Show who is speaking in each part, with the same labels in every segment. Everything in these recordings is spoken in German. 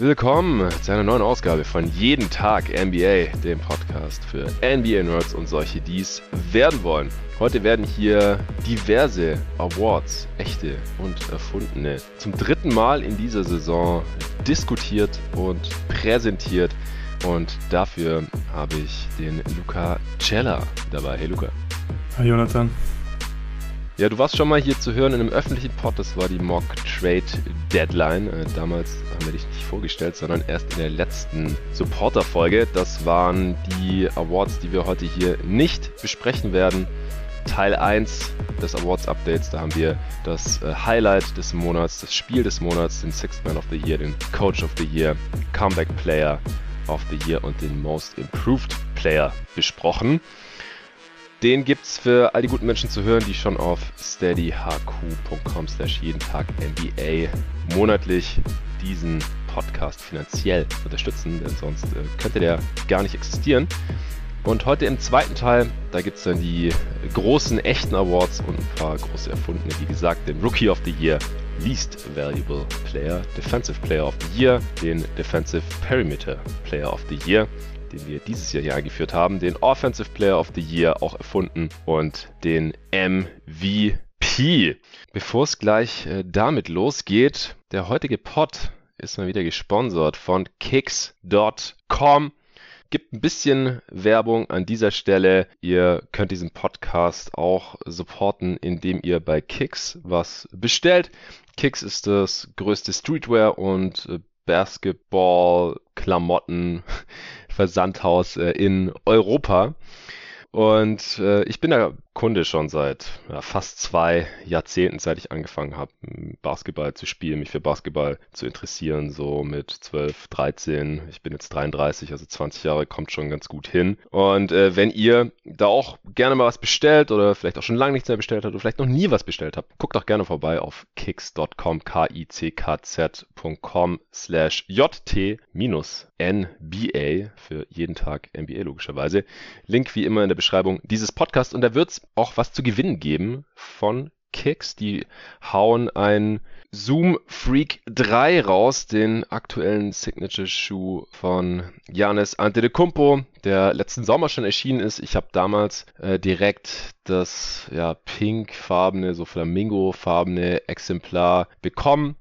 Speaker 1: Willkommen zu einer neuen Ausgabe von Jeden Tag NBA, dem Podcast für NBA-Nerds und solche, die es werden wollen. Heute werden hier diverse Awards, echte und erfundene, zum dritten Mal in dieser Saison diskutiert und präsentiert. Und dafür habe ich den Luca Cella dabei. Hey Luca.
Speaker 2: Hi Jonathan.
Speaker 1: Ja, du warst schon mal hier zu hören in einem öffentlichen Pod, das war die Mock Trade Deadline. Äh, damals haben wir dich nicht vorgestellt, sondern erst in der letzten Supporter-Folge. Das waren die Awards, die wir heute hier nicht besprechen werden. Teil 1 des Awards Updates, da haben wir das äh, Highlight des Monats, das Spiel des Monats, den Sixth Man of the Year, den Coach of the Year, Comeback Player of the Year und den Most Improved Player besprochen. Den gibt es für all die guten Menschen zu hören, die schon auf steadyhq.com slash jeden Tag NBA monatlich diesen Podcast finanziell unterstützen, denn sonst äh, könnte der gar nicht existieren. Und heute im zweiten Teil, da gibt es dann die großen echten Awards und ein paar große erfundene, wie gesagt, den Rookie of the Year, Least Valuable Player, Defensive Player of the Year, den Defensive Perimeter Player of the Year den wir dieses Jahr hier eingeführt haben, den Offensive Player of the Year auch erfunden und den MVP. Bevor es gleich äh, damit losgeht, der heutige Pod ist mal wieder gesponsert von Kicks.com. Gibt ein bisschen Werbung an dieser Stelle. Ihr könnt diesen Podcast auch supporten, indem ihr bei Kicks was bestellt. Kicks ist das größte Streetwear und äh, Basketball-Klamotten Versandhaus äh, in Europa. Und äh, ich bin da Kunde schon seit ja, fast zwei Jahrzehnten, seit ich angefangen habe, Basketball zu spielen, mich für Basketball zu interessieren, so mit 12, 13. Ich bin jetzt 33, also 20 Jahre kommt schon ganz gut hin. Und äh, wenn ihr da auch gerne mal was bestellt oder vielleicht auch schon lange nichts mehr bestellt habt oder vielleicht noch nie was bestellt habt, guckt doch gerne vorbei auf kicks.com, k-i-c-k-z.com slash jt-nba für jeden Tag NBA logischerweise. Link wie immer in der Beschreibung dieses Podcasts und da wird's auch was zu gewinnen geben von Kicks. Die hauen ein Zoom Freak 3 raus, den aktuellen Signature-Schuh von Janis Antetokounmpo, der letzten Sommer schon erschienen ist. Ich habe damals äh, direkt das ja pinkfarbene, so flamingo-farbene Exemplar bekommen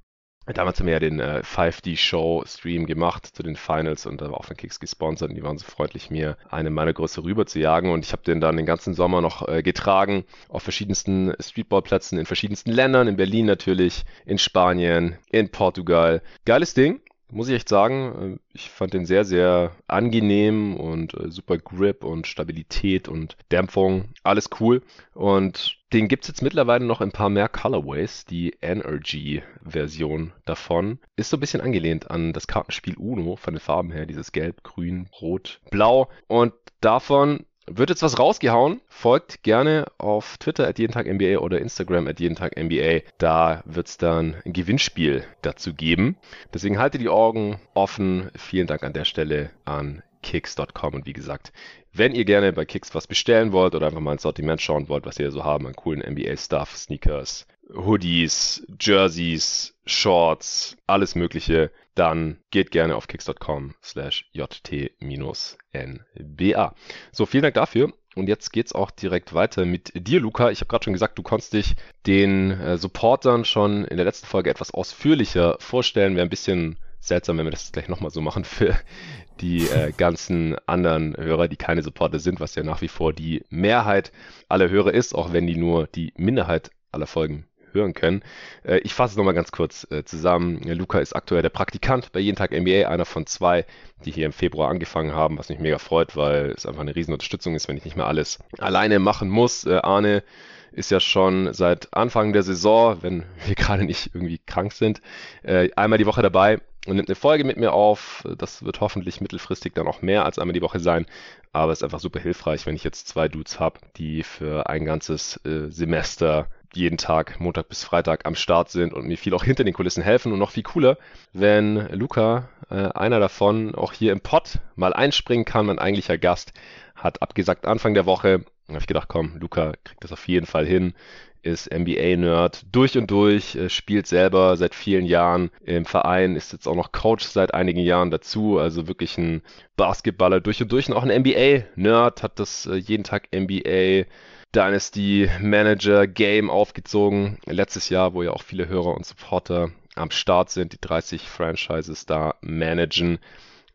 Speaker 1: Damals haben wir ja den äh, 5D-Show-Stream gemacht zu den Finals und da war auch von Kicks gesponsert und die waren so freundlich, mir eine meiner Größe rüber zu jagen und ich habe den dann den ganzen Sommer noch äh, getragen auf verschiedensten Streetballplätzen in verschiedensten Ländern, in Berlin natürlich, in Spanien, in Portugal. Geiles Ding muss ich echt sagen, äh, ich fand den sehr, sehr angenehm und äh, super Grip und Stabilität und Dämpfung. Alles cool. Und den gibt es jetzt mittlerweile noch ein paar mehr Colorways. Die Energy-Version davon ist so ein bisschen angelehnt an das Kartenspiel Uno von den Farben her. Dieses Gelb, Grün, Rot, Blau. Und davon wird jetzt was rausgehauen. Folgt gerne auf Twitter at jeden Tag NBA oder Instagram at jeden Tag NBA. Da wird es dann ein Gewinnspiel dazu geben. Deswegen halte die Augen offen. Vielen Dank an der Stelle an kicks.com und wie gesagt, wenn ihr gerne bei Kicks was bestellen wollt oder einfach mal ein Sortiment schauen wollt, was ihr so haben an coolen NBA-Stuff, Sneakers, Hoodies, Jerseys, Shorts, alles mögliche, dann geht gerne auf kicks.com slash jt-nba. So, vielen Dank dafür. Und jetzt geht's auch direkt weiter mit dir, Luca. Ich habe gerade schon gesagt, du konntest dich den äh, Supportern schon in der letzten Folge etwas ausführlicher vorstellen. Wäre ein bisschen seltsam, wenn wir das gleich nochmal so machen für die äh, ganzen anderen Hörer, die keine Supporter sind, was ja nach wie vor die Mehrheit aller Hörer ist, auch wenn die nur die Minderheit aller Folgen hören können. Äh, ich fasse es nochmal ganz kurz äh, zusammen. Luca ist aktuell der Praktikant bei Jeden Tag NBA, einer von zwei, die hier im Februar angefangen haben, was mich mega freut, weil es einfach eine riesen Unterstützung ist, wenn ich nicht mehr alles alleine machen muss. Äh, Arne ist ja schon seit Anfang der Saison, wenn wir gerade nicht irgendwie krank sind, einmal die Woche dabei und nimmt eine Folge mit mir auf. Das wird hoffentlich mittelfristig dann auch mehr als einmal die Woche sein. Aber es ist einfach super hilfreich, wenn ich jetzt zwei Dudes habe, die für ein ganzes äh, Semester jeden Tag, Montag bis Freitag am Start sind und mir viel auch hinter den Kulissen helfen. Und noch viel cooler, wenn Luca, äh, einer davon, auch hier im Pod mal einspringen kann. Mein eigentlicher Gast hat abgesagt Anfang der Woche. Da habe ich gedacht, komm, Luca kriegt das auf jeden Fall hin. ist NBA-Nerd durch und durch, äh, spielt selber seit vielen Jahren im Verein, ist jetzt auch noch Coach seit einigen Jahren dazu, also wirklich ein Basketballer durch und durch und auch ein NBA-Nerd, hat das äh, jeden Tag NBA Dynasty Manager Game aufgezogen. Letztes Jahr, wo ja auch viele Hörer und Supporter am Start sind, die 30 Franchises da managen.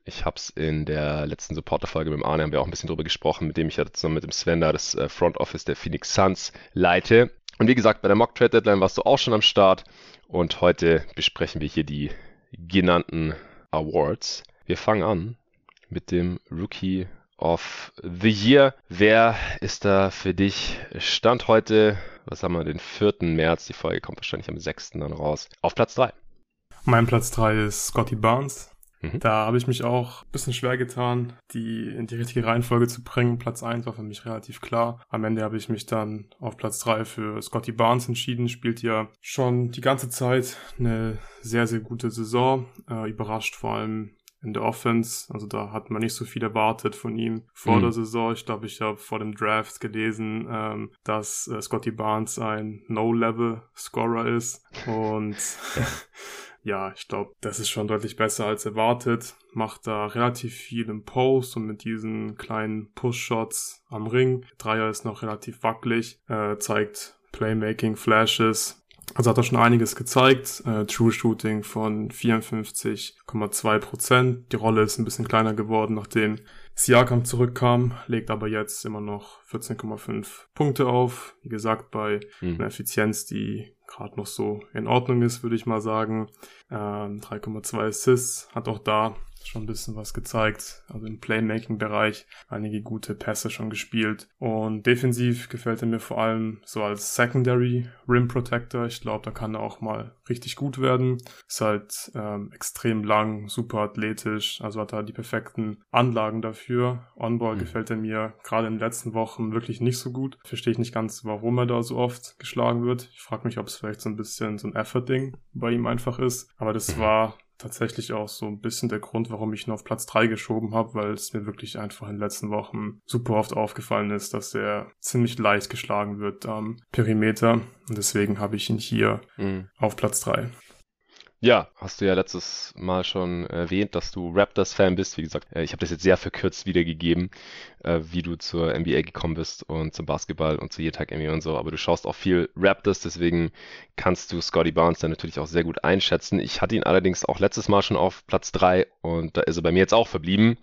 Speaker 1: Ich habe es in der letzten Supporter-Folge mit dem Arne, haben wir auch ein bisschen drüber gesprochen, mit dem ich ja zusammen mit dem Sven da das äh, Front Office der Phoenix Suns leite. Und wie gesagt, bei der Mock Trade Deadline warst du auch schon am Start. Und heute besprechen wir hier die genannten Awards. Wir fangen an mit dem Rookie of the Year. Wer ist da für dich Stand heute? Was haben wir, den 4. März? Die Folge kommt wahrscheinlich am 6. dann raus. Auf Platz 3.
Speaker 2: Mein Platz 3 ist Scotty Barnes. Mhm. Da habe ich mich auch ein bisschen schwer getan, die in die richtige Reihenfolge zu bringen. Platz 1 war für mich relativ klar. Am Ende habe ich mich dann auf Platz 3 für Scotty Barnes entschieden. Spielt ja schon die ganze Zeit eine sehr, sehr gute Saison. Äh, überrascht vor allem in der Offense. Also da hat man nicht so viel erwartet von ihm vor mhm. der Saison. Ich glaube, ich habe vor dem Draft gelesen, ähm, dass äh, Scotty Barnes ein No-Level-Scorer ist. Und ja, ich glaube, das ist schon deutlich besser als erwartet. Macht da relativ viel im Post und mit diesen kleinen Push-Shots am Ring. Dreier ist noch relativ wackelig, äh, zeigt Playmaking, Flashes, also hat er schon einiges gezeigt. Äh, True Shooting von 54,2 Prozent. Die Rolle ist ein bisschen kleiner geworden, nachdem Siakam zurückkam, legt aber jetzt immer noch 14,5 Punkte auf. Wie gesagt, bei mhm. einer Effizienz, die gerade noch so in Ordnung ist, würde ich mal sagen. Ähm, 3,2 Assists, hat auch da schon ein bisschen was gezeigt. Also im Playmaking-Bereich einige gute Pässe schon gespielt. Und defensiv gefällt er mir vor allem so als Secondary Rim Protector. Ich glaube, da kann er auch mal richtig gut werden. Ist halt ähm, extrem lang, super athletisch. Also hat er die perfekten Anlagen dafür. On-Ball mhm. gefällt er mir gerade in den letzten Wochen wirklich nicht so gut. Verstehe ich nicht ganz, warum er da so oft geschlagen wird. Ich frage mich, ob es vielleicht so ein bisschen so ein Effort-Ding bei ihm einfach ist. Aber das mhm. war tatsächlich auch so ein bisschen der Grund, warum ich ihn auf Platz 3 geschoben habe, weil es mir wirklich einfach in den letzten Wochen super oft aufgefallen ist, dass er ziemlich leicht geschlagen wird am Perimeter. Und deswegen habe ich ihn hier mhm. auf Platz 3.
Speaker 1: Ja, hast du ja letztes Mal schon erwähnt, dass du Raptors-Fan bist. Wie gesagt, äh, ich habe das jetzt sehr verkürzt wiedergegeben, äh, wie du zur NBA gekommen bist und zum Basketball und zu jeden Tag NBA und so. Aber du schaust auch viel Raptors, deswegen kannst du Scotty Barnes dann natürlich auch sehr gut einschätzen. Ich hatte ihn allerdings auch letztes Mal schon auf Platz 3 und da ist er bei mir jetzt auch verblieben.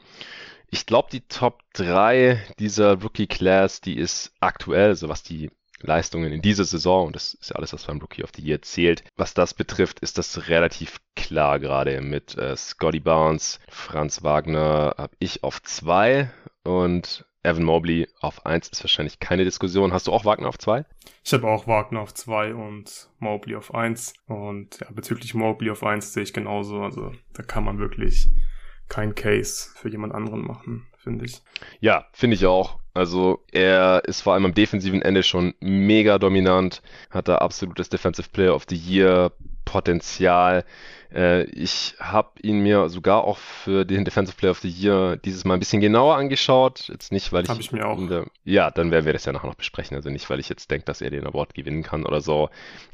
Speaker 1: Ich glaube, die Top 3 dieser Rookie Class, die ist aktuell, so was die Leistungen in dieser Saison, und das ist ja alles, was beim Rookie of the Year zählt, was das betrifft, ist das relativ klar gerade mit äh, Scotty Barnes, Franz Wagner habe ich auf zwei und Evan Mobley auf eins ist wahrscheinlich keine Diskussion. Hast du auch Wagner auf zwei?
Speaker 2: Ich habe auch Wagner auf zwei und Mobley auf eins. Und ja, bezüglich Mobley auf eins sehe ich genauso. Also da kann man wirklich kein Case für jemand anderen machen, finde ich.
Speaker 1: Ja, finde ich auch. Also er ist vor allem am defensiven Ende schon mega dominant, hat da absolutes Defensive Player of the Year Potenzial. Äh, ich habe ihn mir sogar auch für den Defensive Player of the Year dieses Mal ein bisschen genauer angeschaut. Jetzt nicht, weil ich.
Speaker 2: Habe ich mir auch.
Speaker 1: Ja, dann werden wir das ja nachher noch besprechen. Also nicht, weil ich jetzt denke, dass er den Award gewinnen kann oder so.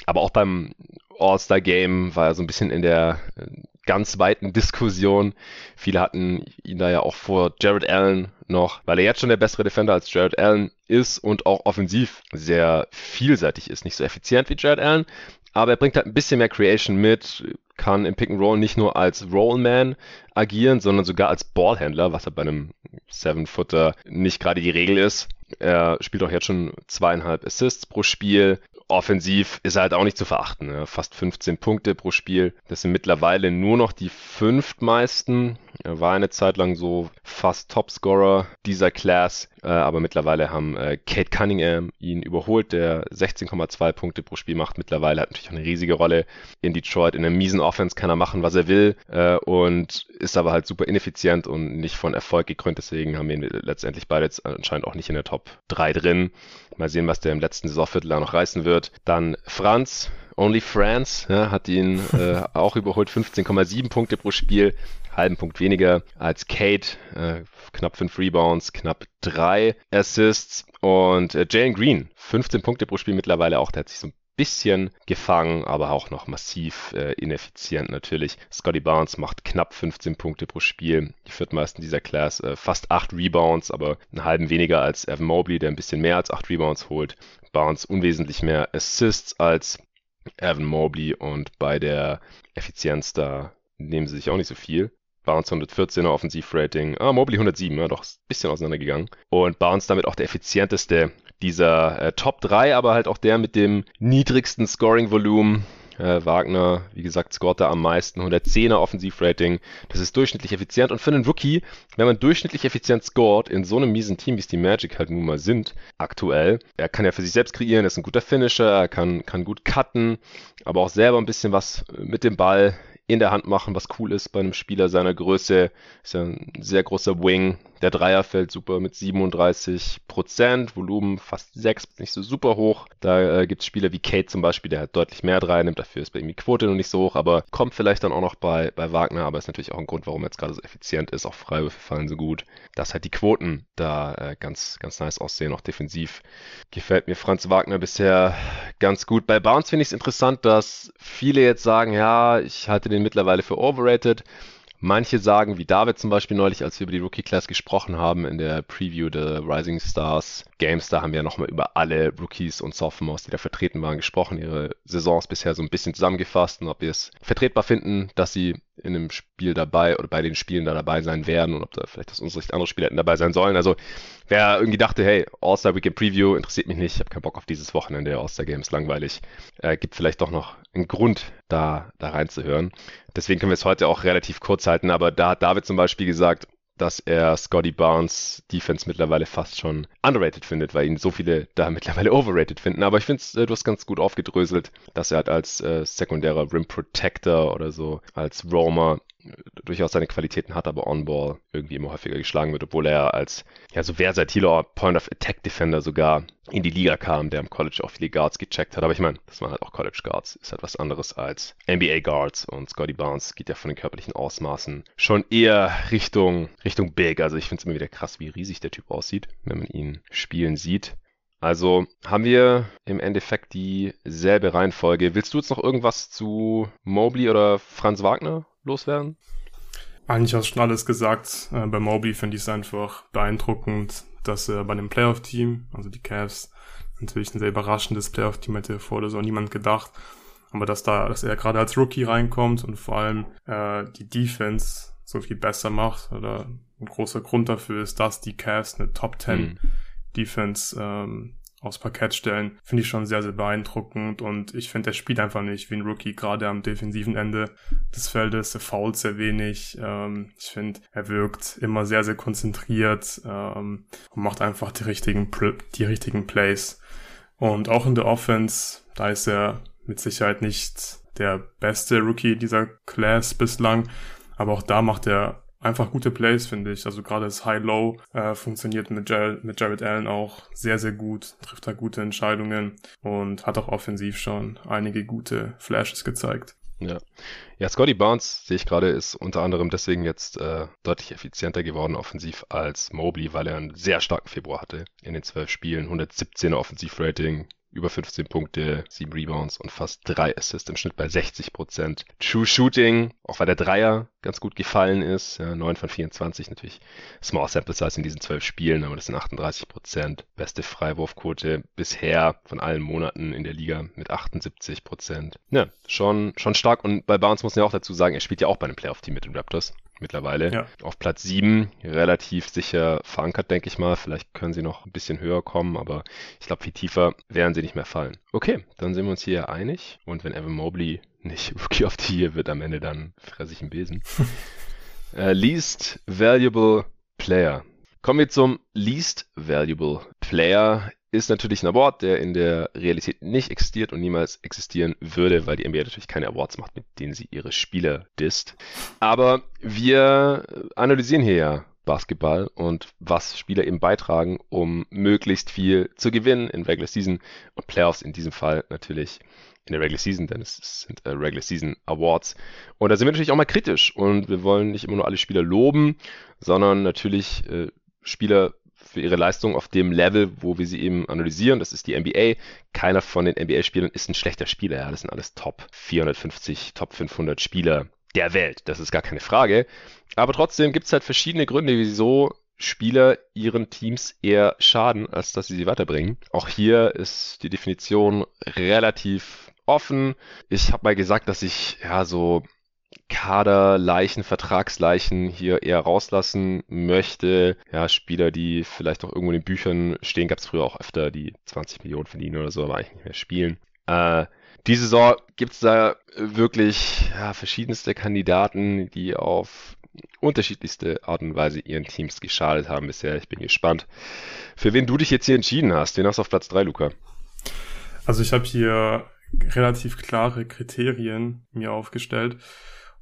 Speaker 1: Aber auch beim All-Star Game war er so ein bisschen in der äh, ganz weiten Diskussion. Viele hatten ihn da ja auch vor Jared Allen noch, weil er jetzt schon der bessere Defender als Jared Allen ist und auch offensiv sehr vielseitig ist. Nicht so effizient wie Jared Allen, aber er bringt halt ein bisschen mehr Creation mit, kann im Pick and Roll nicht nur als Rollman agieren, sondern sogar als Ballhändler, was ja bei einem Seven-Footer nicht gerade die Regel ist. Er spielt auch jetzt schon zweieinhalb Assists pro Spiel, offensiv ist er halt auch nicht zu verachten. Ja. Fast 15 Punkte pro Spiel. Das sind mittlerweile nur noch die fünftmeisten. Er war eine Zeit lang so fast Topscorer dieser Class. Äh, aber mittlerweile haben äh, Kate Cunningham ihn überholt, der 16,2 Punkte pro Spiel macht. Mittlerweile hat natürlich auch eine riesige Rolle in Detroit. In einer miesen Offense kann er machen, was er will. Äh, und ist aber halt super ineffizient und nicht von Erfolg gekrönt. Deswegen haben wir ihn letztendlich beide jetzt anscheinend auch nicht in der Top 3 drin. Mal sehen, was der im letzten Saisonviertel noch reißen wird. Dann Franz, Only France, ja, hat ihn äh, auch überholt, 15,7 Punkte pro Spiel, halben Punkt weniger als Kate, äh, knapp 5 Rebounds, knapp 3 Assists und äh, Jalen Green, 15 Punkte pro Spiel mittlerweile auch, der hat sich so ein bisschen gefangen, aber auch noch massiv äh, ineffizient natürlich. Scotty Barnes macht knapp 15 Punkte pro Spiel, die viertmeisten dieser Class, äh, fast 8 Rebounds, aber einen halben weniger als Evan Mobley, der ein bisschen mehr als 8 Rebounds holt. Barnes unwesentlich mehr Assists als Evan Mobley und bei der Effizienz da nehmen sie sich auch nicht so viel. Barnes 114er Offensivrating, ah, Mobley 107, ja, doch ein bisschen auseinandergegangen. Und Barnes damit auch der effizienteste dieser äh, Top 3, aber halt auch der mit dem niedrigsten Scoring-Volumen. Äh, Wagner, wie gesagt, scoret da am meisten, 110er Offensivrating. Das ist durchschnittlich effizient. Und für einen Rookie, wenn man durchschnittlich effizient scoret, in so einem miesen Team, wie es die Magic halt nun mal sind, aktuell, er kann ja für sich selbst kreieren, er ist ein guter Finisher, er kann, kann gut cutten, aber auch selber ein bisschen was mit dem Ball in der Hand machen, was cool ist bei einem Spieler seiner Größe. Ist ja ein sehr großer Wing. Der Dreier fällt super mit 37 Prozent, Volumen fast 6, nicht so super hoch. Da äh, gibt es Spieler wie Kate zum Beispiel, der halt deutlich mehr Dreier nimmt, dafür ist bei ihm die Quote noch nicht so hoch, aber kommt vielleicht dann auch noch bei, bei Wagner, aber ist natürlich auch ein Grund, warum er jetzt gerade so effizient ist. Auch Freiwürfe fallen so gut, dass halt die Quoten da äh, ganz, ganz nice aussehen, auch defensiv. Gefällt mir Franz Wagner bisher ganz gut. Bei Bounce finde ich es interessant, dass viele jetzt sagen, ja, ich halte den mittlerweile für overrated. Manche sagen, wie David zum Beispiel neulich, als wir über die Rookie Class gesprochen haben in der Preview der Rising Stars Games, da haben wir nochmal über alle Rookies und Sophomores, die da vertreten waren, gesprochen, ihre Saisons bisher so ein bisschen zusammengefasst und ob wir es vertretbar finden, dass sie in einem Spiel dabei oder bei den Spielen da dabei sein werden und ob da vielleicht aus unserer Sicht andere Spieler hätten dabei sein sollen. Also wer irgendwie dachte, hey, All-Star Weekend Preview interessiert mich nicht, ich habe keinen Bock auf dieses Wochenende, All-Star Games langweilig, äh, gibt vielleicht doch noch einen Grund, da, da reinzuhören. Deswegen können wir es heute auch relativ kurz halten, aber da hat David zum Beispiel gesagt, dass er Scotty Barnes Defense mittlerweile fast schon underrated findet, weil ihn so viele da mittlerweile overrated finden. Aber ich finde, äh, du hast ganz gut aufgedröselt, dass er halt als äh, sekundärer Rim Protector oder so, als Roamer durchaus seine Qualitäten hat, aber On-Ball irgendwie immer häufiger geschlagen wird, obwohl er als ja so versatiler Point-of-Attack-Defender sogar in die Liga kam, der im College auch viele Guards gecheckt hat. Aber ich meine, das waren halt auch College Guards, ist halt was anderes als NBA Guards und Scotty Barnes geht ja von den körperlichen Ausmaßen schon eher Richtung, Richtung Big. Also ich finde es immer wieder krass, wie riesig der Typ aussieht, wenn man ihn spielen sieht. Also haben wir im Endeffekt dieselbe Reihenfolge. Willst du jetzt noch irgendwas zu Mobley oder Franz Wagner loswerden?
Speaker 2: Eigentlich hast du schon alles gesagt. Äh, bei Mobley finde ich es einfach beeindruckend, dass er bei einem Playoff-Team, also die Cavs, natürlich ein sehr überraschendes Playoff-Team hätte vor der Saison niemand gedacht. Aber dass da, dass er gerade als Rookie reinkommt und vor allem äh, die Defense so viel besser macht oder ein großer Grund dafür ist, dass die Cavs eine Top 10 mhm. Defense ähm, aufs Parkett stellen, finde ich schon sehr, sehr beeindruckend und ich finde, er spielt einfach nicht wie ein Rookie, gerade am defensiven Ende des Feldes, er fault sehr wenig, ähm, ich finde, er wirkt immer sehr, sehr konzentriert ähm, und macht einfach die richtigen, die richtigen Plays. Und auch in der Offense, da ist er mit Sicherheit nicht der beste Rookie dieser Class bislang, aber auch da macht er einfach gute Plays, finde ich. Also gerade das High-Low äh, funktioniert mit, Jared, mit Jared Allen auch sehr, sehr gut, trifft da gute Entscheidungen und hat auch offensiv schon einige gute Flashes gezeigt.
Speaker 1: Ja. Ja, Scotty Barnes, sehe ich gerade, ist unter anderem deswegen jetzt äh, deutlich effizienter geworden offensiv als Mobley, weil er einen sehr starken Februar hatte in den zwölf Spielen. 117er Offensivrating, über 15 Punkte, 7 Rebounds und fast 3 Assists im Schnitt bei 60 Prozent. True Shooting, auch weil der Dreier ganz gut gefallen ist, ja, 9 von 24 natürlich. Small Sample Size in diesen 12 Spielen, aber das sind 38 Prozent. Beste Freiwurfquote bisher von allen Monaten in der Liga mit 78 Prozent. Ja, schon, schon stark. Und bei Barnes muss man ja auch dazu sagen, er spielt ja auch bei einem Playoff-Team mit den Raptors mittlerweile. Ja. Auf Platz 7 relativ sicher verankert, denke ich mal. Vielleicht können sie noch ein bisschen höher kommen, aber ich glaube, viel tiefer werden sie nicht mehr fallen. Okay, dann sind wir uns hier einig. Und wenn Evan Mobley nicht Rookie of the Year wird am Ende, dann fresse ich einen Besen. uh, least Valuable Player. Kommen wir zum Least Valuable Player ist natürlich ein Award, der in der Realität nicht existiert und niemals existieren würde, weil die NBA natürlich keine Awards macht, mit denen sie ihre Spieler disst. Aber wir analysieren hier ja Basketball und was Spieler eben beitragen, um möglichst viel zu gewinnen in Regular Season und Playoffs in diesem Fall natürlich in der Regular Season, denn es sind äh, Regular Season Awards. Und da sind wir natürlich auch mal kritisch und wir wollen nicht immer nur alle Spieler loben, sondern natürlich äh, Spieler für ihre Leistung auf dem Level, wo wir sie eben analysieren. Das ist die NBA. Keiner von den NBA-Spielern ist ein schlechter Spieler. Ja, das sind alles Top 450, Top 500 Spieler der Welt. Das ist gar keine Frage. Aber trotzdem gibt es halt verschiedene Gründe, wieso Spieler ihren Teams eher schaden, als dass sie sie weiterbringen. Auch hier ist die Definition relativ offen. Ich habe mal gesagt, dass ich ja so Kaderleichen, Vertragsleichen hier eher rauslassen möchte. Ja, Spieler, die vielleicht auch irgendwo in den Büchern stehen, gab es früher auch öfter, die 20 Millionen verdienen oder so, aber eigentlich nicht mehr spielen. Äh, diese Saison gibt es da wirklich ja, verschiedenste Kandidaten, die auf unterschiedlichste Art und Weise ihren Teams geschadet haben bisher. Ich bin gespannt, für wen du dich jetzt hier entschieden hast. Wen hast du auf Platz 3, Luca?
Speaker 2: Also ich habe hier relativ klare Kriterien mir aufgestellt,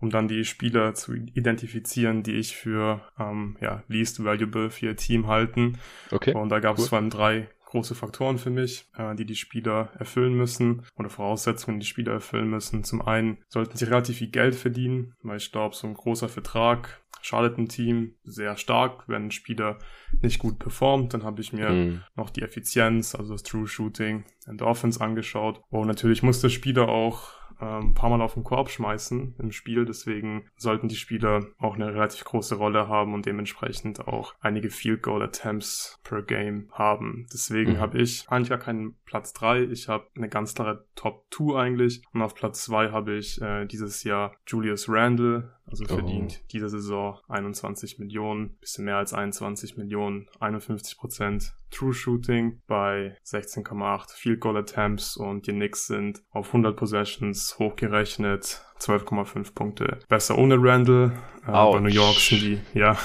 Speaker 2: um dann die Spieler zu identifizieren, die ich für ähm, ja, least valuable für ihr Team halten. Okay. Und da gab es cool. vor allem drei große Faktoren für mich, äh, die die Spieler erfüllen müssen oder Voraussetzungen, die die Spieler erfüllen müssen. Zum einen sollten sie relativ viel Geld verdienen, weil ich glaube, so ein großer Vertrag schadet ein Team sehr stark, wenn ein Spieler nicht gut performt. Dann habe ich mir mhm. noch die Effizienz, also das True Shooting and Offense angeschaut. Und natürlich muss der Spieler auch ähm, ein paar Mal auf den Korb schmeißen im Spiel. Deswegen sollten die Spieler auch eine relativ große Rolle haben und dementsprechend auch einige Field Goal Attempts per Game haben. Deswegen mhm. habe ich eigentlich gar keinen Platz 3. Ich habe eine ganz klare Top 2 eigentlich. Und auf Platz 2 habe ich äh, dieses Jahr Julius Randle also verdient oh. diese Saison 21 Millionen, bisschen mehr als 21 Millionen, 51 Prozent True Shooting bei 16,8 Field Goal Attempts und die Knicks sind auf 100 Possessions hochgerechnet 12,5 Punkte. Besser ohne Randall. Äh, bei New York sind die, ja.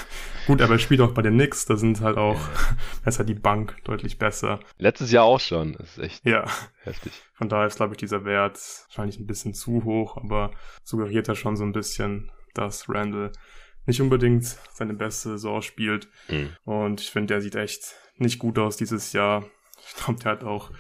Speaker 2: Gut, aber er spielt auch bei den Knicks, da sind halt auch, ist halt die Bank deutlich besser.
Speaker 1: Letztes Jahr auch schon, das ist echt
Speaker 2: ja. heftig. Von daher ist, glaube ich, dieser Wert wahrscheinlich ein bisschen zu hoch, aber suggeriert er schon so ein bisschen, dass Randall nicht unbedingt seine beste Saison spielt. Mhm. Und ich finde, der sieht echt nicht gut aus dieses Jahr. Ich glaube, der hat auch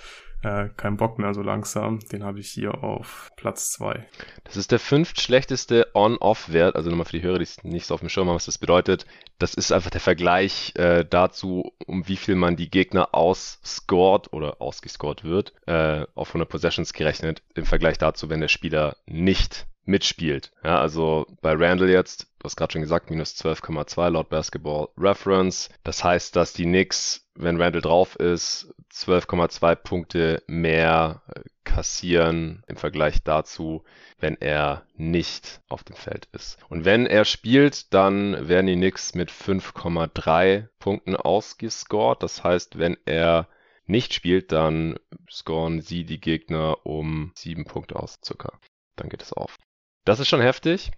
Speaker 2: äh, keinen Bock mehr so langsam. Den habe ich hier auf Platz 2.
Speaker 1: Das ist der fünftschlechteste On-Off-Wert. Also nochmal für die Hörer, die es nicht so auf dem Schirm haben, was das bedeutet. Das ist einfach der Vergleich äh, dazu, um wie viel man die Gegner ausscored oder ausgescored wird, äh, auf 100 Possessions gerechnet, im Vergleich dazu, wenn der Spieler nicht mitspielt. Ja, also bei Randall jetzt, du hast gerade schon gesagt, minus 12,2 laut Basketball Reference. Das heißt, dass die Knicks, wenn Randall drauf ist, 12,2 Punkte mehr äh, kassieren im Vergleich dazu, wenn er nicht auf dem Feld ist. Und wenn er spielt, dann werden die Knicks mit 5,3 Punkten ausgescored. Das heißt, wenn er nicht spielt, dann scoren sie die Gegner um sieben Punkte aus, circa. Dann geht es auf. Das ist schon heftig.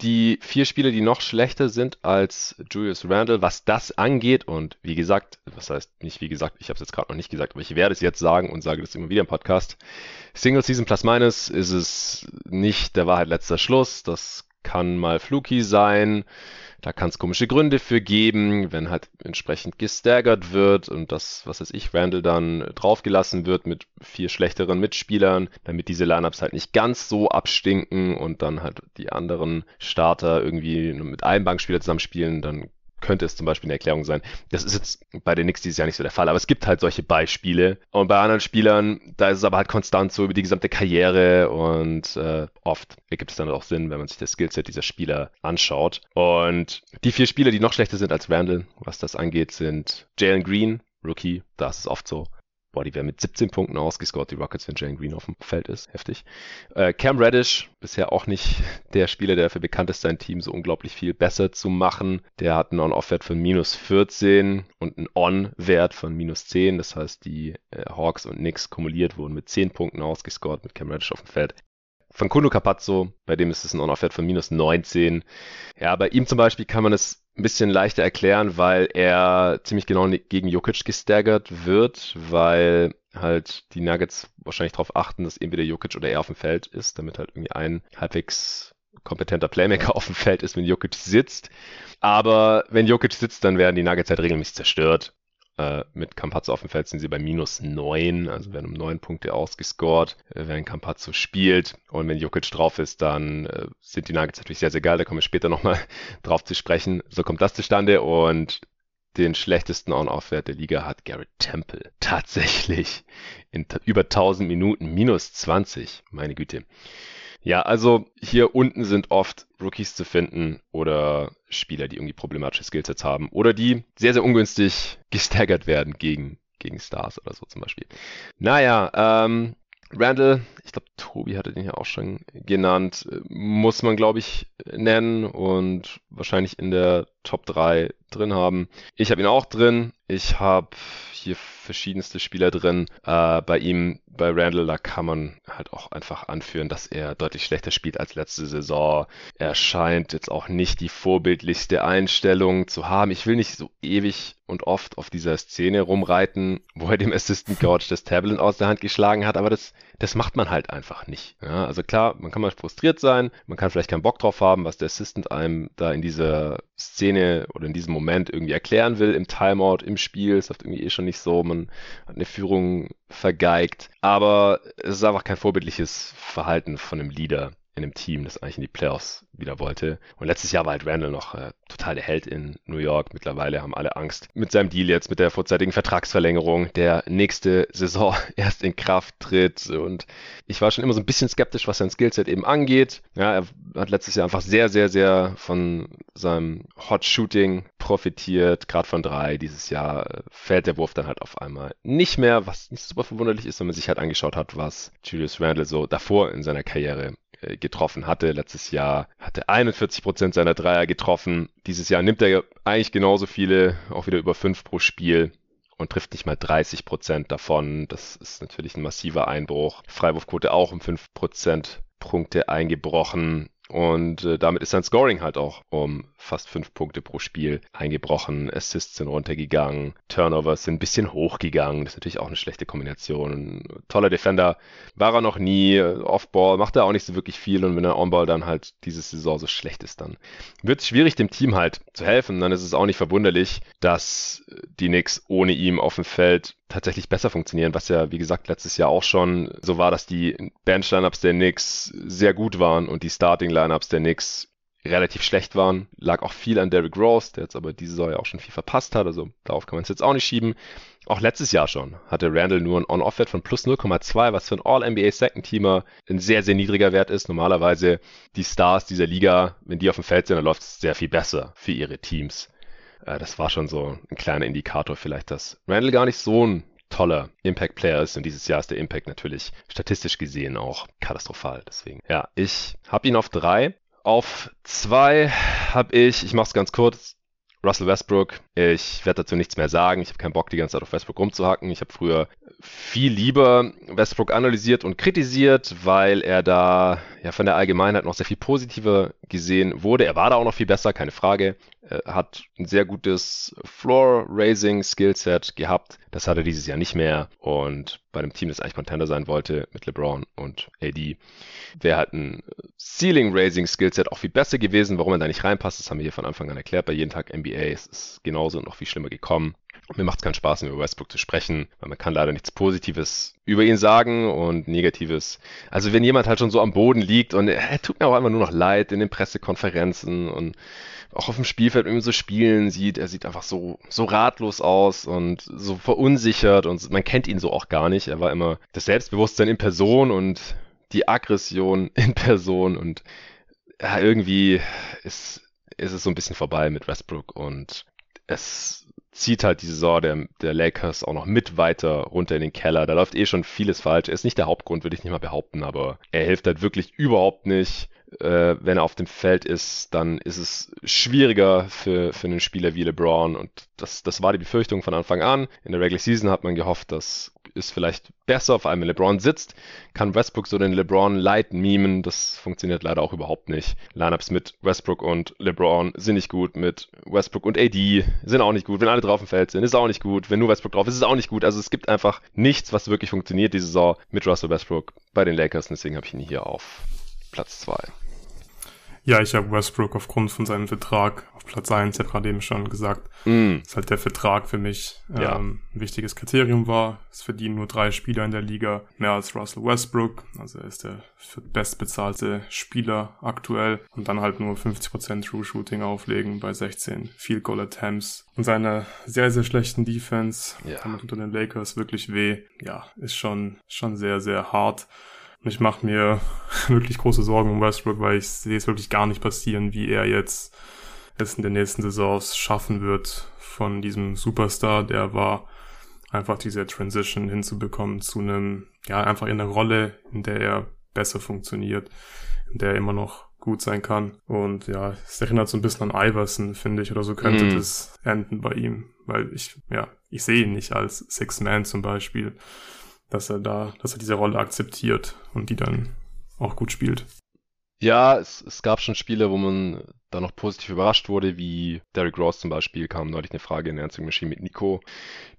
Speaker 1: Die vier Spieler, die noch schlechter sind als Julius Randle, was das angeht, und wie gesagt, was heißt nicht wie gesagt, ich habe es jetzt gerade noch nicht gesagt, aber ich werde es jetzt sagen und sage das immer wieder im Podcast. Single Season Plus Minus ist es nicht der Wahrheit letzter Schluss. Das kann mal fluky sein. Da kann es komische Gründe für geben, wenn halt entsprechend gestaggert wird und das, was weiß ich, Randall dann draufgelassen wird mit vier schlechteren Mitspielern, damit diese Lineups halt nicht ganz so abstinken und dann halt die anderen Starter irgendwie mit einem Bankspieler zusammenspielen, dann könnte es zum Beispiel eine Erklärung sein. Das ist jetzt bei den Knicks dieses Jahr nicht so der Fall, aber es gibt halt solche Beispiele. Und bei anderen Spielern, da ist es aber halt konstant so über die gesamte Karriere und äh, oft ergibt es dann auch Sinn, wenn man sich das Skillset dieser Spieler anschaut. Und die vier Spieler, die noch schlechter sind als Randall, was das angeht, sind Jalen Green, Rookie, da ist es oft so. Boah, die werden mit 17 Punkten ausgescored, die Rockets, wenn Jalen Green auf dem Feld ist. Heftig. Äh, Cam Reddish, bisher auch nicht der Spieler, der dafür bekannt ist, sein Team so unglaublich viel besser zu machen. Der hat einen On-Off-Wert von minus 14 und einen On-Wert von minus 10. Das heißt, die äh, Hawks und Knicks kumuliert wurden mit 10 Punkten ausgescored mit Cam Reddish auf dem Feld. Von Kuno Capazzo, bei dem ist es ein On-Off-Wert von minus 19. Ja, bei ihm zum Beispiel kann man es ein bisschen leichter erklären, weil er ziemlich genau gegen Jokic gestaggert wird, weil halt die Nuggets wahrscheinlich darauf achten, dass entweder Jokic oder er auf dem Feld ist, damit halt irgendwie ein halbwegs kompetenter Playmaker auf dem Feld ist, wenn Jokic sitzt. Aber wenn Jokic sitzt, dann werden die Nuggets halt regelmäßig zerstört. Äh, mit Campazzo auf dem Feld sind sie bei minus neun, also werden um neun Punkte ausgescored, äh, wenn Campazzo spielt. Und wenn Jokic drauf ist, dann äh, sind die Nuggets natürlich sehr, sehr geil. Da kommen wir später nochmal drauf zu sprechen. So kommt das zustande und den schlechtesten On-Off-Wert der Liga hat Garrett Temple. Tatsächlich. In über 1000 Minuten minus 20. Meine Güte. Ja, also hier unten sind oft Rookies zu finden oder Spieler, die irgendwie problematische Skillsets haben oder die sehr, sehr ungünstig gestaggert werden gegen, gegen Stars oder so zum Beispiel. Naja, ähm, Randall, ich glaube, Tobi hatte den ja auch schon genannt, muss man, glaube ich, nennen und wahrscheinlich in der Top 3 drin haben. Ich habe ihn auch drin. Ich habe hier verschiedenste Spieler drin. Äh, bei ihm, bei Randall, da kann man halt auch einfach anführen, dass er deutlich schlechter spielt als letzte Saison. Er scheint jetzt auch nicht die vorbildlichste Einstellung zu haben. Ich will nicht so ewig und oft auf dieser Szene rumreiten, wo er dem Assistant Coach das Tablet aus der Hand geschlagen hat, aber das, das macht man halt einfach nicht. Ja, also klar, man kann mal frustriert sein, man kann vielleicht keinen Bock drauf haben, was der Assistant einem da in dieser Szene oder in diesem Moment irgendwie erklären will, im Timeout, im Spiel. Es läuft irgendwie eh schon nicht so, man hat eine Führung vergeigt, aber es ist einfach kein vorbildliches Verhalten von einem Leader in einem Team, das eigentlich in die Playoffs wieder wollte. Und letztes Jahr war halt Randall noch äh, total der Held in New York. Mittlerweile haben alle Angst mit seinem Deal jetzt, mit der vorzeitigen Vertragsverlängerung, der nächste Saison erst in Kraft tritt. Und ich war schon immer so ein bisschen skeptisch, was sein Skillset eben angeht. Ja, er hat letztes Jahr einfach sehr, sehr, sehr von seinem Hot Shooting profitiert, gerade von drei. Dieses Jahr äh, fällt der Wurf dann halt auf einmal nicht mehr, was nicht super verwunderlich ist, wenn man sich halt angeschaut hat, was Julius Randle so davor in seiner Karriere getroffen hatte. Letztes Jahr hatte 41 Prozent seiner Dreier getroffen. Dieses Jahr nimmt er eigentlich genauso viele, auch wieder über fünf pro Spiel und trifft nicht mal 30 Prozent davon. Das ist natürlich ein massiver Einbruch. Freiwurfquote auch um 5 Prozent Punkte eingebrochen. Und äh, damit ist sein Scoring halt auch um fast fünf Punkte pro Spiel eingebrochen. Assists sind runtergegangen, Turnovers sind ein bisschen hochgegangen. Das ist natürlich auch eine schlechte Kombination. toller Defender war er noch nie. Offball macht er auch nicht so wirklich viel. Und wenn er Onball dann halt diese Saison so schlecht ist, dann wird es schwierig, dem Team halt zu helfen. Dann ist es auch nicht verwunderlich, dass die Knicks ohne ihm auf dem Feld tatsächlich besser funktionieren, was ja, wie gesagt, letztes Jahr auch schon so war, dass die Bench-Lineups der Knicks sehr gut waren und die Starting-Lineups der Knicks relativ schlecht waren. Lag auch viel an Derrick Rose, der jetzt aber diese Saison ja auch schon viel verpasst hat, also darauf kann man es jetzt auch nicht schieben. Auch letztes Jahr schon hatte Randall nur ein On-Off-Wert von plus 0,2, was für ein All-NBA Second-Teamer ein sehr, sehr niedriger Wert ist. Normalerweise die Stars dieser Liga, wenn die auf dem Feld sind, dann läuft es sehr viel besser für ihre Teams. Äh, das war schon so ein kleiner Indikator vielleicht, dass Randall gar nicht so ein toller Impact-Player ist und dieses Jahr ist der Impact natürlich statistisch gesehen auch katastrophal. Deswegen, ja, ich habe ihn auf drei. Auf zwei habe ich, ich mache es ganz kurz, Russell Westbrook. Ich werde dazu nichts mehr sagen. Ich habe keinen Bock, die ganze Zeit auf Westbrook rumzuhacken. Ich habe früher viel lieber Westbrook analysiert und kritisiert, weil er da ja von der Allgemeinheit noch sehr viel positiver gesehen wurde. Er war da auch noch viel besser, keine Frage. Er hat ein sehr gutes Floor-Raising-Skillset gehabt. Das hat er dieses Jahr nicht mehr. Und bei einem Team, das eigentlich Contender sein wollte, mit LeBron und AD, wäre halt ein Ceiling-Raising-Skillset auch viel besser gewesen. Warum er da nicht reinpasst, das haben wir hier von Anfang an erklärt. Bei jeden Tag NBA es ist genauso und noch viel schlimmer gekommen. Mir macht es keinen Spaß, über Westbrook zu sprechen, weil man kann leider nichts Positives über ihn sagen und Negatives. Also wenn jemand halt schon so am Boden liegt und er tut mir auch einfach nur noch leid in den Pressekonferenzen und auch auf dem Spielfeld irgendwie so spielen sieht, er sieht einfach so, so ratlos aus und so verunsichert und man kennt ihn so auch gar nicht. Er war immer das Selbstbewusstsein in Person und die Aggression in Person und ja, irgendwie ist, ist es so ein bisschen vorbei mit Westbrook und es zieht halt die Saison der, der Lakers auch noch mit weiter runter in den Keller. Da läuft eh schon vieles falsch. Er ist nicht der Hauptgrund, würde ich nicht mal behaupten, aber er hilft halt wirklich überhaupt nicht. Äh, wenn er auf dem Feld ist, dann ist es schwieriger für, für einen Spieler wie LeBron. Und das, das war die Befürchtung von Anfang an. In der Regular Season hat man gehofft, dass ist vielleicht besser, vor allem wenn LeBron sitzt, kann Westbrook so den LeBron Light memen. Das funktioniert leider auch überhaupt nicht. Lineups mit Westbrook und LeBron sind nicht gut, mit Westbrook und AD sind auch nicht gut. Wenn alle drauf im Feld sind, ist auch nicht gut. Wenn nur Westbrook drauf ist, ist auch nicht gut. Also es gibt einfach nichts, was wirklich funktioniert diese Saison mit Russell Westbrook bei den Lakers. deswegen habe ich ihn hier auf Platz 2.
Speaker 2: Ja, ich habe Westbrook aufgrund von seinem Vertrag auf Platz 1, ich habe gerade eben schon gesagt, mm. dass halt der Vertrag für mich ja. ähm, ein wichtiges Kriterium war. Es verdienen nur drei Spieler in der Liga mehr als Russell Westbrook. Also er ist der bestbezahlte Spieler aktuell und dann halt nur 50% True Shooting auflegen bei 16 Field Goal Attempts und seiner sehr, sehr schlechten Defense, ja. damit unter den Lakers wirklich weh. Ja, ist schon, schon sehr, sehr hart. Und ich mache mir wirklich große Sorgen um Westbrook, weil ich sehe es wirklich gar nicht passieren, wie er jetzt es in den nächsten Saisons schaffen wird, von diesem Superstar, der war, einfach diese Transition hinzubekommen zu einem, ja, einfach in einer Rolle, in der er besser funktioniert, in der er immer noch gut sein kann. Und ja, es erinnert so ein bisschen an Iverson, finde ich, oder so könnte mm. das enden bei ihm, weil ich, ja, ich sehe ihn nicht als Six Man zum Beispiel dass er da, dass er diese Rolle akzeptiert und die dann auch gut spielt.
Speaker 1: Ja, es, es gab schon Spiele, wo man da noch positiv überrascht wurde, wie Derrick Rose zum Beispiel, kam neulich eine Frage in der Answering Machine mit Nico,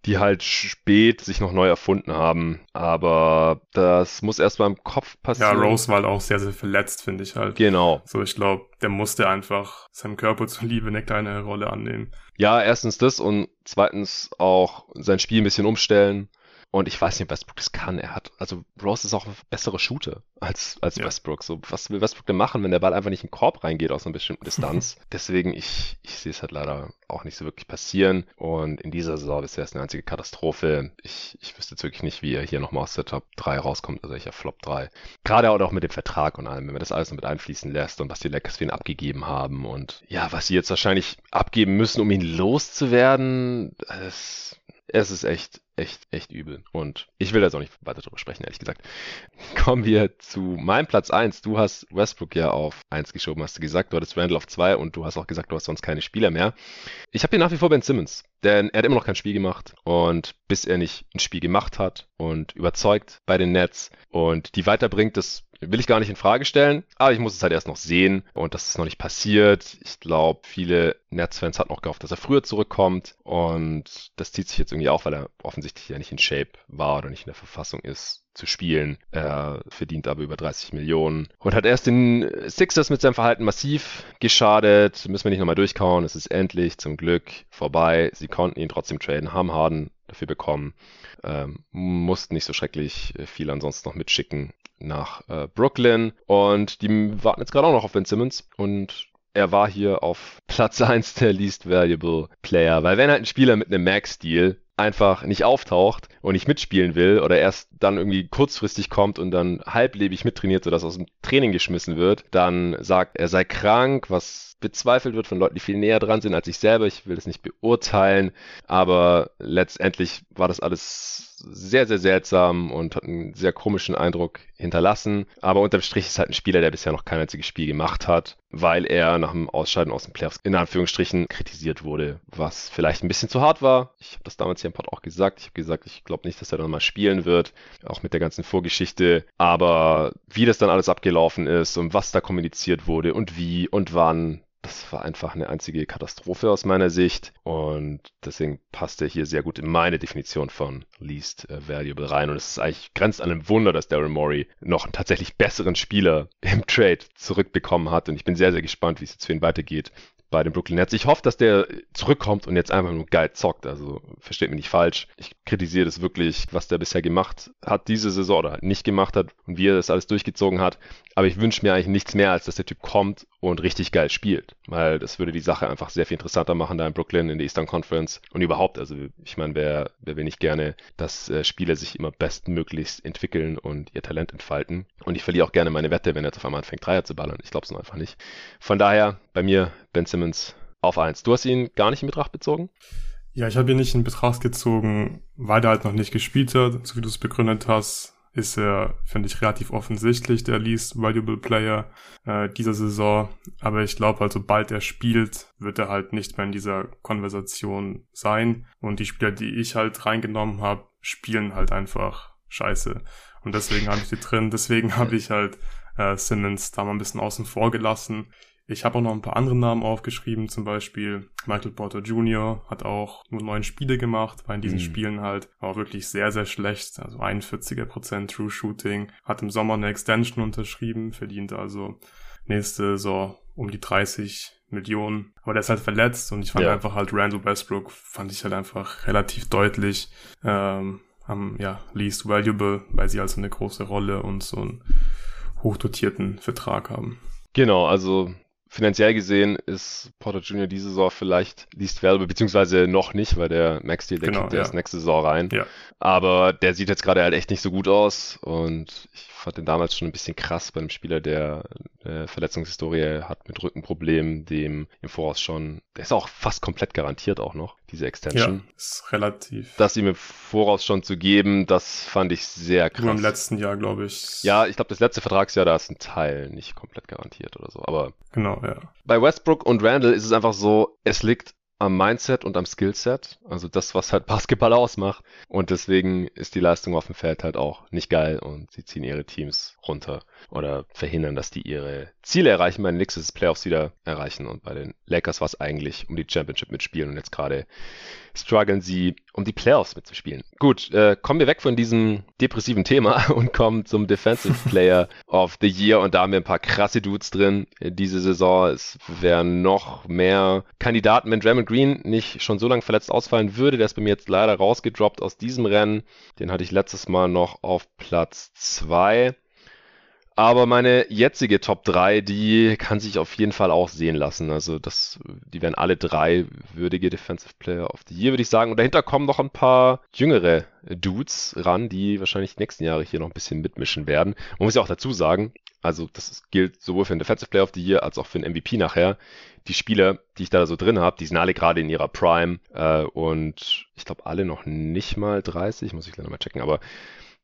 Speaker 1: die halt spät sich noch neu erfunden haben. Aber das muss erst mal im Kopf passieren.
Speaker 2: Ja, Rose war halt auch sehr, sehr verletzt, finde ich halt.
Speaker 1: Genau.
Speaker 2: So, ich glaube, der musste einfach seinem Körper zuliebe eine kleine Rolle annehmen.
Speaker 1: Ja, erstens das und zweitens auch sein Spiel ein bisschen umstellen. Und ich weiß nicht, ob Westbrook das kann. Er hat, also Rose ist auch ein besserer Shooter als, als ja. Westbrook. So, was will Westbrook denn machen, wenn der Ball einfach nicht in den Korb reingeht aus einer bestimmten Distanz? Deswegen, ich, ich sehe es halt leider auch nicht so wirklich passieren. Und in dieser Saison ist es eine einzige Katastrophe. Ich, ich wüsste jetzt wirklich nicht, wie er hier nochmal aus der Top 3 rauskommt, also ich Flop 3. Gerade auch mit dem Vertrag und allem, wenn man das alles mit einfließen lässt und was die Lakers für ihn abgegeben haben und ja, was sie jetzt wahrscheinlich abgeben müssen, um ihn loszuwerden, das es ist echt, echt, echt übel. Und ich will da auch nicht weiter drüber sprechen, ehrlich gesagt. Kommen wir zu meinem Platz 1. Du hast Westbrook ja auf 1 geschoben, hast du gesagt. Du hattest Randall auf 2 und du hast auch gesagt, du hast sonst keine Spieler mehr. Ich habe hier nach wie vor Ben Simmons, denn er hat immer noch kein Spiel gemacht. Und bis er nicht ein Spiel gemacht hat und überzeugt bei den Nets und die weiterbringt, das will ich gar nicht in Frage stellen, aber ich muss es halt erst noch sehen und das ist noch nicht passiert. Ich glaube, viele Nets-Fans hatten auch gehofft, dass er früher zurückkommt und das zieht sich jetzt irgendwie auch, weil er offensichtlich ja nicht in Shape war oder nicht in der Verfassung ist zu spielen. Er verdient aber über 30 Millionen und hat erst den Sixers mit seinem Verhalten massiv geschadet. Müssen wir nicht nochmal durchkauen. Es ist endlich zum Glück vorbei. Sie konnten ihn trotzdem traden, haben Harden dafür bekommen. Ähm, mussten nicht so schrecklich viel ansonsten noch mitschicken nach äh, Brooklyn. Und die warten jetzt gerade auch noch auf Ben Simmons. Und er war hier auf Platz 1 der Least Valuable Player, weil wenn halt ein Spieler mit einem Max-Deal einfach nicht auftaucht und nicht mitspielen will oder erst dann irgendwie kurzfristig kommt und dann halblebig mittrainiert, sodass aus dem Training geschmissen wird, dann sagt, er sei krank, was bezweifelt wird von Leuten, die viel näher dran sind als ich selber. Ich will das nicht beurteilen, aber letztendlich war das alles sehr, sehr seltsam und hat einen sehr komischen Eindruck hinterlassen. Aber unterm Strich ist halt ein Spieler, der bisher noch kein einziges Spiel gemacht hat, weil er nach dem Ausscheiden aus den Playoffs in Anführungsstrichen kritisiert wurde, was vielleicht ein bisschen zu hart war. Ich habe das damals hier im Pod auch gesagt. Ich habe gesagt, ich glaube nicht, dass er dann mal spielen wird, auch mit der ganzen Vorgeschichte. Aber wie das dann alles abgelaufen ist und was da kommuniziert wurde und wie und wann, das war einfach eine einzige Katastrophe aus meiner Sicht und deswegen passt er hier sehr gut in meine Definition von Least äh, Valuable rein und es ist eigentlich grenzt an einem Wunder, dass Daryl Morey noch einen tatsächlich besseren Spieler im Trade zurückbekommen hat und ich bin sehr, sehr gespannt, wie es jetzt für ihn weitergeht bei den Brooklyn Nets. Ich hoffe, dass der zurückkommt und jetzt einfach nur geil zockt. Also versteht mich nicht falsch. Ich kritisiere das wirklich, was der bisher gemacht hat diese Saison oder nicht gemacht hat und wie er das alles durchgezogen hat. Aber ich wünsche mir eigentlich nichts mehr, als dass der Typ kommt und richtig geil spielt. Weil das würde die Sache einfach sehr viel interessanter machen da in Brooklyn in der Eastern Conference und überhaupt. Also ich meine, wer, wer will nicht gerne, dass äh, Spieler sich immer bestmöglichst entwickeln und ihr Talent entfalten. Und ich verliere auch gerne meine Wette, wenn er jetzt auf einmal anfängt, Dreier zu ballern. Ich glaube es nur einfach nicht. Von daher bei mir Ben Simmons auf 1. Du hast ihn gar nicht in Betracht bezogen?
Speaker 2: Ja, ich habe ihn nicht in Betracht gezogen, weil er halt noch nicht gespielt hat, so wie du es begründet hast ist er, finde ich, relativ offensichtlich der least valuable Player äh, dieser Saison. Aber ich glaube halt, sobald er spielt, wird er halt nicht mehr in dieser Konversation sein. Und die Spieler, die ich halt reingenommen habe, spielen halt einfach scheiße. Und deswegen habe ich die drin. Deswegen habe ich halt äh, Simmons da mal ein bisschen außen vor gelassen. Ich habe auch noch ein paar andere Namen aufgeschrieben, zum Beispiel Michael Porter Jr. hat auch nur neun Spiele gemacht, war in diesen mhm. Spielen halt auch wirklich sehr, sehr schlecht, also 41er Prozent True Shooting, hat im Sommer eine Extension unterschrieben, verdient also nächste Saison um die 30 Millionen. Aber der ist halt verletzt und ich fand ja. einfach halt Randall Westbrook fand ich halt einfach relativ deutlich ähm, am ja, least valuable, weil sie also eine große Rolle und so einen hochdotierten Vertrag haben.
Speaker 1: Genau, also finanziell gesehen ist Porter Jr. diese Saison vielleicht least valuable, beziehungsweise noch nicht, weil der Max Deal, der genau, kommt ja. erst nächste Saison rein. Ja. Aber der sieht jetzt gerade halt echt nicht so gut aus und ich fand den damals schon ein bisschen krass bei einem Spieler, der eine Verletzungshistorie hat mit Rückenproblemen, dem im Voraus schon, der ist auch fast komplett garantiert auch noch, diese Extension.
Speaker 2: Ja, ist relativ.
Speaker 1: Das ihm im Voraus schon zu geben, das fand ich sehr krass.
Speaker 2: Nur im letzten Jahr, glaube ich.
Speaker 1: Ja, ich glaube, das letzte Vertragsjahr, da ist ein Teil nicht komplett garantiert oder so, aber.
Speaker 2: Genau, ja.
Speaker 1: Bei Westbrook und Randall ist es einfach so, es liegt am Mindset und am Skillset, also das, was halt Basketball ausmacht. Und deswegen ist die Leistung auf dem Feld halt auch nicht geil und sie ziehen ihre Teams runter oder verhindern, dass die ihre Ziele erreichen. Bei den Knicks ist Playoffs wieder erreichen und bei den Lakers war es eigentlich um die Championship mitspielen und jetzt gerade strugglen sie, um die Playoffs mitzuspielen. Gut, äh, kommen wir weg von diesem depressiven Thema und kommen zum Defensive Player of the Year und da haben wir ein paar krasse Dudes drin diese Saison. Es wären noch mehr Kandidaten, wenn Draymond Green nicht schon so lange verletzt ausfallen würde. Der ist bei mir jetzt leider rausgedroppt aus diesem Rennen. Den hatte ich letztes Mal noch auf Platz 2. Aber meine jetzige Top 3, die kann sich auf jeden Fall auch sehen lassen. Also das, die wären alle drei würdige Defensive Player of the Year, würde ich sagen. Und dahinter kommen noch ein paar jüngere Dudes ran, die wahrscheinlich die nächsten Jahre hier noch ein bisschen mitmischen werden. Man muss ja auch dazu sagen, also das gilt sowohl für den Defensive Player of the Year als auch für den MVP nachher. Die Spieler, die ich da so drin habe, die sind alle gerade in ihrer Prime äh, und ich glaube alle noch nicht mal 30, muss ich gleich nochmal checken, aber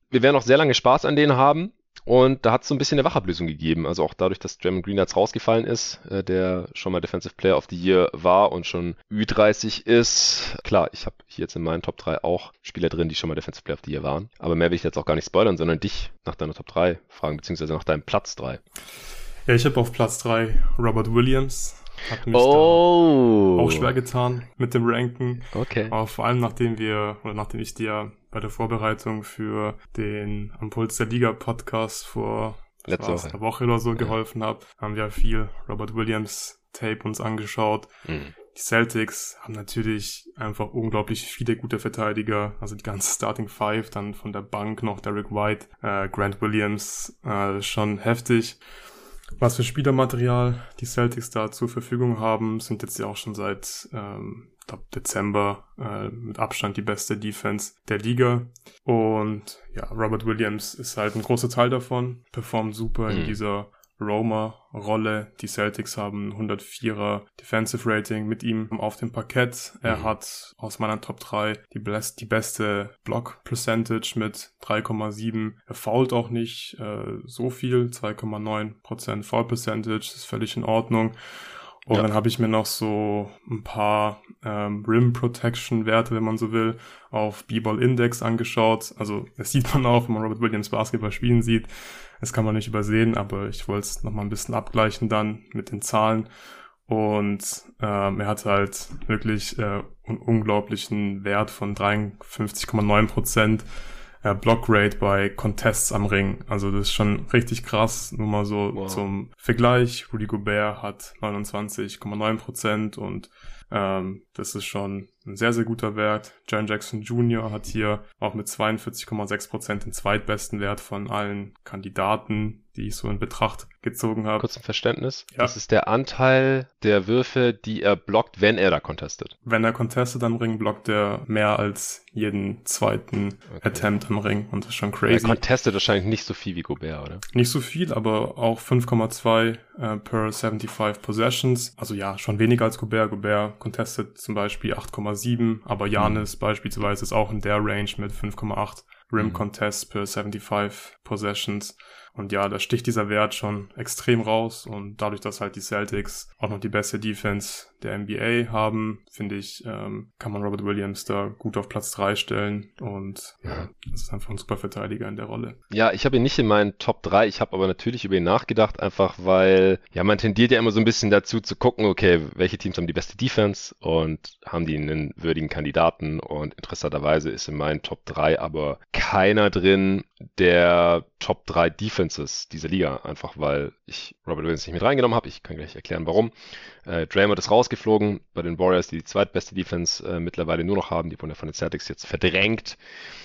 Speaker 1: wir werden noch sehr lange Spaß an denen haben und da hat es so ein bisschen eine Wachablösung gegeben. Also auch dadurch, dass Draymond Green jetzt rausgefallen ist, äh, der schon mal Defensive Player of the Year war und schon Ü30 ist. Klar, ich habe hier jetzt in meinen Top 3 auch Spieler drin, die schon mal Defensive Player of the Year waren. Aber mehr will ich jetzt auch gar nicht spoilern, sondern dich nach deiner Top 3 fragen, beziehungsweise nach deinem Platz 3.
Speaker 2: Ja, ich habe auf Platz 3 Robert Williams.
Speaker 1: Hat mich oh.
Speaker 2: auch schwer getan mit dem Ranken.
Speaker 1: Okay.
Speaker 2: Aber vor allem nachdem wir, oder nachdem ich dir bei der Vorbereitung für den Ampuls der Liga Podcast vor
Speaker 1: Letzte Woche.
Speaker 2: einer Woche oder so ja. geholfen habe, haben wir viel Robert Williams Tape uns angeschaut. Mhm. Die Celtics haben natürlich einfach unglaublich viele gute Verteidiger, also die ganze Starting Five, dann von der Bank noch Derek White, äh, Grant Williams, äh, schon heftig. Was für Spielermaterial die Celtics da zur Verfügung haben, sind jetzt ja auch schon seit ähm, glaub, Dezember äh, mit Abstand die beste Defense der Liga. Und ja, Robert Williams ist halt ein großer Teil davon, performt super mhm. in dieser Roma-Rolle. Die Celtics haben 104er Defensive Rating mit ihm auf dem Parkett. Er mhm. hat aus meiner Top 3 die, best, die beste Block Percentage mit 3,7. Er fault auch nicht äh, so viel, 2,9% Foul Percentage, ist völlig in Ordnung. Und ja. dann habe ich mir noch so ein paar ähm, Rim Protection Werte, wenn man so will, auf B-Ball Index angeschaut. Also das sieht man auch, wenn man Robert Williams Basketball spielen sieht. Das kann man nicht übersehen, aber ich wollte es nochmal ein bisschen abgleichen dann mit den Zahlen. Und ähm, er hat halt wirklich äh, einen unglaublichen Wert von 53,9 Prozent äh, Blockrate bei Contests am Ring. Also das ist schon richtig krass. Nur mal so wow. zum Vergleich. Rudy Gobert hat 29,9 Prozent und ähm, das ist schon ein sehr, sehr guter Wert. John Jackson Jr. hat hier auch mit 42,6 Prozent den zweitbesten Wert von allen Kandidaten, die ich so in Betracht gezogen habe.
Speaker 1: Kurz ein Verständnis. Ja. Das ist der Anteil der Würfe, die er blockt, wenn er da contestet.
Speaker 2: Wenn er contestet am Ring, blockt er mehr als jeden zweiten okay. Attempt am Ring. Und das ist schon crazy.
Speaker 1: Er contestet wahrscheinlich nicht so viel wie Gobert, oder?
Speaker 2: Nicht so viel, aber auch 5,2 äh, per 75 Possessions. Also ja, schon weniger als Gobert. Gobert contestet zum Beispiel 8,7, aber Janis mhm. beispielsweise ist auch in der Range mit 5,8 Rim mhm. Contests per 75 Possessions. Und ja, da sticht dieser Wert schon extrem raus und dadurch, dass halt die Celtics auch noch die beste Defense der NBA haben, finde ich, ähm, kann man Robert Williams da gut auf Platz 3 stellen und ja, das ist einfach ein super Verteidiger in der Rolle.
Speaker 1: Ja, ich habe ihn nicht in meinen Top 3, ich habe aber natürlich über ihn nachgedacht, einfach weil, ja, man tendiert ja immer so ein bisschen dazu zu gucken, okay, welche Teams haben die beste Defense und haben die einen würdigen Kandidaten und interessanterweise ist in meinen Top 3 aber keiner drin der Top 3 Defenses dieser Liga, einfach weil ich Robert Williams nicht mit reingenommen habe. Ich kann gleich erklären, warum. Äh, Draymond ist rausgeflogen bei den Warriors, die die zweitbeste Defense äh, mittlerweile nur noch haben. Die wurden ja von den Celtics jetzt verdrängt,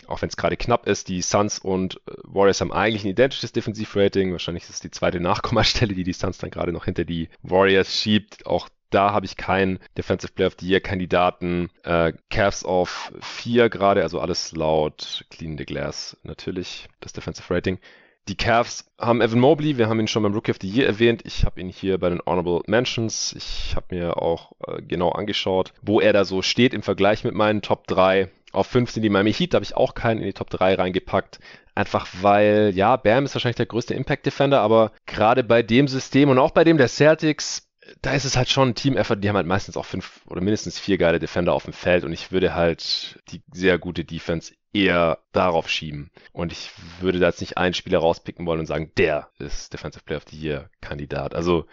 Speaker 1: auch wenn es gerade knapp ist. Die Suns und äh, Warriors haben eigentlich ein identisches Defensivrating. Wahrscheinlich ist es die zweite Nachkommastelle, die die Suns dann gerade noch hinter die Warriors schiebt. Auch da habe ich keinen Defensive Player of the Year Kandidaten. Äh, Cavs auf 4 gerade, also alles laut Clean the Glass natürlich, das Defensive Rating. Die Cavs haben Evan Mobley, wir haben ihn schon beim Rookie of the Year erwähnt. Ich habe ihn hier bei den Honorable Mentions. Ich habe mir auch äh, genau angeschaut, wo er da so steht im Vergleich mit meinen Top 3. Auf 5 sind die Miami Heat, da habe ich auch keinen in die Top 3 reingepackt. Einfach weil, ja, Bam ist wahrscheinlich der größte Impact Defender, aber gerade bei dem System und auch bei dem der Celtics da ist es halt schon ein Team-Effort. Die haben halt meistens auch fünf oder mindestens vier geile Defender auf dem Feld und ich würde halt die sehr gute Defense eher darauf schieben. Und ich würde da jetzt nicht einen Spieler rauspicken wollen und sagen, der ist Defensive Player of the Year Kandidat. Also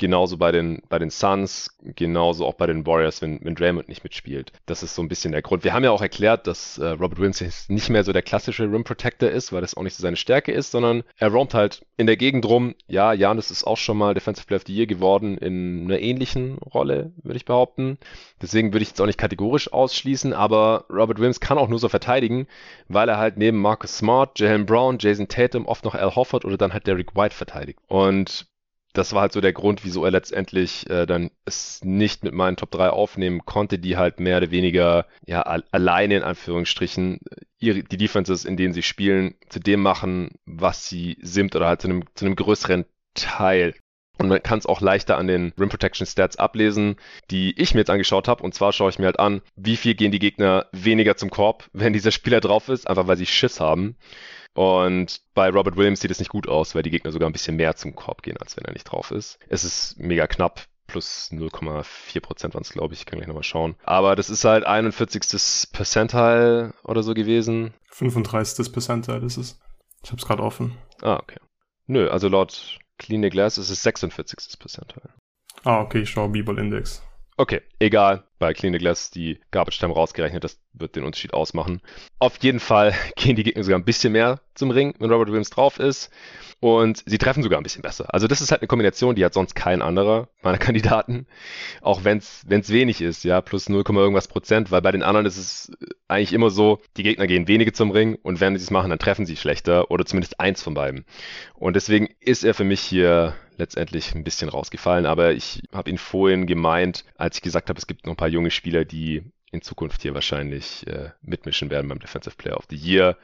Speaker 1: Genauso bei den, bei den Suns, genauso auch bei den Warriors, wenn, wenn Draymond nicht mitspielt. Das ist so ein bisschen der Grund. Wir haben ja auch erklärt, dass äh, Robert Williams nicht mehr so der klassische Rim Protector ist, weil das auch nicht so seine Stärke ist, sondern er roamt halt in der Gegend rum. Ja, Janis ist auch schon mal Defensive Player of the Year geworden in einer ähnlichen Rolle, würde ich behaupten. Deswegen würde ich jetzt auch nicht kategorisch ausschließen, aber Robert Williams kann auch nur so verteidigen, weil er halt neben Marcus Smart, Jalen Brown, Jason Tatum, oft noch Al Hofford oder dann halt Derek White verteidigt. Und das war halt so der Grund, wieso er letztendlich äh, dann es nicht mit meinen Top 3 aufnehmen konnte, die halt mehr oder weniger ja alleine in Anführungsstrichen ihre, die Defenses, in denen sie spielen, zu dem machen, was sie sind oder halt zu einem, zu einem größeren Teil. Und man kann es auch leichter an den Rim Protection Stats ablesen, die ich mir jetzt angeschaut habe. Und zwar schaue ich mir halt an, wie viel gehen die Gegner weniger zum Korb, wenn dieser Spieler drauf ist, einfach weil sie Schiss haben. Und bei Robert Williams sieht es nicht gut aus, weil die Gegner sogar ein bisschen mehr zum Korb gehen, als wenn er nicht drauf ist. Es ist mega knapp. Plus 0,4 Prozent waren es, glaube ich. Ich kann gleich nochmal schauen. Aber das ist halt 41. Percentile oder so gewesen.
Speaker 2: 35. Percentile ist es. Ich habe es gerade offen.
Speaker 1: Ah, okay. Nö, also laut Clean Glass ist es 46. Percentile.
Speaker 2: Ah, okay, ich schaue B-Ball Index.
Speaker 1: Okay, egal. Bei Clean the Glass die Garbage Time rausgerechnet, das wird den Unterschied ausmachen. Auf jeden Fall gehen die Gegner sogar ein bisschen mehr zum Ring, wenn Robert Williams drauf ist. Und sie treffen sogar ein bisschen besser. Also das ist halt eine Kombination, die hat sonst kein anderer meiner Kandidaten. Auch wenn es wenig ist, ja, plus 0, irgendwas Prozent, weil bei den anderen ist es eigentlich immer so, die Gegner gehen wenige zum Ring und wenn sie es machen, dann treffen sie schlechter oder zumindest eins von beiden. Und deswegen ist er für mich hier letztendlich ein bisschen rausgefallen. Aber ich habe ihn vorhin gemeint, als ich gesagt habe, es gibt noch ein paar junge Spieler, die in Zukunft hier wahrscheinlich äh, mitmischen werden beim Defensive Player of the Year.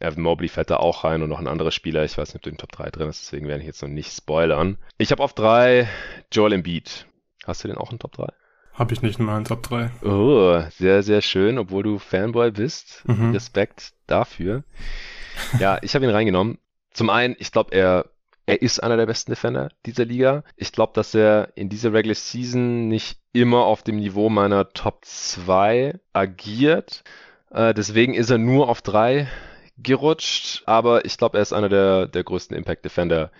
Speaker 1: Evan Mobley fällt da auch rein und noch ein anderer Spieler. Ich weiß nicht, ob du in den Top 3 drin ist, deswegen werde ich jetzt noch nicht spoilern. Ich habe auf 3 Joel Embiid. Hast du den auch in Top 3?
Speaker 2: Habe ich nicht in meinen Top 3.
Speaker 1: Oh, sehr, sehr schön, obwohl du Fanboy bist. Mhm. Respekt dafür. Ja, ich habe ihn reingenommen. Zum einen, ich glaube, er er ist einer der besten Defender dieser Liga. Ich glaube, dass er in dieser Regular Season nicht immer auf dem Niveau meiner Top 2 agiert. Äh, deswegen ist er nur auf 3 gerutscht. Aber ich glaube, er ist einer der, der größten Impact Defender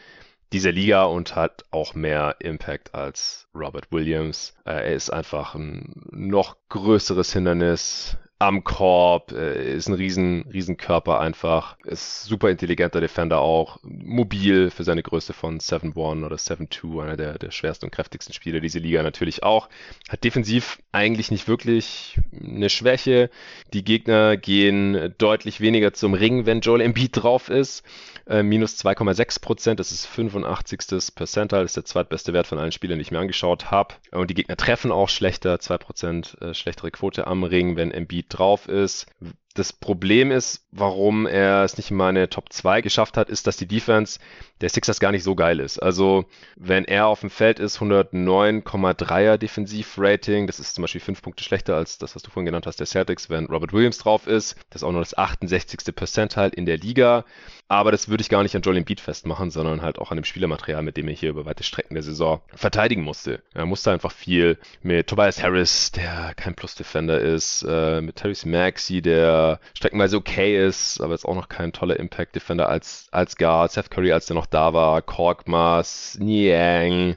Speaker 1: dieser Liga und hat auch mehr Impact als Robert Williams. Äh, er ist einfach ein noch größeres Hindernis am Korb, äh, ist ein riesen, riesen Körper einfach, ist super intelligenter Defender auch, mobil für seine Größe von 7-1 oder 7-2, einer der, der schwersten und kräftigsten Spieler dieser Liga natürlich auch. Hat defensiv eigentlich nicht wirklich eine Schwäche. Die Gegner gehen deutlich weniger zum Ring, wenn Joel Embiid drauf ist. Äh, minus 2,6 Prozent, das ist 85. Percentile, ist der zweitbeste Wert von allen Spielern, die ich mir angeschaut habe. Und die Gegner treffen auch schlechter, 2 Prozent äh, schlechtere Quote am Ring, wenn Embiid drauf ist. Das Problem ist, warum er es nicht in meine Top 2 geschafft hat, ist, dass die Defense der Sixers gar nicht so geil ist. Also, wenn er auf dem Feld ist, 109,3er Defensivrating, das ist zum Beispiel 5 Punkte schlechter als das, was du vorhin genannt hast, der Celtics, wenn Robert Williams drauf ist. Das ist auch nur das 68. Percentile in der Liga. Aber das würde ich gar nicht an Joel Embiid festmachen, sondern halt auch an dem Spielermaterial, mit dem er hier über weite Strecken der Saison verteidigen musste. Er musste einfach viel mit Tobias Harris, der kein Plus-Defender ist, äh, mit Terry Maxey, der streckenweise okay ist, aber jetzt auch noch kein toller Impact-Defender als, als Guard, Seth Curry, als der noch da war, Korkmaz, Niang,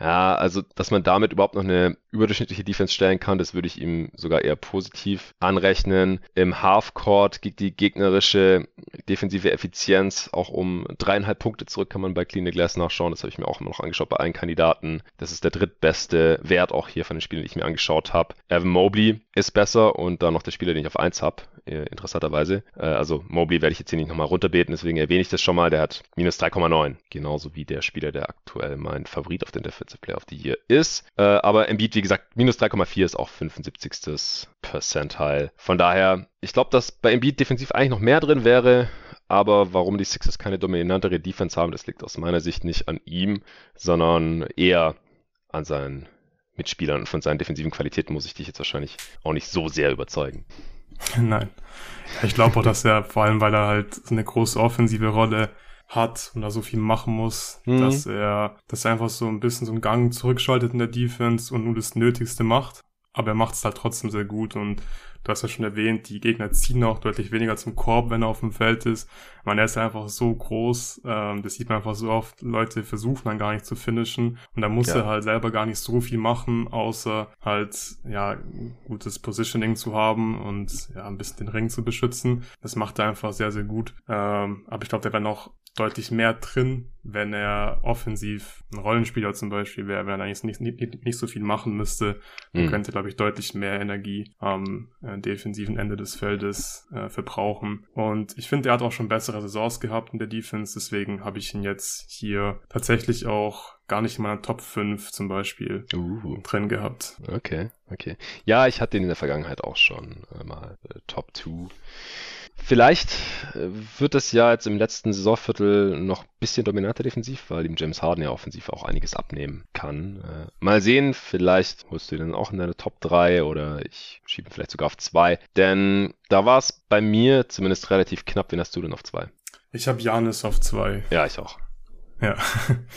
Speaker 1: Ja, also, dass man damit überhaupt noch eine überdurchschnittliche Defense stellen kann, das würde ich ihm sogar eher positiv anrechnen. Im Halfcourt geht die gegnerische defensive Effizienz auch um dreieinhalb Punkte zurück, kann man bei Clean the Glass nachschauen. Das habe ich mir auch immer noch angeschaut bei allen Kandidaten. Das ist der drittbeste Wert auch hier von den Spielen, die ich mir angeschaut habe. Evan Mobley ist besser und dann noch der Spieler, den ich auf eins habe, äh, interessanterweise. Äh, also Mobley werde ich jetzt hier nicht nochmal runterbeten, deswegen erwähne ich das schon mal. Der hat minus 3,9. Genauso wie der Spieler, der aktuell mein Favorit auf den Defensive Player of the Year ist. Äh, aber Embiid, wie gesagt, minus 3,4 ist auch 75. Percentile. Von daher, ich glaube, dass bei Embiid defensiv eigentlich noch mehr drin wäre. Aber warum die Sixers keine dominantere Defense haben, das liegt aus meiner Sicht nicht an ihm, sondern eher an seinen Mitspielern. Und von seinen defensiven Qualitäten muss ich dich jetzt wahrscheinlich auch nicht so sehr überzeugen.
Speaker 2: Nein. Ich glaube auch, dass er, vor allem weil er halt so eine große offensive Rolle hat und da so viel machen muss, mhm. dass er, dass er einfach so ein bisschen so einen Gang zurückschaltet in der Defense und nur das Nötigste macht. Aber er macht es halt trotzdem sehr gut und du hast ja schon erwähnt, die Gegner ziehen auch deutlich weniger zum Korb, wenn er auf dem Feld ist. Man, er ist einfach so groß, ähm, das sieht man einfach so oft, Leute versuchen dann gar nicht zu finishen und da muss ja. er halt selber gar nicht so viel machen, außer halt, ja, gutes Positioning zu haben und ja, ein bisschen den Ring zu beschützen. Das macht er einfach sehr, sehr gut. Ähm, aber ich glaube, der wäre noch deutlich mehr drin, wenn er offensiv ein Rollenspieler zum Beispiel wäre, wenn er eigentlich nicht, nicht, nicht so viel machen müsste, dann mhm. könnte, glaube ich, deutlich mehr Energie am äh, defensiven Ende des Feldes äh, verbrauchen. Und ich finde, er hat auch schon bessere Saisons gehabt in der Defense, deswegen habe ich ihn jetzt hier tatsächlich auch gar nicht in meiner Top 5 zum Beispiel uh. drin gehabt.
Speaker 1: Okay, okay. Ja, ich hatte ihn in der Vergangenheit auch schon äh, mal äh, Top 2. Vielleicht äh, wird das ja jetzt im letzten Saisonviertel noch ein bisschen dominanter defensiv, weil ihm James Harden ja offensiv auch einiges abnehmen kann. Äh, mal sehen, vielleicht holst du ihn dann auch in deine Top 3 oder ich schiebe ihn vielleicht sogar auf 2. Denn da war es bei mir zumindest relativ knapp. Wen hast du denn auf 2?
Speaker 2: Ich habe Janis auf 2.
Speaker 1: Ja, ich auch.
Speaker 2: Ja.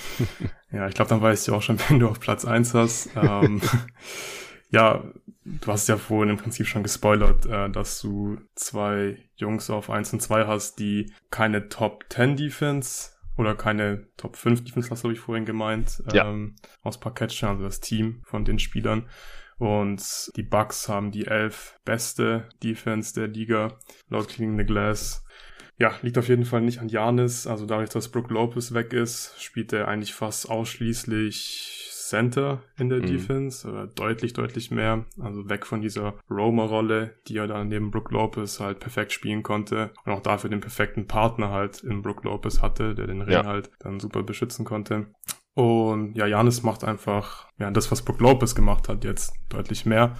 Speaker 2: ja, ich glaube, dann weißt du auch schon, wenn du auf Platz 1 hast. Ähm, ja, du hast ja vorhin im Prinzip schon gespoilert, äh, dass du zwei Jungs auf 1 und 2 hast, die keine Top 10 Defense oder keine Top 5 Defense, das habe ich vorhin gemeint, ja. ähm, aus Parkett, also das Team von den Spielern. Und die Bucks haben die elf beste Defense der Liga, laut Cleaning the Glass. Ja, liegt auf jeden Fall nicht an Janis. Also dadurch, dass Brook Lopez weg ist, spielt er eigentlich fast ausschließlich Center in der mhm. Defense, oder deutlich, deutlich mehr. Also weg von dieser Romer-Rolle, die er dann neben Brook Lopez halt perfekt spielen konnte und auch dafür den perfekten Partner halt in Brook Lopez hatte, der den Ring ja. halt dann super beschützen konnte. Und ja, Janis macht einfach ja das, was Brook Lopez gemacht hat, jetzt deutlich mehr.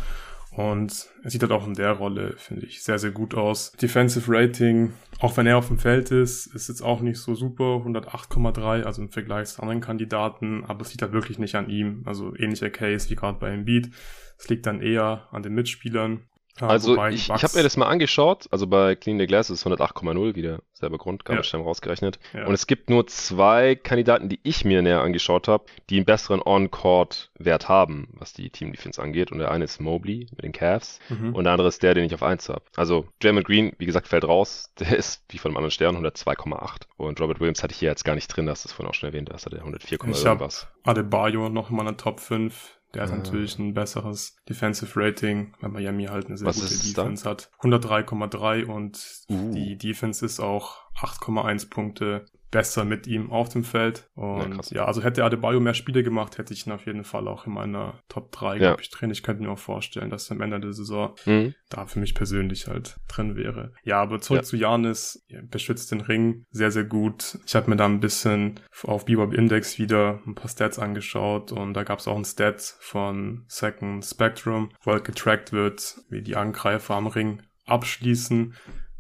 Speaker 2: Und er sieht halt auch in der Rolle, finde ich, sehr, sehr gut aus. Defensive Rating, auch wenn er auf dem Feld ist, ist jetzt auch nicht so super. 108,3, also im Vergleich zu anderen Kandidaten. Aber es liegt halt wirklich nicht an ihm. Also ähnlicher Case wie gerade bei Embiid. Es liegt dann eher an den Mitspielern.
Speaker 1: Also ich, ich habe mir das mal angeschaut, also bei Clean the Glass ist 108,0 wieder selber Grund, Gabelstein ja. rausgerechnet. Ja. Und es gibt nur zwei Kandidaten, die ich mir näher angeschaut habe, die einen besseren On-Court-Wert haben, was die Team-Defense angeht. Und der eine ist Mobley mit den Cavs mhm. und der andere ist der, den ich auf 1 habe. Also Draymond Green, wie gesagt, fällt raus. Der ist wie von einem anderen Stern 102,8. Und Robert Williams hatte ich hier jetzt gar nicht drin, das ist vorhin auch schon erwähnt, da ist er der 104,
Speaker 2: ich irgendwas. Adebayo noch in meiner Top 5 der hat ah. natürlich ein besseres Defensive Rating, weil Miami halt eine sehr Was gute Defense dann? hat. 103,3 und uh. die Defense ist auch 8,1 Punkte besser mit ihm auf dem Feld. Und ja, ja, also hätte Adebayo mehr Spiele gemacht, hätte ich ihn auf jeden Fall auch in meiner Top 3, ja. glaube ich, drin. Ich könnte mir auch vorstellen, dass er am Ende der Saison mhm. da für mich persönlich halt drin wäre. Ja, aber zurück ja. zu Janis, er beschützt den Ring sehr, sehr gut. Ich habe mir da ein bisschen auf Bebop Index wieder ein paar Stats angeschaut und da gab es auch ein Stat von Second Spectrum, wo halt getrackt wird, wie die Angreifer am Ring abschließen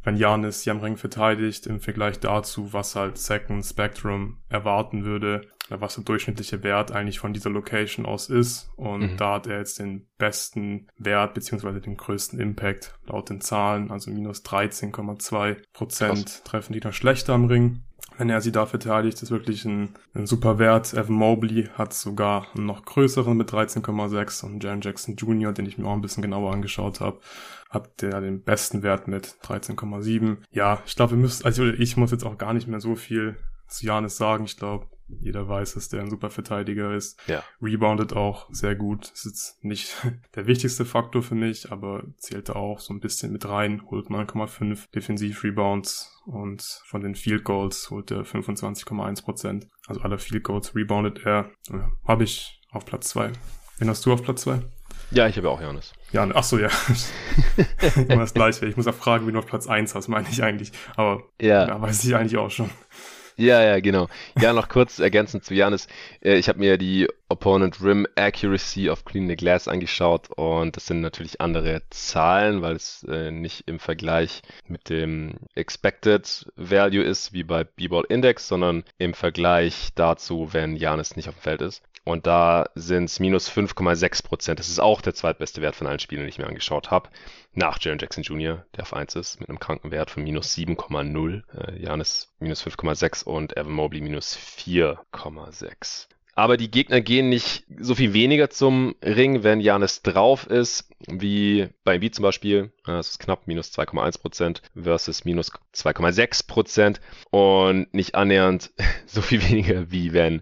Speaker 2: wenn Janis sie am Ring verteidigt, im Vergleich dazu, was halt Second Spectrum erwarten würde, was der durchschnittliche Wert eigentlich von dieser Location aus ist. Und mhm. da hat er jetzt den besten Wert beziehungsweise den größten Impact laut den Zahlen, also minus 13,2 Prozent treffen die da schlechter am Ring wenn er sie da verteidigt, ist wirklich ein, ein super Wert. Evan Mobley hat sogar einen noch größeren mit 13,6 und Jaron Jackson Jr., den ich mir auch ein bisschen genauer angeschaut habe, hat der den besten Wert mit 13,7. Ja, ich glaube, wir müssen, also ich muss jetzt auch gar nicht mehr so viel zu Janis sagen. Ich glaube, Jeder weiß, dass der ein super Verteidiger ist.
Speaker 1: Ja.
Speaker 2: Reboundet auch sehr gut. Ist jetzt nicht der wichtigste Faktor für mich, aber zählt da auch so ein bisschen mit rein. Holt 9,5 Defensiv-Rebounds und von den Field Goals holt er 25,1 Prozent. Also alle Field Goals reboundet er. Ja, Habe ich auf Platz zwei. Wen hast du auf Platz zwei?
Speaker 1: Ja, ich habe auch Janis.
Speaker 2: Ja, ach so, ja. Immer das Gleiche. Ich muss auch fragen, wie du auf Platz 1 hast, meine ich eigentlich. Aber ja. ja, weiß ich eigentlich auch schon.
Speaker 1: Ja, ja, genau. Ja, noch kurz ergänzend zu Janis. Äh, ich habe mir die Opponent Rim Accuracy of Clean the Glass angeschaut und das sind natürlich andere Zahlen, weil es äh, nicht im Vergleich mit dem Expected Value ist wie bei B-Ball Index, sondern im Vergleich dazu, wenn Janis nicht auf dem Feld ist. Und da sind es minus 5,6 Prozent. Das ist auch der zweitbeste Wert von allen Spielen, die ich mir angeschaut habe. Nach Jaron Jackson Jr., der auf 1 ist, mit einem kranken Wert von minus 7,0. Äh, Janis minus 5,6 und Evan Mobley minus 4,6. Aber die Gegner gehen nicht so viel weniger zum Ring, wenn Janis drauf ist, wie bei Embiid zum Beispiel. Das ist knapp minus 2,1% versus minus 2,6% und nicht annähernd so viel weniger, wie wenn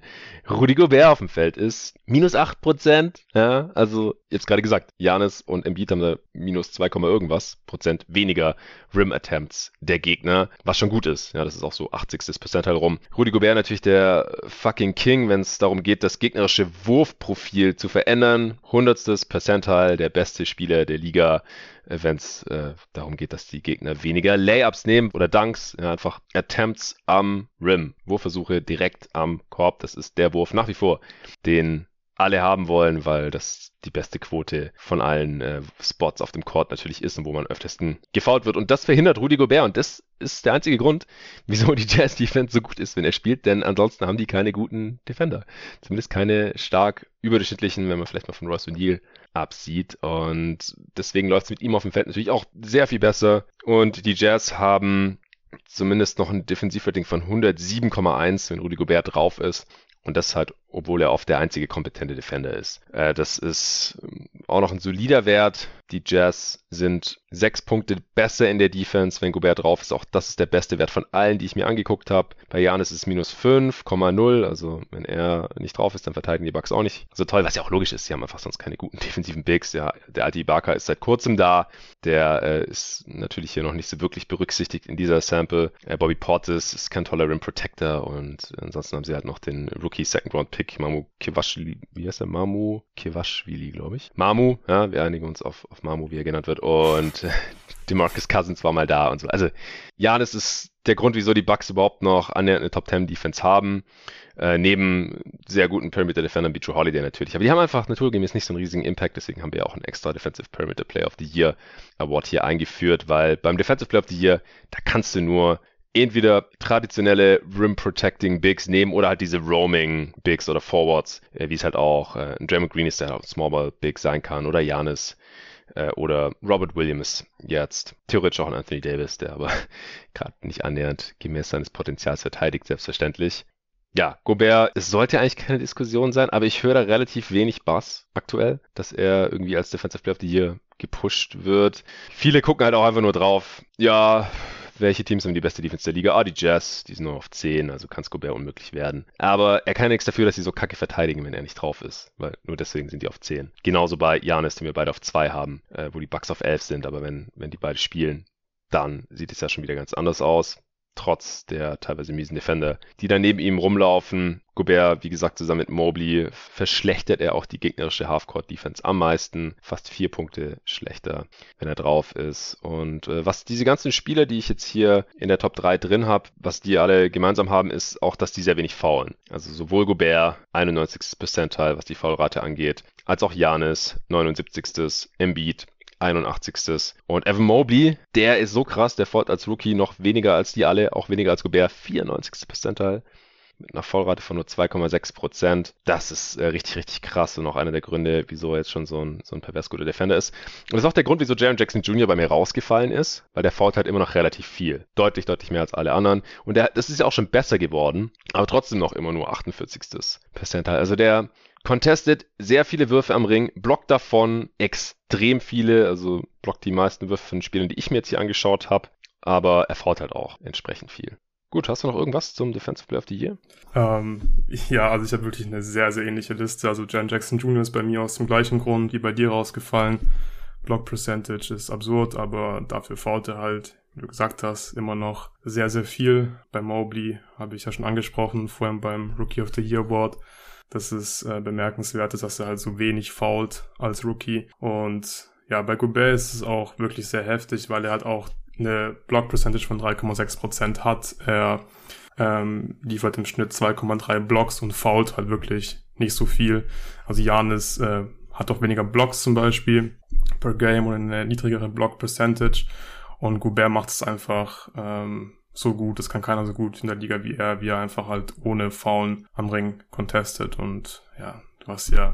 Speaker 1: Rudy Gobert auf dem Feld ist. Minus 8%. Ja, also jetzt gerade gesagt, Janis und Embiid haben da minus 2, irgendwas Prozent weniger Rim Attempts der Gegner, was schon gut ist. Ja, das ist auch so 80. Percentile rum. Rudy Gobert natürlich der fucking King, wenn es darum geht, das gegnerische Wurfprofil zu verändern. Hundertstes Percentile, der beste Spieler der Liga wenn es äh, darum geht, dass die Gegner weniger Layups nehmen oder Dunks, ja, einfach Attempts am Rim, Wurfversuche direkt am Korb. Das ist der Wurf nach wie vor, den alle haben wollen, weil das die beste Quote von allen äh, Spots auf dem Court natürlich ist und wo man öftesten gefault wird. Und das verhindert Rudy Gobert und das ist der einzige Grund, wieso die Jazz Defense so gut ist, wenn er spielt, denn ansonsten haben die keine guten Defender. Zumindest keine stark überdurchschnittlichen, wenn man vielleicht mal von Ross O'Neill absieht. Und deswegen läuft es mit ihm auf dem Feld natürlich auch sehr viel besser. Und die Jazz haben zumindest noch ein Defensivrating von 107,1, wenn Rudy Gobert drauf ist. Und das halt, obwohl er oft der einzige kompetente Defender ist. Äh, das ist ähm, auch noch ein solider Wert. Die Jazz sind sechs Punkte besser in der Defense, wenn Gobert drauf ist. Auch das ist der beste Wert von allen, die ich mir angeguckt habe. Bei Janis ist es minus 5,0. Also wenn er nicht drauf ist, dann verteidigen die Bucks auch nicht so toll, was ja auch logisch ist. Sie haben einfach sonst keine guten defensiven Bigs. Ja, der alte Ibaka ist seit kurzem da. Der äh, ist natürlich hier noch nicht so wirklich berücksichtigt in dieser Sample. Äh, Bobby Portis ist kein toller Rim Protector und ansonsten haben sie halt noch den Rookie Second Round Pick Mamu Kivashvili. Wie heißt der? Mamu Kivashvili, glaube ich. Mamu, ja, wir einigen uns auf, auf Mamu, wie er genannt wird. Und äh, DeMarcus Cousins war mal da und so. Also Janis ist der Grund, wieso die Bucks überhaupt noch eine Top 10 Defense haben. Äh, neben sehr guten Perimeter Defendern wie Joe Holiday natürlich. Aber die haben einfach naturgemäß nicht so einen riesigen Impact, deswegen haben wir auch einen extra Defensive Perimeter Player of the Year Award hier eingeführt, weil beim Defensive Player of the Year, da kannst du nur entweder traditionelle Rim Protecting Bigs nehmen oder halt diese Roaming Bigs oder Forwards, äh, wie es halt auch äh, Draymond Green ist, der auch Small Ball Big sein kann oder Janis äh, oder Robert Williams jetzt. Theoretisch auch ein Anthony Davis, der aber gerade nicht annähernd gemäß seines Potenzials verteidigt, selbstverständlich. Ja, Gobert, es sollte eigentlich keine Diskussion sein, aber ich höre da relativ wenig Bass aktuell, dass er irgendwie als Defensive Player of the Year gepusht wird. Viele gucken halt auch einfach nur drauf, ja, welche Teams haben die beste Defense der Liga? Ah, die Jazz, die sind nur auf 10, also kann Gobert unmöglich werden. Aber er kann nichts dafür, dass sie so kacke verteidigen, wenn er nicht drauf ist, weil nur deswegen sind die auf 10. Genauso bei Janis, den wir beide auf 2 haben, äh, wo die Bucks auf 11 sind, aber wenn, wenn die beide spielen, dann sieht es ja schon wieder ganz anders aus trotz der teilweise miesen Defender, die dann neben ihm rumlaufen. Gobert, wie gesagt, zusammen mit Mobley verschlechtert er auch die gegnerische Halfcourt-Defense am meisten. Fast vier Punkte schlechter, wenn er drauf ist. Und äh, was diese ganzen Spieler, die ich jetzt hier in der Top 3 drin habe, was die alle gemeinsam haben, ist auch, dass die sehr wenig faulen. Also sowohl Gobert, 91. Percentile, was die Foulrate angeht, als auch Janis, 79. Embiid, 81. Und Evan Mobley, der ist so krass, der folgt als Rookie noch weniger als die alle, auch weniger als Gobert, 94. Percentile mit einer Vollrate von nur 2,6 Prozent. Das ist äh, richtig, richtig krass und auch einer der Gründe, wieso er jetzt schon so ein, so ein pervers guter Defender ist. Und das ist auch der Grund, wieso Jaron Jackson Jr. bei mir rausgefallen ist, weil der fault halt immer noch relativ viel. Deutlich, deutlich mehr als alle anderen. Und der, das ist ja auch schon besser geworden, aber trotzdem noch immer nur 48. Percentile. Also der contestet sehr viele Würfe am Ring, blockt davon extrem viele, also blockt die meisten Würfe von den Spielern, die ich mir jetzt hier angeschaut habe, aber er fault halt auch entsprechend viel. Gut, hast du noch irgendwas zum Defensive Player of the Year?
Speaker 2: Ähm, ja, also ich habe wirklich eine sehr, sehr ähnliche Liste. Also Jan Jackson Jr. ist bei mir aus dem gleichen Grund wie bei dir rausgefallen. Block Percentage ist absurd, aber dafür fault er halt, wie du gesagt hast, immer noch sehr, sehr viel. Bei Mobley habe ich ja schon angesprochen, vor allem beim Rookie of the Year Award. Das ist äh, bemerkenswert, dass er halt so wenig fault als Rookie. Und ja, bei Gobert ist es auch wirklich sehr heftig, weil er halt auch eine Block Percentage von 3,6% hat. Er ähm, liefert im Schnitt 2,3 Blocks und fault halt wirklich nicht so viel. Also Janis äh, hat doch weniger Blocks zum Beispiel per Game oder eine niedrigere Block Percentage. Und Gobert macht es einfach ähm, so gut, das kann keiner so gut in der Liga wie er, wie er einfach halt ohne Faulen am Ring contestet. Und ja, du hast ja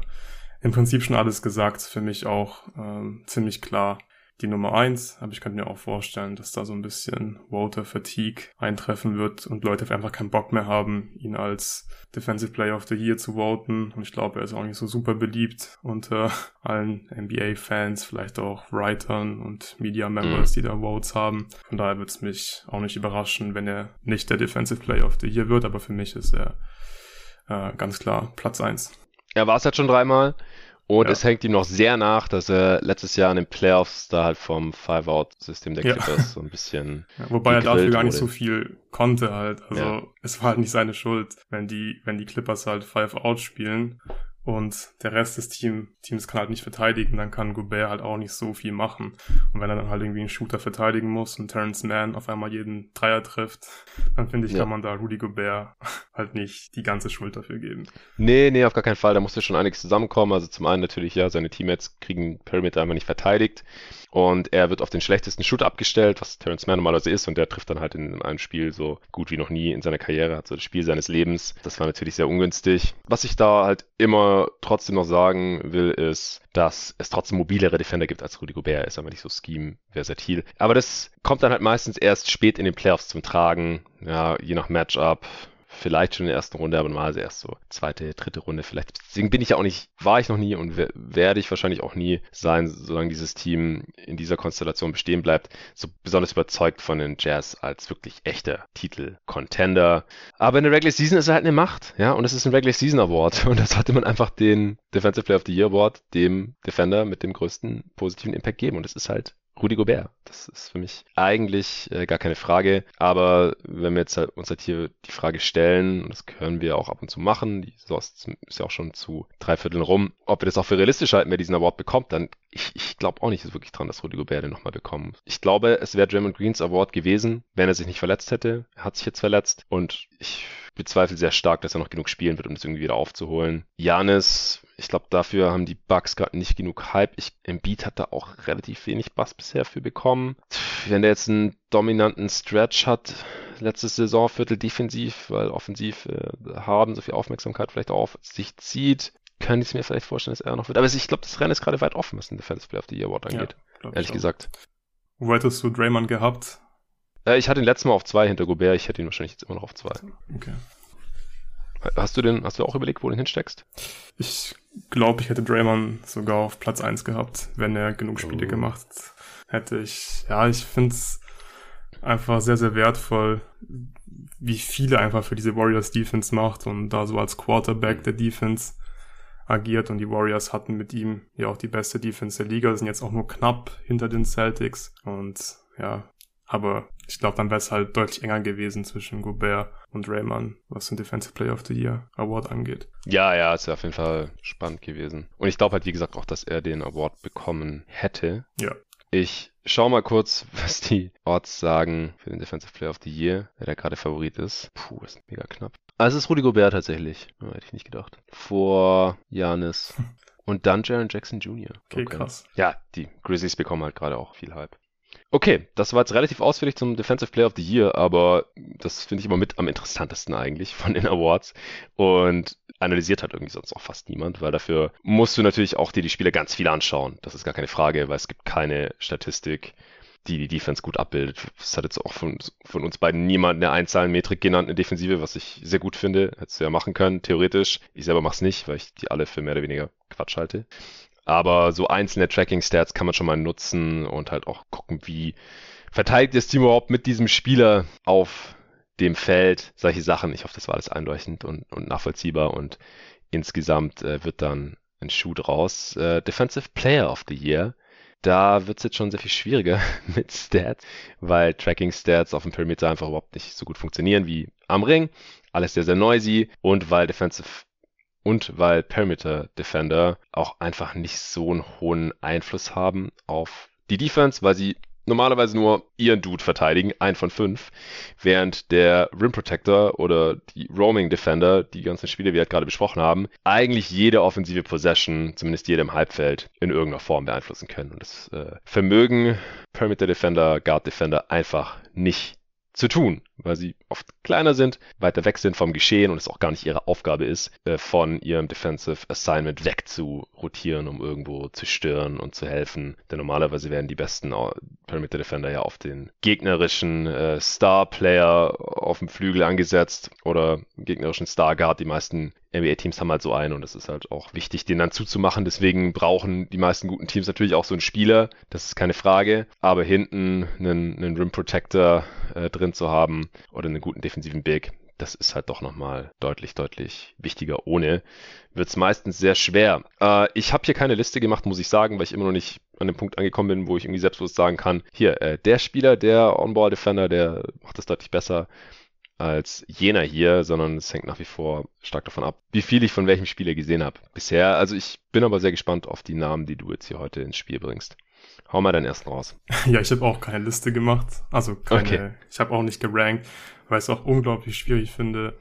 Speaker 2: im Prinzip schon alles gesagt, für mich auch ähm, ziemlich klar die Nummer eins, aber ich könnte mir auch vorstellen, dass da so ein bisschen Voter Fatigue eintreffen wird und Leute einfach keinen Bock mehr haben, ihn als Defensive Player of the Year zu voten. Und ich glaube, er ist auch nicht so super beliebt unter allen NBA-Fans, vielleicht auch Writern und Media-Members, mhm. die da Votes haben. Von daher wird es mich auch nicht überraschen, wenn er nicht der Defensive Player of the Year wird, aber für mich ist er äh, ganz klar Platz eins.
Speaker 1: Er war es jetzt schon dreimal. Und ja. es hängt ihm noch sehr nach, dass er letztes Jahr in den Playoffs da halt vom Five-Out-System der Clippers ja. so ein bisschen.
Speaker 2: Ja, wobei er dafür gar nicht wurde. so viel konnte halt. Also es war halt nicht seine Schuld, wenn die, wenn die Clippers halt Five-Out spielen und der Rest des Team, Teams kann halt nicht verteidigen, dann kann Gobert halt auch nicht so viel machen. Und wenn er dann halt irgendwie einen Shooter verteidigen muss und Terrence Mann auf einmal jeden Dreier trifft, dann finde ich, ja. kann man da Rudy Gobert halt nicht die ganze Schuld dafür geben.
Speaker 1: Nee, nee, auf gar keinen Fall. Da musste schon einiges zusammenkommen. Also zum einen natürlich, ja, seine Teammates kriegen Perimeter einfach nicht verteidigt. Und er wird auf den schlechtesten Shoot abgestellt, was Terrence Mann normalerweise ist. Und der trifft dann halt in einem Spiel so gut wie noch nie in seiner Karriere, hat so das Spiel seines Lebens. Das war natürlich sehr ungünstig. Was ich da halt immer trotzdem noch sagen will, ist, dass es trotzdem mobilere Defender gibt als Rudy Gobert. Er ist aber nicht so scheme-versatil. Aber das kommt dann halt meistens erst spät in den Playoffs zum Tragen. Ja, je nach Matchup vielleicht schon in der ersten Runde, aber normalerweise erst so zweite, dritte Runde vielleicht. Deswegen bin ich ja auch nicht, war ich noch nie und werde ich wahrscheinlich auch nie sein, solange dieses Team in dieser Konstellation bestehen bleibt, so besonders überzeugt von den Jazz als wirklich echter Titel-Contender. Aber in der Regular Season ist er halt eine Macht, ja, und es ist ein Regular Season Award und da sollte man einfach den Defensive Player of the Year Award dem Defender mit dem größten positiven Impact geben und es ist halt Rudi Gobert. Das ist für mich eigentlich äh, gar keine Frage. Aber wenn wir jetzt halt uns halt hier die Frage stellen, das können wir auch ab und zu machen, die Saison ist ja auch schon zu drei Vierteln rum, ob wir das auch für realistisch halten, wer diesen Award bekommt, dann ich, ich glaube auch nicht wirklich dran, dass Rudi Gobert den nochmal bekommt. Ich glaube, es wäre Draymond Greens Award gewesen, wenn er sich nicht verletzt hätte. Er hat sich jetzt verletzt und ich bezweifle sehr stark, dass er noch genug spielen wird, um das irgendwie wieder aufzuholen. Janis, ich glaube, dafür haben die Bucks gerade nicht genug Hype. Ich, Embiid hat da auch relativ wenig Bass bisher für bekommen. Wenn der jetzt einen dominanten Stretch hat, letztes Saisonviertel defensiv, weil offensiv äh, Harden so viel Aufmerksamkeit vielleicht auf sich zieht, kann ich es mir vielleicht vorstellen, dass er noch wird. Aber ich glaube, das Rennen ist gerade weit offen, was den Defensive Player of the Year Award angeht. Ja, ehrlich gesagt.
Speaker 2: Wo hättest du Draymond gehabt?
Speaker 1: Äh, ich hatte ihn letztes Mal auf zwei hinter Gobert, ich hätte ihn wahrscheinlich jetzt immer noch auf zwei. Okay. Hast du den, hast du auch überlegt, wo du ihn hinsteckst?
Speaker 2: Ich glaube, ich hätte Draymond sogar auf Platz 1 gehabt, wenn er genug Spiele oh. gemacht hätte. Ich, ja, ich finde es einfach sehr, sehr wertvoll, wie viele einfach für diese Warriors Defense macht und da so als Quarterback der Defense agiert und die Warriors hatten mit ihm ja auch die beste Defense der Liga, sind jetzt auch nur knapp hinter den Celtics und ja, aber ich glaube, dann wäre es halt deutlich enger gewesen zwischen Gobert und Rayman, was den Defensive Player of the Year Award angeht.
Speaker 1: Ja, ja, ist ja auf jeden Fall spannend gewesen. Und ich glaube halt, wie gesagt, auch, dass er den Award bekommen hätte.
Speaker 2: Ja.
Speaker 1: Ich schau mal kurz, was die Odds sagen für den Defensive Player of the Year, wer der gerade Favorit ist. Puh, ist mega knapp. Also es ist Rudy Gobert tatsächlich. Ja, hätte ich nicht gedacht. Vor Janis. Und dann Jaron Jackson Jr.
Speaker 2: Okay, okay, krass.
Speaker 1: Ja, die Grizzlies bekommen halt gerade auch viel Hype. Okay, das war jetzt relativ ausführlich zum Defensive Player of the Year, aber das finde ich immer mit am interessantesten eigentlich von den Awards. Und analysiert hat irgendwie sonst auch fast niemand, weil dafür musst du natürlich auch dir die Spiele ganz viel anschauen. Das ist gar keine Frage, weil es gibt keine Statistik, die die Defense gut abbildet. Das hat jetzt auch von, von uns beiden niemand eine Einzahlenmetrik genannt, eine Defensive, was ich sehr gut finde. Hättest du ja machen können, theoretisch. Ich selber mache es nicht, weil ich die alle für mehr oder weniger Quatsch halte. Aber so einzelne Tracking-Stats kann man schon mal nutzen und halt auch gucken, wie verteidigt das Team überhaupt mit diesem Spieler auf dem Feld, solche Sachen. Ich hoffe, das war alles einleuchtend und, und nachvollziehbar und insgesamt äh, wird dann ein Schuh draus. Äh, Defensive Player of the Year. Da wird es jetzt schon sehr viel schwieriger mit Stats, weil Tracking-Stats auf dem Perimeter einfach überhaupt nicht so gut funktionieren wie am Ring. Alles sehr, sehr noisy und weil Defensive und weil Perimeter Defender auch einfach nicht so einen hohen Einfluss haben auf die Defense, weil sie normalerweise nur ihren Dude verteidigen, ein von fünf, während der Rim Protector oder die Roaming Defender, die ganzen Spiele, die wir halt gerade besprochen haben, eigentlich jede offensive Possession, zumindest jede im Halbfeld, in irgendeiner Form beeinflussen können. Und das äh, Vermögen Perimeter Defender, Guard Defender einfach nicht zu tun, weil sie oft kleiner sind, weiter weg sind vom Geschehen und es auch gar nicht ihre Aufgabe ist, äh, von ihrem Defensive Assignment weg zu rotieren, um irgendwo zu stören und zu helfen. Denn normalerweise werden die besten Perimeter Defender ja auf den gegnerischen äh, Star Player auf dem Flügel angesetzt oder gegnerischen Star Guard. Die meisten NBA-Teams haben halt so einen und es ist halt auch wichtig, den dann zuzumachen. Deswegen brauchen die meisten guten Teams natürlich auch so einen Spieler, das ist keine Frage. Aber hinten einen, einen Rim Protector äh, drin zu haben oder einen guten defensiven Big, das ist halt doch nochmal deutlich, deutlich wichtiger. Ohne wird es meistens sehr schwer. Äh, ich habe hier keine Liste gemacht, muss ich sagen, weil ich immer noch nicht an dem Punkt angekommen bin, wo ich irgendwie selbstbewusst sagen kann, hier, äh, der Spieler, der On-Ball-Defender, der macht das deutlich besser als jener hier, sondern es hängt nach wie vor stark davon ab, wie viel ich von welchem Spieler gesehen habe bisher. Also ich bin aber sehr gespannt auf die Namen, die du jetzt hier heute ins Spiel bringst. Hau mal deinen ersten raus.
Speaker 2: Ja, ich habe auch keine Liste gemacht. Also keine, okay. ich habe auch nicht gerankt, weil ich es auch unglaublich schwierig finde,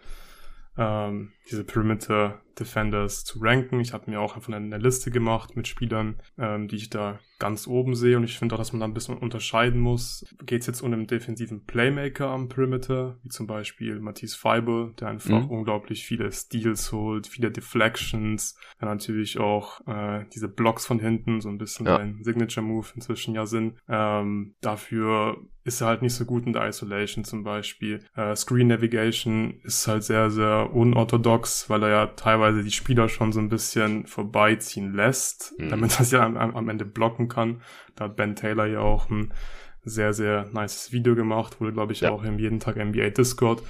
Speaker 2: ähm, diese Perimeter Defenders zu ranken. Ich habe mir auch einfach eine Liste gemacht mit Spielern, ähm, die ich da ganz oben sehe. Und ich finde auch, dass man da ein bisschen unterscheiden muss. Geht es jetzt um einen defensiven Playmaker am Perimeter, wie zum Beispiel Matisse Feibel, der einfach mhm. unglaublich viele Steals holt, viele Deflections, dann natürlich auch äh, diese Blocks von hinten, so ein bisschen ja. ein Signature-Move inzwischen ja sind. Ähm, dafür ist er halt nicht so gut in der Isolation zum Beispiel. Äh, Screen Navigation ist halt sehr, sehr unorthodox, weil er ja teilweise die Spieler schon so ein bisschen vorbeiziehen lässt, mhm. damit das ja am, am Ende blocken kann. Da hat Ben Taylor ja auch ein sehr, sehr nices Video gemacht, wurde, glaube ich, ja. auch im jeden Tag NBA Discord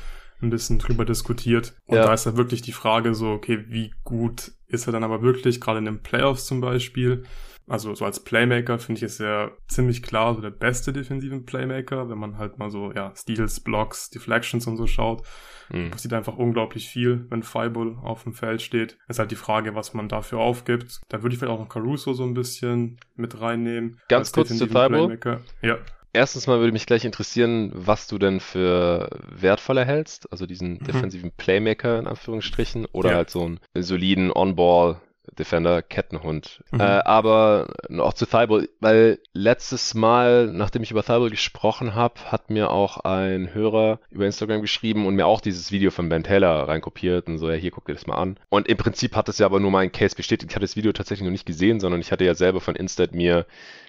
Speaker 2: ein bisschen drüber diskutiert. Und ja. da ist ja wirklich die Frage so, okay, wie gut ist er dann aber wirklich, gerade in den Playoffs zum Beispiel. Also so als Playmaker finde ich es ja ziemlich klar so der beste defensiven Playmaker, wenn man halt mal so, ja, Steals, Blocks, Deflections und so schaut. Mhm. Passiert einfach unglaublich viel, wenn Fireball auf dem Feld steht. Ist halt die Frage, was man dafür aufgibt. Da würde ich vielleicht auch noch Caruso so ein bisschen mit reinnehmen.
Speaker 1: Ganz kurz zu Fireball.
Speaker 2: Ja.
Speaker 1: Erstens mal würde mich gleich interessieren, was du denn für wertvoller hältst, also diesen mhm. defensiven Playmaker in Anführungsstrichen oder ja. halt so einen soliden On-Ball Defender, Kettenhund. Mhm. Äh, aber noch zu Thibault, weil letztes Mal, nachdem ich über Thibault gesprochen habe, hat mir auch ein Hörer über Instagram geschrieben und mir auch dieses Video von Ben Taylor reinkopiert und so, ja, hier guck dir das mal an. Und im Prinzip hat das ja aber nur meinen Case bestätigt. Ich hatte das Video tatsächlich noch nicht gesehen, sondern ich hatte ja selber von Instat mir,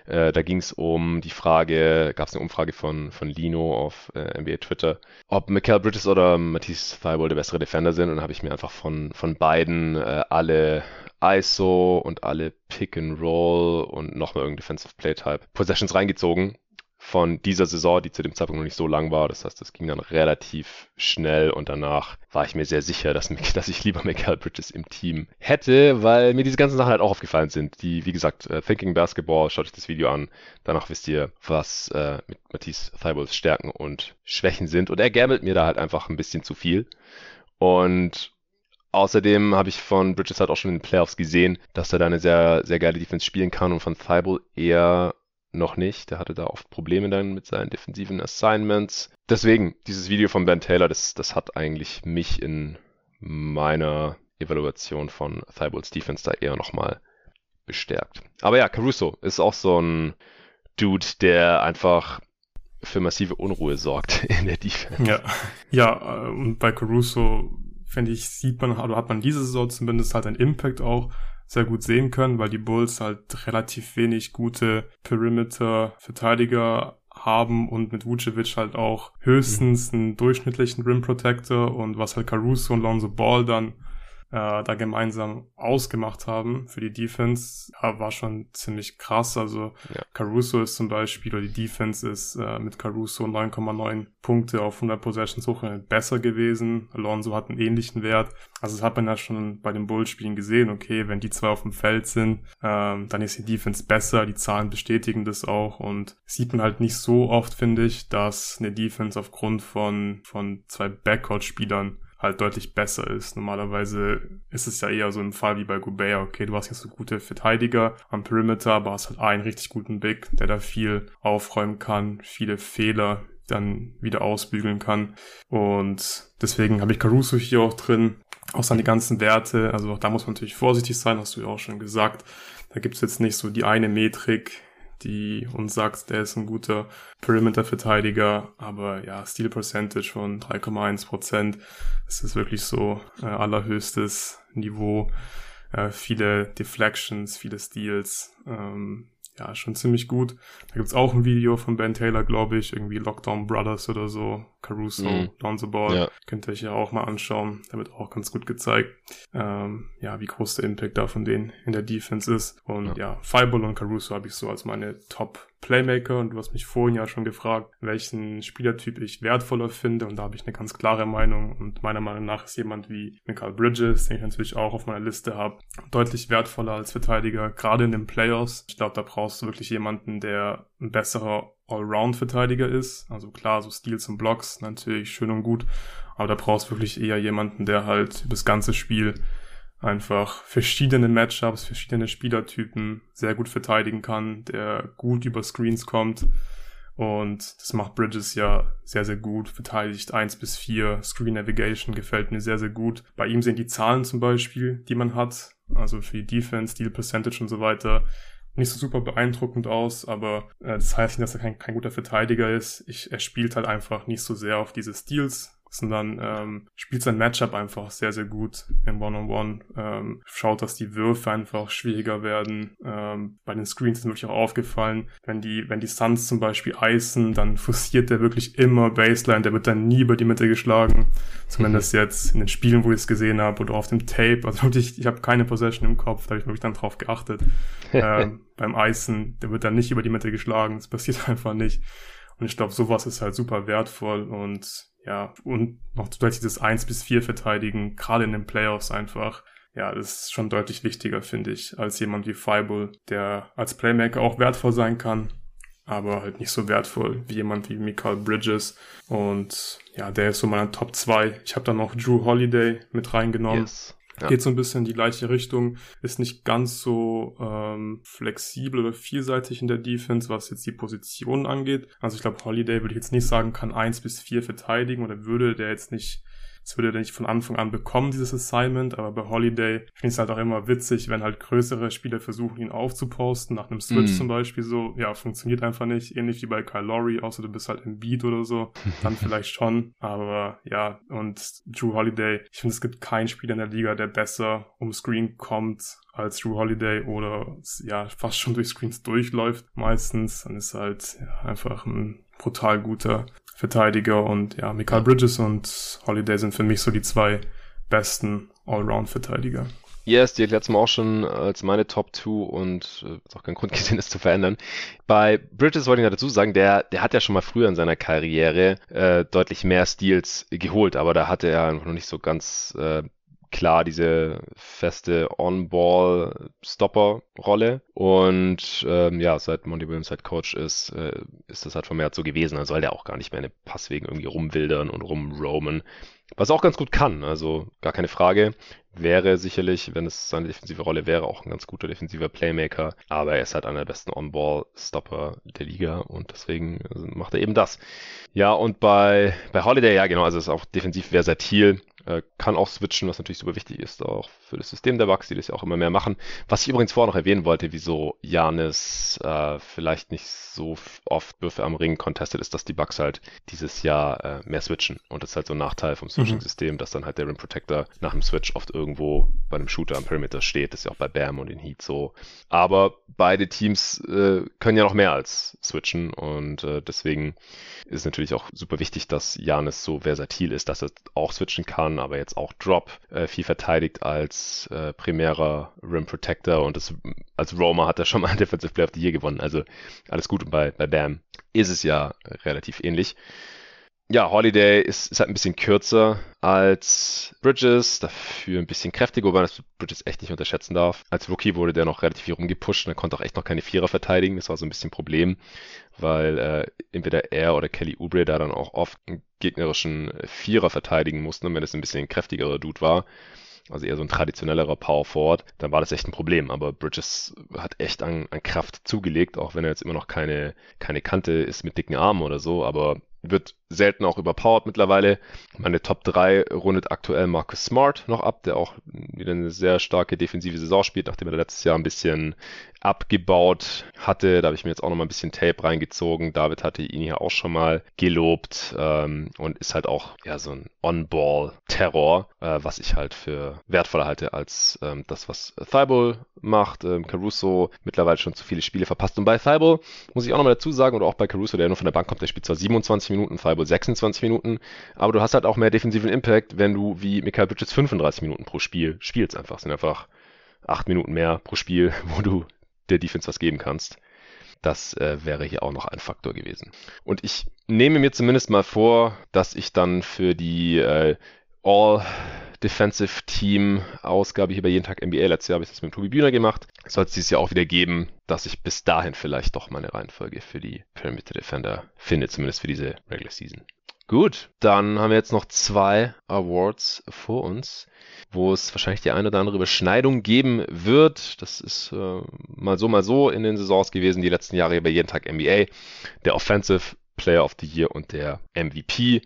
Speaker 1: äh, da ging es um die Frage, gab es eine Umfrage von, von Lino auf äh, NBA Twitter, ob Michael Bridges oder Matisse Thibault der bessere Defender sind und habe ich mir einfach von, von beiden äh, alle ISO und alle Pick and Roll und nochmal irgendein Defensive Play Type Possessions reingezogen von dieser Saison, die zu dem Zeitpunkt noch nicht so lang war. Das heißt, das ging dann relativ schnell und danach war ich mir sehr sicher, dass, dass ich lieber Michael Bridges im Team hätte, weil mir diese ganzen Sachen halt auch aufgefallen sind. Die, wie gesagt, uh, Thinking Basketball, schaut euch das Video an. Danach wisst ihr, was uh, mit Matisse Thiebaud's Stärken und Schwächen sind. Und er gambelt mir da halt einfach ein bisschen zu viel. Und Außerdem habe ich von Bridges halt auch schon in den Playoffs gesehen, dass er da eine sehr, sehr geile Defense spielen kann und von Thibault eher noch nicht. Der hatte da oft Probleme dann mit seinen defensiven Assignments. Deswegen, dieses Video von Ben Taylor, das, das hat eigentlich mich in meiner Evaluation von Thibaults Defense da eher nochmal bestärkt. Aber ja, Caruso ist auch so ein Dude, der einfach für massive Unruhe sorgt in der Defense.
Speaker 2: Ja, ja äh, und bei Caruso finde ich, sieht man, oder hat man diese Saison zumindest halt einen Impact auch sehr gut sehen können, weil die Bulls halt relativ wenig gute Perimeter-Verteidiger haben und mit Vucevic halt auch höchstens einen durchschnittlichen Rim Protector und was halt Caruso und Lonzo Ball dann äh, da gemeinsam ausgemacht haben für die Defense, ja, war schon ziemlich krass. Also ja. Caruso ist zum Beispiel, oder die Defense ist äh, mit Caruso 9,9 Punkte auf 100 Possessions hoch besser gewesen. Alonso hat einen ähnlichen Wert. Also das hat man ja schon bei den Bullspielen gesehen. Okay, wenn die zwei auf dem Feld sind, ähm, dann ist die Defense besser. Die Zahlen bestätigen das auch und sieht man halt nicht so oft, finde ich, dass eine Defense aufgrund von, von zwei Backcourt-Spielern halt deutlich besser ist. Normalerweise ist es ja eher so ein Fall wie bei Gobert, okay, du hast jetzt so gute Verteidiger am Perimeter, aber hast halt einen richtig guten Big, der da viel aufräumen kann, viele Fehler dann wieder ausbügeln kann. Und deswegen habe ich Caruso hier auch drin. Auch seine ganzen Werte, also auch da muss man natürlich vorsichtig sein, hast du ja auch schon gesagt. Da gibt's jetzt nicht so die eine Metrik, die uns sagt, der ist ein guter Perimeter-Verteidiger, aber ja, Steal Percentage von 3,1 Prozent. Das ist wirklich so äh, allerhöchstes Niveau. Äh, viele Deflections, viele Steals. Ähm, ja, schon ziemlich gut. Da gibt's auch ein Video von Ben Taylor, glaube ich, irgendwie Lockdown Brothers oder so, Caruso, mhm. Lonzo Ball. Ja. Könnt ihr euch ja auch mal anschauen. Da wird auch ganz gut gezeigt, ähm, ja, wie groß der Impact da von denen in der Defense ist. Und ja, ja Fireball und Caruso habe ich so als meine Top Playmaker und du hast mich vorhin ja schon gefragt, welchen Spielertyp ich wertvoller finde und da habe ich eine ganz klare Meinung und meiner Meinung nach ist jemand wie Michael Bridges, den ich natürlich auch auf meiner Liste habe, deutlich wertvoller als Verteidiger, gerade in den Playoffs. Ich glaube, da brauchst du wirklich jemanden, der ein besserer Allround-Verteidiger ist. Also klar, so Steals und Blocks natürlich schön und gut, aber da brauchst du wirklich eher jemanden, der halt das ganze Spiel einfach verschiedene Matchups, verschiedene Spielertypen sehr gut verteidigen kann, der gut über Screens kommt. Und das macht Bridges ja sehr, sehr gut. Verteidigt eins bis vier Screen Navigation gefällt mir sehr, sehr gut. Bei ihm sind die Zahlen zum Beispiel, die man hat, also für die Defense, Deal Percentage und so weiter, nicht so super beeindruckend aus, aber äh, das heißt nicht, dass er kein, kein guter Verteidiger ist. Ich, er spielt halt einfach nicht so sehr auf diese Steals, sondern ähm, spielt sein Matchup einfach sehr, sehr gut im One-on-One. Ähm, schaut, dass die Würfe einfach schwieriger werden. Ähm, bei den Screens ist mir wirklich auch aufgefallen, wenn die, wenn die Suns zum Beispiel icen, dann forciert der wirklich immer Baseline, der wird dann nie über die Mitte geschlagen. Zumindest mhm. jetzt in den Spielen, wo ich es gesehen habe oder auf dem Tape. Also wirklich, ich habe keine Possession im Kopf, da habe ich wirklich dann drauf geachtet. ähm, beim Icen, der wird dann nicht über die Mitte geschlagen. Das passiert einfach nicht. Und ich glaube, sowas ist halt super wertvoll und ja, und noch zusätzlich das 1 bis 4 verteidigen, gerade in den Playoffs einfach. Ja, das ist schon deutlich wichtiger, finde ich, als jemand wie Fireball, der als Playmaker auch wertvoll sein kann, aber halt nicht so wertvoll wie jemand wie Michael Bridges. Und ja, der ist so meiner Top 2. Ich habe dann noch Drew Holiday mit reingenommen. Yes. Ja. Geht so ein bisschen in die gleiche Richtung, ist nicht ganz so ähm, flexibel oder vielseitig in der Defense, was jetzt die Positionen angeht. Also ich glaube, Holiday würde ich jetzt nicht sagen, kann eins bis vier verteidigen oder würde der jetzt nicht das würde er nicht von Anfang an bekommen, dieses Assignment, aber bei Holiday finde ich es halt auch immer witzig, wenn halt größere Spieler versuchen, ihn aufzuposten, nach einem Switch mm. zum Beispiel so, ja, funktioniert einfach nicht, ähnlich wie bei Kyle Lowry, außer du bist halt im Beat oder so, dann vielleicht schon, aber ja, und Drew Holiday, ich finde, es gibt keinen Spieler in der Liga, der besser um Screen kommt als Drew Holiday oder ja, fast schon durch Screens durchläuft meistens, dann ist halt ja, einfach ein brutal guter Verteidiger und ja, Michael Bridges und Holiday sind für mich so die zwei besten Allround-Verteidiger.
Speaker 1: Yes, die erklärt mir auch schon als meine Top 2 und äh, ist auch kein Grund gesehen, das zu verändern. Bei Bridges wollte ich noch dazu sagen, der, der hat ja schon mal früher in seiner Karriere äh, deutlich mehr Steals geholt, aber da hatte er einfach noch nicht so ganz äh, klar diese feste On-Ball-Stopper-Rolle. Und ähm, ja, seit Monty Williams halt Coach ist, äh, ist das halt vermehrt so gewesen. Dann soll der auch gar nicht mehr in den Passwegen irgendwie rumwildern und rumroamen. Was er auch ganz gut kann, also gar keine Frage. Wäre sicherlich, wenn es seine defensive Rolle wäre, auch ein ganz guter defensiver Playmaker. Aber er ist halt einer der besten On-Ball-Stopper der Liga und deswegen macht er eben das. Ja, und bei, bei Holiday, ja genau, also ist auch defensiv versatil. Äh, kann auch switchen, was natürlich super wichtig ist, auch für das System der Bucks, die das ja auch immer mehr machen. Was ich übrigens vorher noch erwähnen wollte, wieso Janis äh, vielleicht nicht so oft Würfe am Ring contestet, ist, dass die Bucks halt dieses Jahr äh, mehr switchen. Und das ist halt so ein Nachteil vom Switching-System, mhm. dass dann halt der Rim Protector nach dem Switch oft irgendwo bei einem Shooter am Perimeter steht. Das ist ja auch bei Bam und in Heat so. Aber beide Teams äh, können ja noch mehr als switchen und äh, deswegen ist natürlich auch super wichtig, dass Janis so versatil ist, dass er auch switchen kann aber jetzt auch Drop äh, viel verteidigt als äh, primärer Rim Protector und das, als Roma hat er schon mal Defensive Player of the Year gewonnen. Also alles gut und bei, bei Bam ist es ja relativ ähnlich. Ja, Holiday ist, ist halt ein bisschen kürzer als Bridges, dafür ein bisschen kräftiger, wobei man das Bridges echt nicht unterschätzen darf. Als Rookie wurde der noch relativ viel rumgepusht und er konnte auch echt noch keine Vierer verteidigen. Das war so ein bisschen ein Problem, weil äh, entweder er oder Kelly Oubre da dann auch oft einen gegnerischen Vierer verteidigen mussten, wenn es ein bisschen ein kräftigerer Dude war also eher so ein traditionellerer Power Forward, dann war das echt ein Problem. Aber Bridges hat echt an, an Kraft zugelegt, auch wenn er jetzt immer noch keine, keine Kante ist mit dicken Armen oder so, aber wird selten auch überpowered mittlerweile. Meine Top 3 rundet aktuell Marcus Smart noch ab, der auch wieder eine sehr starke defensive Saison spielt, nachdem er letztes Jahr ein bisschen abgebaut hatte. Da habe ich mir jetzt auch noch mal ein bisschen Tape reingezogen. David hatte ihn ja auch schon mal gelobt ähm, und ist halt auch ja so ein On-Ball-Terror, äh, was ich halt für wertvoller halte als ähm, das, was Thibault macht. Ähm, Caruso mittlerweile schon zu viele Spiele verpasst. Und bei Thibault muss ich auch noch mal dazu sagen, oder auch bei Caruso, der nur von der Bank kommt, der spielt zwar 27 Minuten, Thibault 26 Minuten, aber du hast halt auch mehr defensiven Impact, wenn du wie Michael Bridges 35 Minuten pro Spiel spielst einfach. Das sind einfach acht Minuten mehr pro Spiel, wo du der Defense was geben kannst. Das äh, wäre hier auch noch ein Faktor gewesen. Und ich nehme mir zumindest mal vor, dass ich dann für die äh, All Defensive Team Ausgabe hier bei jeden Tag NBA, letztes Jahr habe ich das mit Tobi Bühner gemacht, soll es dieses Jahr auch wieder geben, dass ich bis dahin vielleicht doch meine Reihenfolge für die Perimeter Defender finde, zumindest für diese Regular Season. Gut, dann haben wir jetzt noch zwei Awards vor uns, wo es wahrscheinlich die eine oder andere Überschneidung geben wird. Das ist äh, mal so, mal so in den Saisons gewesen, die letzten Jahre bei jeden Tag NBA. Der Offensive Player of the Year und der MVP.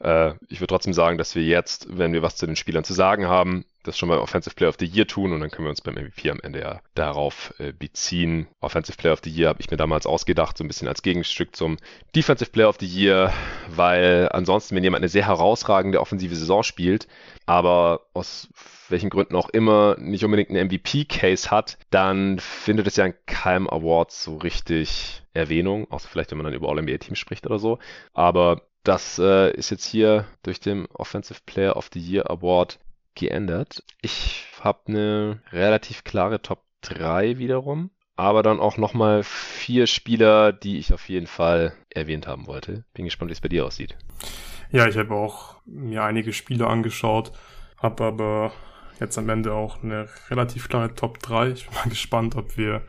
Speaker 1: Äh, ich würde trotzdem sagen, dass wir jetzt, wenn wir was zu den Spielern zu sagen haben, das schon mal Offensive Player of the Year tun und dann können wir uns beim MVP am Ende ja darauf äh, beziehen. Offensive Player of the Year habe ich mir damals ausgedacht, so ein bisschen als Gegenstück zum Defensive Player of the Year, weil ansonsten, wenn jemand eine sehr herausragende offensive Saison spielt, aber aus welchen Gründen auch immer nicht unbedingt einen MVP-Case hat, dann findet es ja in keinem Award so richtig Erwähnung, außer vielleicht, wenn man dann über All-NBA-Teams spricht oder so. Aber das äh, ist jetzt hier durch den Offensive Player of the Year Award geändert. Ich habe eine relativ klare Top 3 wiederum, aber dann auch nochmal vier Spieler, die ich auf jeden Fall erwähnt haben wollte. Bin gespannt, wie es bei dir aussieht.
Speaker 2: Ja, ich habe auch mir einige Spiele angeschaut, habe aber jetzt am Ende auch eine relativ klare Top 3. Ich bin mal gespannt, ob wir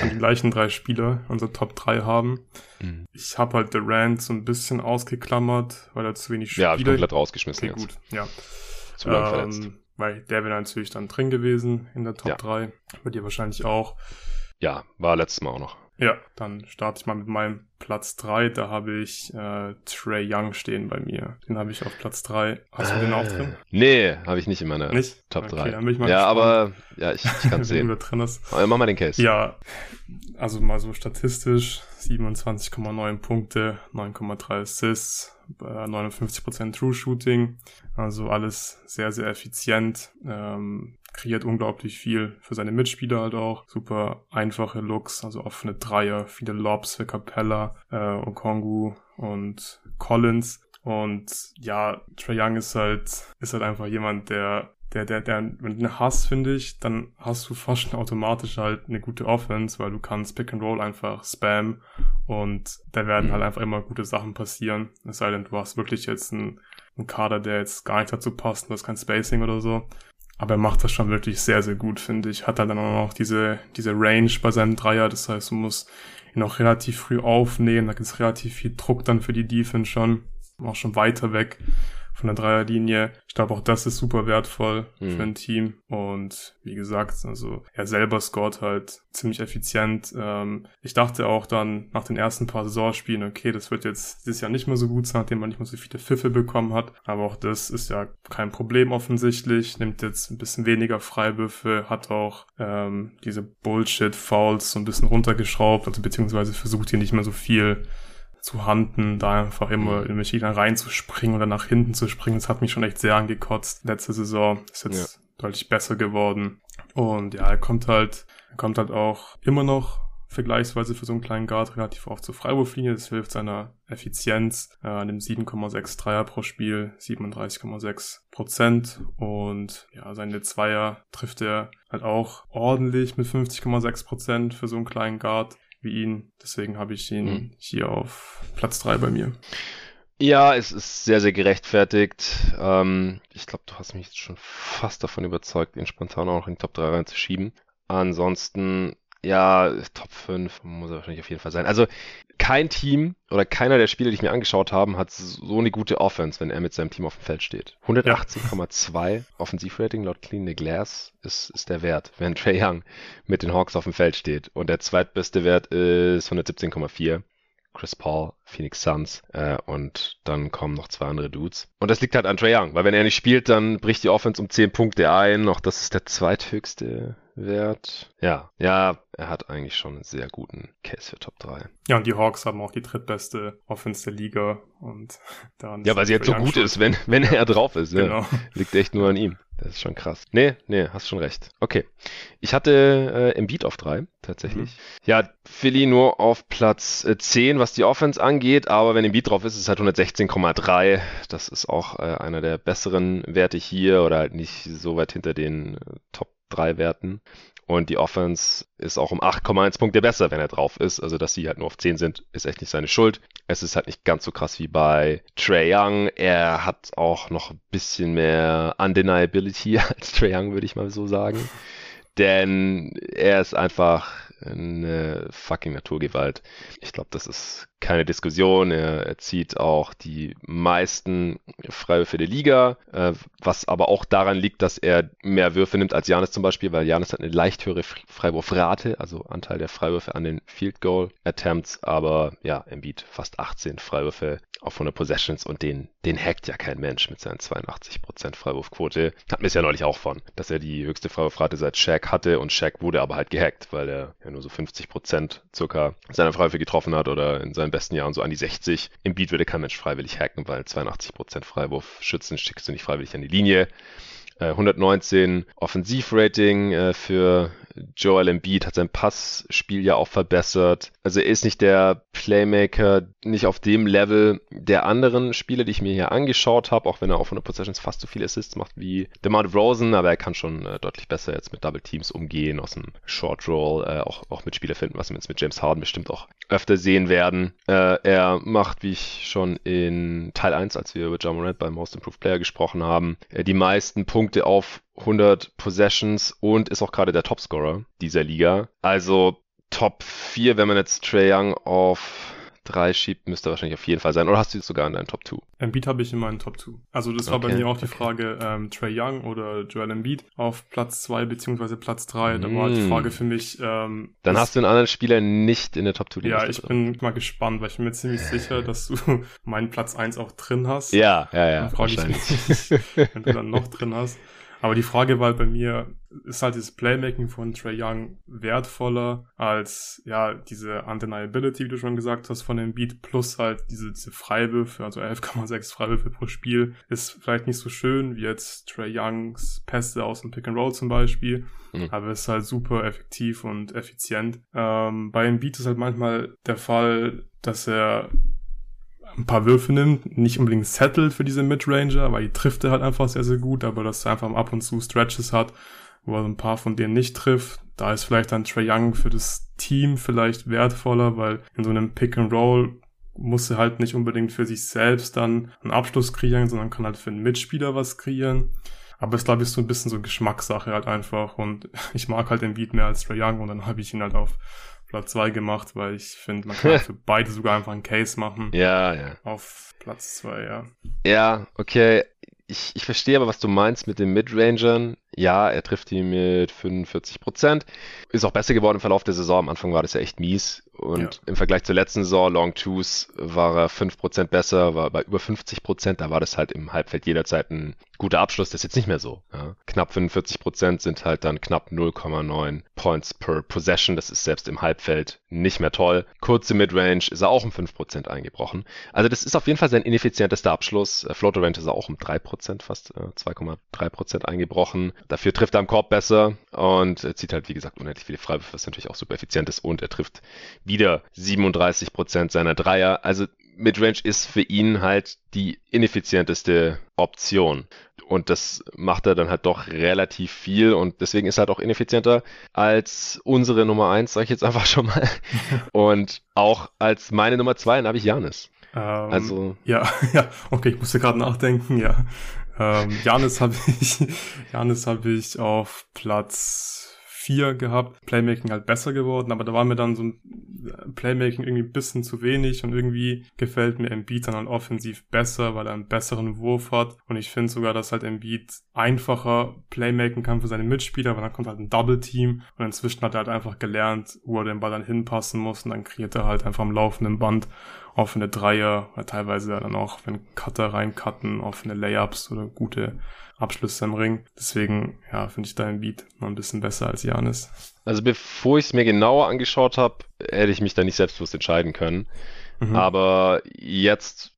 Speaker 2: dann die gleichen drei Spieler, unsere Top 3 haben. Mhm. Ich habe halt Durant so ein bisschen ausgeklammert, weil er zu wenig
Speaker 1: Spiele... Ja, ich komplett rausgeschmissen
Speaker 2: okay, jetzt. gut, ja. Zu lange ähm, verletzt. Weil der wäre natürlich dann drin gewesen in der Top ja. 3. Bei dir wahrscheinlich auch.
Speaker 1: Ja, war letztes Mal auch noch.
Speaker 2: Ja, dann starte ich mal mit meinem Platz 3. Da habe ich äh, Trey Young stehen bei mir. Den habe ich auf Platz 3. Hast du den auch drin?
Speaker 1: Nee, habe ich nicht in meiner nicht? Top okay, 3. Dann bin ich mal ja, gespannt. aber ja, ich, ich kann es sehen. drin ist. Aber mach mal den Case.
Speaker 2: Ja, also mal so statistisch 27,9 Punkte, 9,3 Assists, 59% True Shooting. Also alles sehr, sehr effizient. Ähm, kreiert unglaublich viel für seine Mitspieler halt auch. Super einfache Looks, also offene Dreier, viele Lobs für Capella, äh, Okongu und Collins. Und ja, Trey Young ist halt, ist halt einfach jemand, der der, der, der, wenn du einen hast, finde ich, dann hast du fast schon automatisch halt eine gute Offense, weil du kannst Pick and Roll einfach spam und da werden mhm. halt einfach immer gute Sachen passieren. Es sei denn, du hast wirklich jetzt einen, einen Kader, der jetzt gar nicht dazu passt, du hast kein Spacing oder so. Aber er macht das schon wirklich sehr, sehr gut, finde ich. Hat halt dann auch noch diese, diese Range bei seinem Dreier. Das heißt, du musst ihn auch relativ früh aufnehmen. Da gibt es relativ viel Druck dann für die Defense schon. Auch schon weiter weg von der Dreierlinie. Ich glaube, auch das ist super wertvoll mhm. für ein Team. Und wie gesagt, also er selber scoret halt ziemlich effizient. Ähm, ich dachte auch dann nach den ersten paar Saisonspielen, okay, das wird jetzt dieses Jahr nicht mehr so gut sein, nachdem man nicht mehr so viele Pfiffe bekommen hat. Aber auch das ist ja kein Problem offensichtlich. Nimmt jetzt ein bisschen weniger Freiwürfe, hat auch ähm, diese Bullshit-Fouls so ein bisschen runtergeschraubt, also beziehungsweise versucht hier nicht mehr so viel zu handen, da einfach immer in mich reinzuspringen oder nach hinten zu springen. Das hat mich schon echt sehr angekotzt. Letzte Saison ist jetzt ja. deutlich besser geworden. Und ja, er kommt halt, er kommt halt auch immer noch vergleichsweise für so einen kleinen Guard relativ oft zur Freiwurflinie. Das hilft seiner Effizienz äh, an dem 7,6 Dreier pro Spiel, 37,6 Prozent. Und ja, seine Zweier trifft er halt auch ordentlich mit 50,6 Prozent für so einen kleinen Guard wie ihn. Deswegen habe ich ihn mhm. hier auf Platz 3 bei mir.
Speaker 1: Ja, es ist sehr, sehr gerechtfertigt. Ähm, ich glaube, du hast mich jetzt schon fast davon überzeugt, ihn spontan auch noch in die Top 3 reinzuschieben. Ansonsten ja, Top 5 muss er wahrscheinlich auf jeden Fall sein. Also kein Team oder keiner der Spieler, die ich mir angeschaut habe, hat so eine gute Offense, wenn er mit seinem Team auf dem Feld steht. 118,2 ja. Offensivrating laut Clean the Glass ist, ist der Wert, wenn Trey Young mit den Hawks auf dem Feld steht. Und der zweitbeste Wert ist 117,4. Chris Paul, Phoenix Suns äh, und dann kommen noch zwei andere Dudes. Und das liegt halt an Trey Young, weil wenn er nicht spielt, dann bricht die Offense um 10 Punkte ein. Auch das ist der zweithöchste Wert. Ja, ja, er hat eigentlich schon einen sehr guten Case für Top 3.
Speaker 2: Ja, und die Hawks haben auch die drittbeste Offense der Liga und
Speaker 1: daran Ja, weil sie jetzt so gut ist, wenn, wenn ja. er drauf ist. Ja. Genau. Liegt echt nur an ihm. Das ist schon krass. Nee, nee, hast schon recht. Okay. Ich hatte äh, Beat auf 3, tatsächlich. Mhm. Ja, Philly nur auf Platz äh, 10, was die Offense angeht, aber wenn Beat drauf ist, ist es halt 116,3. Das ist auch äh, einer der besseren Werte hier oder halt nicht so weit hinter den äh, Top drei Werten. Und die Offense ist auch um 8,1 Punkte besser, wenn er drauf ist. Also, dass sie halt nur auf 10 sind, ist echt nicht seine Schuld. Es ist halt nicht ganz so krass wie bei Trey Young. Er hat auch noch ein bisschen mehr Undeniability als Trey Young, würde ich mal so sagen. Denn er ist einfach eine fucking Naturgewalt. Ich glaube, das ist keine Diskussion. Er, er zieht auch die meisten Freiwürfe der Liga, äh, was aber auch daran liegt, dass er mehr Würfe nimmt als Janis zum Beispiel, weil Janis hat eine leicht höhere Freiwurfrate, also Anteil der Freiwürfe an den Field Goal Attempts, aber ja, Embiid fast 18 Freiwürfe auf 100 Possessions und den, den hackt ja kein Mensch mit seinen 82% Freiwurfquote. Hatten wir es ja neulich auch von, dass er die höchste Freiwurfrate seit Shaq hatte und Shaq wurde aber halt gehackt, weil er ja nur so 50% circa seiner Freiwürfe getroffen hat oder in seinen seinen besten Jahren so an die 60. Im Beat würde kein Mensch freiwillig hacken, weil 82% Freiwurf schützen schickst du nicht freiwillig an die Linie. 119 äh, Offensivrating äh, für Joel Embiid hat sein Passspiel ja auch verbessert. Also er ist nicht der Playmaker, nicht auf dem Level der anderen Spieler, die ich mir hier angeschaut habe, auch wenn er auf 100 Possessions fast so viele Assists macht wie DeMar Rosen, aber er kann schon äh, deutlich besser jetzt mit Double Teams umgehen, aus dem Short Roll, äh, auch, auch mit Spieler finden, was wir jetzt mit James Harden bestimmt auch öfter sehen werden. Äh, er macht, wie ich schon in Teil 1, als wir über John Morant beim Most Improved Player gesprochen haben, äh, die meisten Punkte auf 100 Possessions und ist auch gerade der Topscorer dieser Liga. Also Top 4, wenn man jetzt Trey Young auf 3 schiebt, müsste wahrscheinlich auf jeden Fall sein. Oder hast du es sogar in deinen Top 2?
Speaker 2: Embiid habe ich in meinen Top 2. Also das war okay, bei mir auch die okay. Frage ähm, Trey Young oder Joel Embiid auf Platz 2 beziehungsweise Platz 3. Mm. Da war halt die mm. Frage für mich. Ähm,
Speaker 1: Dann hast du einen anderen Spieler nicht in der Top 2.
Speaker 2: Ja, ich bin mal gespannt, weil ich bin mir ziemlich sicher, dass du meinen Platz 1 auch drin hast.
Speaker 1: Ja, ja, ja.
Speaker 2: Dann frage ich mich, wenn du dann noch drin hast. Aber die Frage war halt bei mir, ist halt das Playmaking von Trey Young wertvoller als ja diese Undeniability, wie du schon gesagt hast, von dem Beat plus halt diese, diese Freiwürfe, also 11,6 Freiwürfe pro Spiel, ist vielleicht nicht so schön wie jetzt Trey Youngs Pässe aus dem Pick and Roll zum Beispiel, mhm. aber ist halt super effektiv und effizient. Ähm, bei dem Beat ist halt manchmal der Fall, dass er ein paar Würfe nimmt, nicht unbedingt settelt für diese Midranger, weil die trifft er halt einfach sehr, sehr gut, aber dass er einfach ab und zu Stretches hat, wo er ein paar von denen nicht trifft. Da ist vielleicht dann Trey Young für das Team vielleicht wertvoller, weil in so einem Pick and Roll muss er halt nicht unbedingt für sich selbst dann einen Abschluss kreieren, sondern kann halt für einen Mitspieler was kreieren. Aber es glaube ich so ein bisschen so Geschmackssache halt einfach und ich mag halt den Beat mehr als Trey Young und dann habe ich ihn halt auf Platz 2 gemacht, weil ich finde, man kann für beide sogar einfach einen Case machen.
Speaker 1: Ja, ja.
Speaker 2: Auf Platz 2, ja.
Speaker 1: Ja, okay. Ich, ich verstehe aber, was du meinst mit den Midrangern. Ja, er trifft die mit 45 Prozent. Ist auch besser geworden im Verlauf der Saison. Am Anfang war das ja echt mies. Und ja. im Vergleich zur letzten Saison, Long Twos, war er 5% besser, war bei über 50%. Da war das halt im Halbfeld jederzeit ein guter Abschluss, das ist jetzt nicht mehr so. Ja. Knapp 45 Prozent sind halt dann knapp 0,9 Points per Possession. Das ist selbst im Halbfeld nicht mehr toll. Kurze Midrange ist er auch um 5 Prozent eingebrochen. Also das ist auf jeden Fall sein ineffizientester Abschluss. Äh, Floater Range ist er auch um 3 Prozent, fast äh, 2,3 Prozent eingebrochen. Dafür trifft er am Korb besser und er zieht halt, wie gesagt, unendlich viele Freiwürfe, was natürlich auch super effizient ist. Und er trifft wieder 37 Prozent seiner Dreier. Also Midrange ist für ihn halt die ineffizienteste Option. Und das macht er dann halt doch relativ viel und deswegen ist er halt auch ineffizienter als unsere Nummer eins, sage ich jetzt einfach schon mal. und auch als meine Nummer zwei, dann habe ich Janis.
Speaker 2: Ähm, also. Ja, ja, okay, ich musste gerade nachdenken, ja. Ähm, Janis habe ich, Janis habe ich auf Platz 4 gehabt. Playmaking halt besser geworden, aber da war mir dann so ein Playmaking irgendwie ein bisschen zu wenig und irgendwie gefällt mir Embiid dann halt offensiv besser, weil er einen besseren Wurf hat und ich finde sogar, dass halt Embiid einfacher Playmaking kann für seine Mitspieler, weil dann kommt halt ein Double Team und inzwischen hat er halt einfach gelernt, wo er den Ball dann hinpassen muss und dann kreiert er halt einfach am laufenden Band offene Dreier, teilweise dann auch, wenn Cutter reincutten, offene Layups oder gute Abschlüsse im Ring. Deswegen, ja, finde ich dein Beat noch ein bisschen besser als Janis.
Speaker 1: Also bevor ich es mir genauer angeschaut habe, hätte ich mich da nicht selbstbewusst entscheiden können. Mhm. Aber jetzt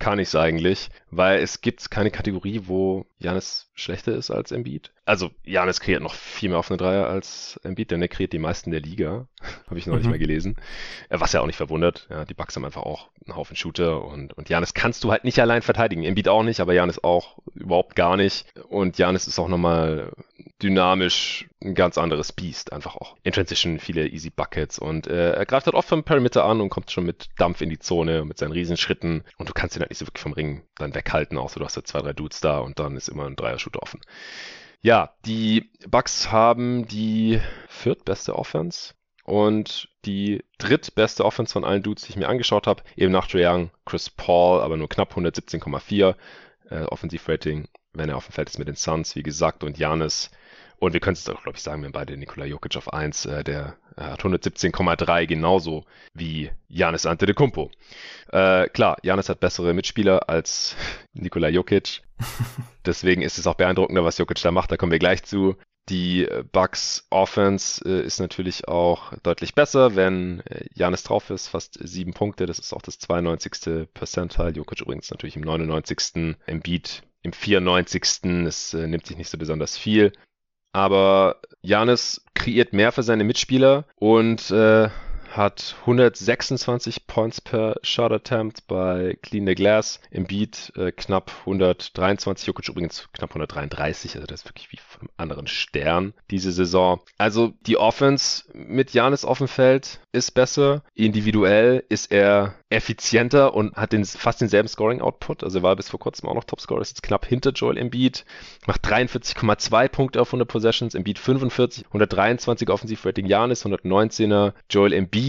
Speaker 1: kann ich es eigentlich, weil es gibt keine Kategorie, wo Janis schlechter ist als Embiid. Also Janis kreiert noch viel mehr offene Dreier als Embiid, denn er kreiert die meisten der Liga, habe ich noch mhm. nicht mal gelesen. Äh, was ja auch nicht verwundert. Ja, die Bucks haben einfach auch einen Haufen Shooter und und Janis kannst du halt nicht allein verteidigen. Embiid auch nicht, aber Janis auch überhaupt gar nicht. Und Janis ist auch nochmal dynamisch ein ganz anderes Beast, einfach auch. In Transition viele easy Buckets und äh, er greift halt oft vom Perimeter an und kommt schon mit Dampf in die Zone mit seinen Riesenschritten und du kannst ihn halt nicht so wirklich vom Ring dann weghalten, außer du hast halt zwei, drei Dudes da und dann ist immer ein Dreier-Shooter offen. Ja, die Bucks haben die viertbeste Offense und die drittbeste Offense von allen Dudes, die ich mir angeschaut habe, eben nach Trae Young, Chris Paul, aber nur knapp 117,4 äh, Offensivrating, wenn er auf dem Feld ist mit den Suns, wie gesagt, und Janis und wir können es auch, glaube ich, sagen, wir haben beide Nikola Jokic auf 1, äh, der äh, hat 117,3 genauso wie Janis Antetokounmpo. Äh, klar, Janis hat bessere Mitspieler als Nikola Jokic. Deswegen ist es auch beeindruckender, was Jokic da macht. Da kommen wir gleich zu. Die äh, Bucks Offense äh, ist natürlich auch deutlich besser, wenn Janis drauf ist, fast sieben Punkte. Das ist auch das 92. Percentile. Jokic übrigens natürlich im 99. Embiid im 94. Es äh, nimmt sich nicht so besonders viel. Aber Janis kreiert mehr für seine Mitspieler und äh, hat 126 Points per Shot Attempt bei Clean the Glass. Im Beat äh, knapp 123, Jokic übrigens knapp 133, also das ist wirklich wie einem anderen Stern diese Saison. Also die Offense mit Janis auf dem Feld ist besser. Individuell ist er effizienter und hat den, fast denselben Scoring-Output. Also er war bis vor kurzem auch noch Topscorer, ist jetzt knapp hinter Joel Embiid. Macht 43,2 Punkte auf 100 Possessions, Embiid 45, 123 Offensivrating Janis, 119er Joel Embiid.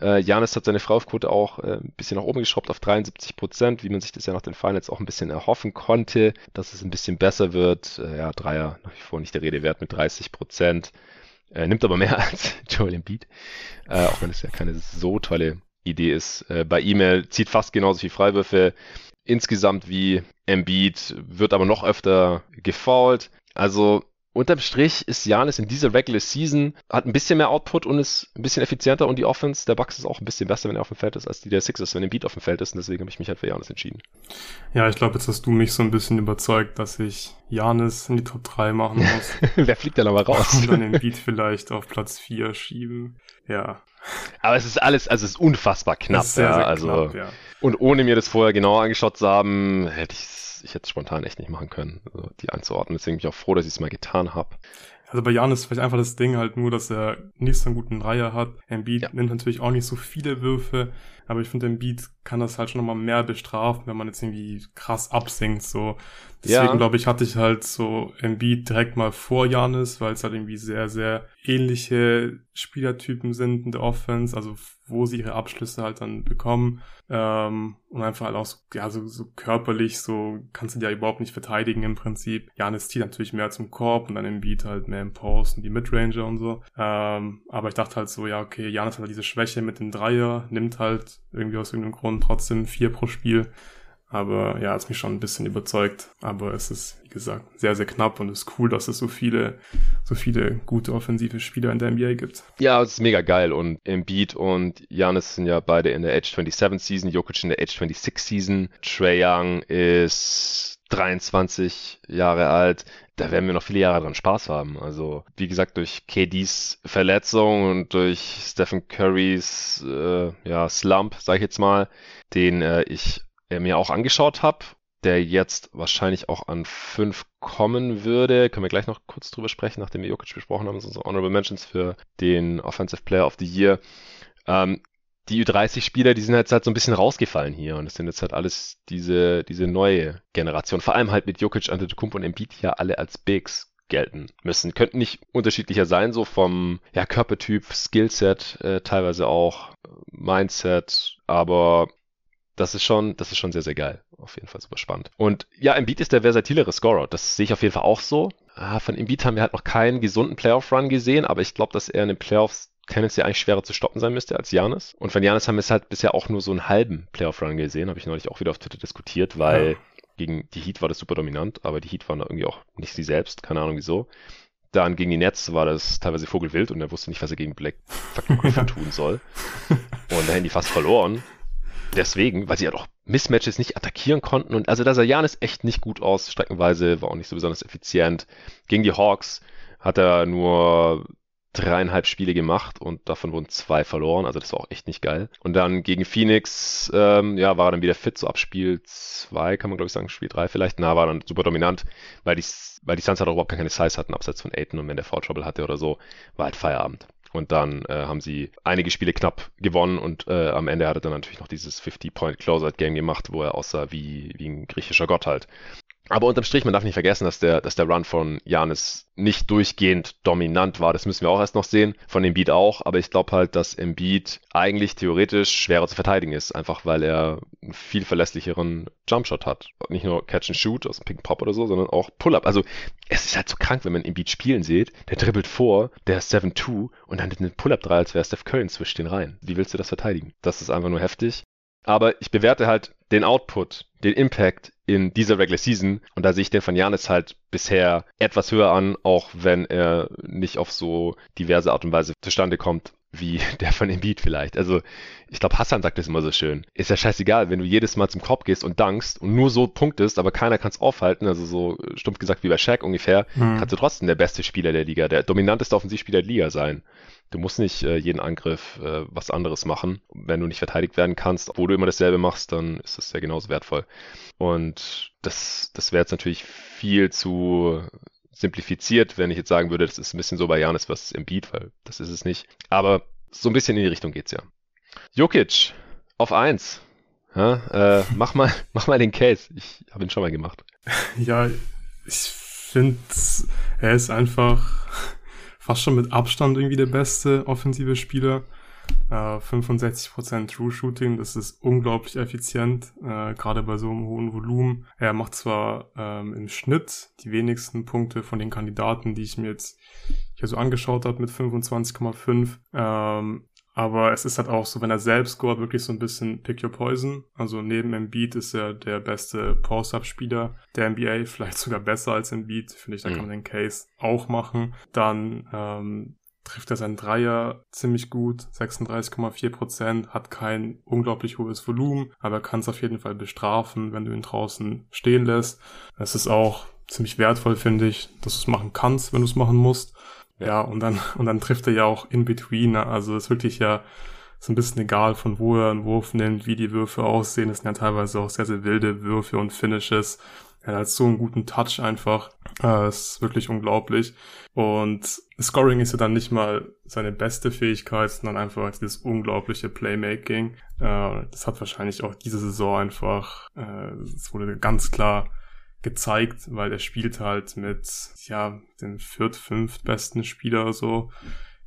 Speaker 1: Äh, Janis hat seine Freiwurfquote auch äh, ein bisschen nach oben geschraubt auf 73 Prozent, wie man sich das ja nach den Finals auch ein bisschen erhoffen konnte, dass es ein bisschen besser wird. Äh, ja, Dreier nach wie vor nicht der Rede wert mit 30 Prozent. Äh, nimmt aber mehr als Joel Embiid, äh, auch wenn es ja keine so tolle Idee ist. Äh, bei E-Mail zieht fast genauso viel Freiwürfe insgesamt wie Embiid, wird aber noch öfter gefoult. Also unterm Strich ist Janis in dieser Regular Season, hat ein bisschen mehr Output und ist ein bisschen effizienter und die Offense der Bucks ist auch ein bisschen besser, wenn er auf dem Feld ist, als die der Sixers, wenn Embiid auf dem Feld ist und deswegen habe ich mich halt für Janis entschieden.
Speaker 2: Ja, ich glaube, jetzt hast du mich so ein bisschen überzeugt, dass ich Janis in die Top 3 machen muss.
Speaker 1: Wer fliegt da nochmal raus?
Speaker 2: Und dann Embiid vielleicht auf Platz 4 schieben. Ja.
Speaker 1: Aber es ist alles, also es ist unfassbar knapp. Ist sehr, ja, sehr also, knapp, ja. Und ohne mir das vorher genauer angeschaut zu haben, hätte ich ich hätte es spontan echt nicht machen können, also die einzuordnen. Deswegen bin ich auch froh, dass ich es mal getan habe.
Speaker 2: Also bei Jan ist vielleicht einfach das Ding halt nur, dass er nicht so einen guten Reiher hat. Embiid ja. nimmt natürlich auch nicht so viele Würfe, aber ich finde, Embiid kann das halt schon nochmal mehr bestrafen, wenn man jetzt irgendwie krass absinkt, so. Deswegen ja. glaube ich, hatte ich halt so Embiid direkt mal vor Janis, weil es halt irgendwie sehr, sehr ähnliche Spielertypen sind in der Offense, also wo sie ihre Abschlüsse halt dann bekommen. Ähm, und einfach halt auch so, ja, so, so körperlich, so kannst du dir ja überhaupt nicht verteidigen im Prinzip. Janis zieht natürlich mehr zum Korb und dann im Beat halt mehr im Post und die Midranger und so. Ähm, aber ich dachte halt so, ja, okay, Janis hat halt diese Schwäche mit dem Dreier, nimmt halt irgendwie aus irgendeinem Grund trotzdem vier pro Spiel. Aber ja, hat mich schon ein bisschen überzeugt. Aber es ist, wie gesagt, sehr, sehr knapp und es ist cool, dass es so viele, so viele gute offensive Spieler in der NBA gibt.
Speaker 1: Ja, es ist mega geil. Und Embiid und Janis sind ja beide in der Age 27 Season, Jokic in der Age 26 Season. Trey Young ist 23 Jahre alt, da werden wir noch viele Jahre dran Spaß haben. Also, wie gesagt, durch KDs Verletzung und durch Stephen Currys äh, ja, Slump, sag ich jetzt mal, den äh, ich äh, mir auch angeschaut habe, der jetzt wahrscheinlich auch an 5 kommen würde. Können wir gleich noch kurz drüber sprechen, nachdem wir Jokic besprochen haben. Das sind so Honorable Mentions für den Offensive Player of the Year. Ähm, die Ü30-Spieler, die sind jetzt halt so ein bisschen rausgefallen hier und es sind jetzt halt alles diese, diese neue Generation. Vor allem halt mit Jokic, Antetokounmpo und Embiid, ja alle als Bigs gelten müssen. Könnten nicht unterschiedlicher sein, so vom ja, Körpertyp, Skillset, äh, teilweise auch Mindset, aber das ist schon, das ist schon sehr, sehr geil. Auf jeden Fall super spannend. Und ja, Embiid ist der versatilere Scorer. Das sehe ich auf jeden Fall auch so. Ah, von Embiid haben wir halt noch keinen gesunden Playoff-Run gesehen, aber ich glaube, dass er in den Playoffs tendenziell eigentlich schwerer zu stoppen sein müsste als Janis. Und von Janis haben wir es halt bisher auch nur so einen halben Playoff-Run gesehen, habe ich neulich auch wieder auf Twitter diskutiert, weil ja. gegen die Heat war das super dominant, aber die Heat waren da irgendwie auch nicht sie selbst, keine Ahnung wieso. Dann gegen die Nets war das teilweise Vogelwild und er wusste nicht, was er gegen Black fucking Griffin tun soll. Und da hätten die fast verloren. Deswegen, weil sie ja doch Mismatches nicht attackieren konnten. Und also da sah Janis echt nicht gut aus, streckenweise, war auch nicht so besonders effizient. Gegen die Hawks hat er nur dreieinhalb Spiele gemacht und davon wurden zwei verloren, also das war auch echt nicht geil. Und dann gegen Phoenix, ähm, ja, war er dann wieder fit, so ab Spiel zwei kann man glaube ich sagen, Spiel drei vielleicht, na, war dann super dominant, weil die, weil die Suns halt auch überhaupt keine Size hatten, abseits von Aiton und wenn der Foul Trouble hatte oder so, war halt Feierabend. Und dann äh, haben sie einige Spiele knapp gewonnen und äh, am Ende hat er dann natürlich noch dieses 50-Point-Closeout-Game gemacht, wo er aussah wie, wie ein griechischer Gott halt. Aber unterm Strich, man darf nicht vergessen, dass der, dass der Run von Janis nicht durchgehend dominant war. Das müssen wir auch erst noch sehen. Von Embiid auch. Aber ich glaube halt, dass Embiid eigentlich theoretisch schwerer zu verteidigen ist. Einfach weil er einen viel verlässlicheren Jumpshot hat. Nicht nur Catch and Shoot aus dem and Pop oder so, sondern auch Pull-Up. Also es ist halt so krank, wenn man Embiid spielen sieht. Der dribbelt vor, der ist 7-2 und dann einen Pull-Up 3, als wäre Steph Curry zwischen den Reihen. Wie willst du das verteidigen? Das ist einfach nur heftig. Aber ich bewerte halt den Output, den Impact in dieser Regular Season. Und da sehe ich den von Janis halt bisher etwas höher an, auch wenn er nicht auf so diverse Art und Weise zustande kommt, wie der von Embiid vielleicht. Also ich glaube, Hassan sagt das immer so schön. Ist ja scheißegal, wenn du jedes Mal zum Korb gehst und dankst und nur so punktest, aber keiner kann es aufhalten, also so stumpf gesagt wie bei Shaq ungefähr, mhm. kannst du trotzdem der beste Spieler der Liga, der dominanteste Offensivspieler der Liga sein. Du musst nicht äh, jeden Angriff äh, was anderes machen. Wenn du nicht verteidigt werden kannst, wo du immer dasselbe machst, dann ist das ja genauso wertvoll. Und das, das wäre jetzt natürlich viel zu simplifiziert, wenn ich jetzt sagen würde, das ist ein bisschen so bei Janis was im Beat, weil das ist es nicht. Aber so ein bisschen in die Richtung geht's ja. Jokic auf eins. Ja, äh, mach mal, mach mal den Case. Ich habe ihn schon mal gemacht.
Speaker 2: Ja, ich finde, er ist einfach fast schon mit Abstand irgendwie der beste offensive Spieler. Äh, 65% True Shooting, das ist unglaublich effizient, äh, gerade bei so einem hohen Volumen. Er macht zwar ähm, im Schnitt die wenigsten Punkte von den Kandidaten, die ich mir jetzt hier so angeschaut habe mit 25,5. Ähm, aber es ist halt auch so, wenn er selbst scoret, wirklich so ein bisschen Pick Your Poison. Also neben Embiid ist er der beste Post-Up-Spieler der NBA, vielleicht sogar besser als Embiid. Finde ich, da mhm. kann man den Case auch machen. Dann ähm, trifft er seinen Dreier ziemlich gut, 36,4 Prozent, hat kein unglaublich hohes Volumen, aber er kann es auf jeden Fall bestrafen, wenn du ihn draußen stehen lässt. Es ist auch ziemlich wertvoll, finde ich, dass du es machen kannst, wenn du es machen musst. Ja, und dann, und dann trifft er ja auch in between. Ne? Also ist wirklich ja so ein bisschen egal, von wo er einen Wurf nimmt, wie die Würfe aussehen. Das sind ja teilweise auch sehr, sehr wilde Würfe und Finishes. Er hat so einen guten Touch einfach. Äh, ist wirklich unglaublich. Und Scoring ist ja dann nicht mal seine beste Fähigkeit, sondern einfach dieses unglaubliche Playmaking. Äh, das hat wahrscheinlich auch diese Saison einfach, äh, es wurde ganz klar gezeigt, weil er spielt halt mit, ja, dem viert, fünft besten Spieler so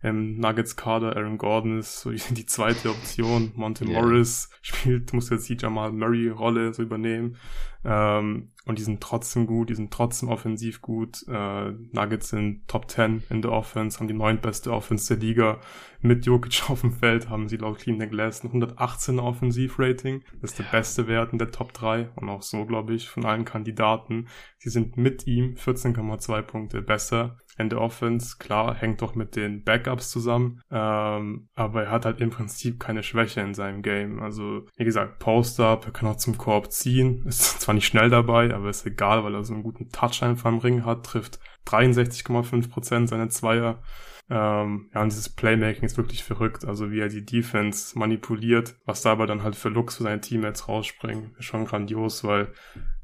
Speaker 2: im Nuggets-Kader. Aaron Gordon ist so die zweite Option. Monte yeah. Morris spielt, muss jetzt die Jamal Murray-Rolle so übernehmen. Ähm, und die sind trotzdem gut, die sind trotzdem offensiv gut. Äh, Nuggets sind Top 10 in der Offense, haben die neuntbeste Offense der Liga. Mit Jokic auf dem Feld haben sie laut Clean the Glass ein 118 Offensivrating. Das ist der beste Wert in der Top 3 und auch so, glaube ich, von allen Kandidaten. Sie sind mit ihm 14,2 Punkte besser in der Offense. Klar, hängt doch mit den Backups zusammen, ähm, aber er hat halt im Prinzip keine Schwäche in seinem Game. Also, wie gesagt, Post-Up, er kann auch zum Korb ziehen, ist zwar nicht schnell dabei, aber ist egal, weil er so einen guten Touch einfach am Ring hat, trifft 63,5% seine Zweier. Ähm, ja, und dieses Playmaking ist wirklich verrückt. Also wie er die Defense manipuliert, was da aber dann halt für Looks für seine Teammates rausspringen, ist schon grandios, weil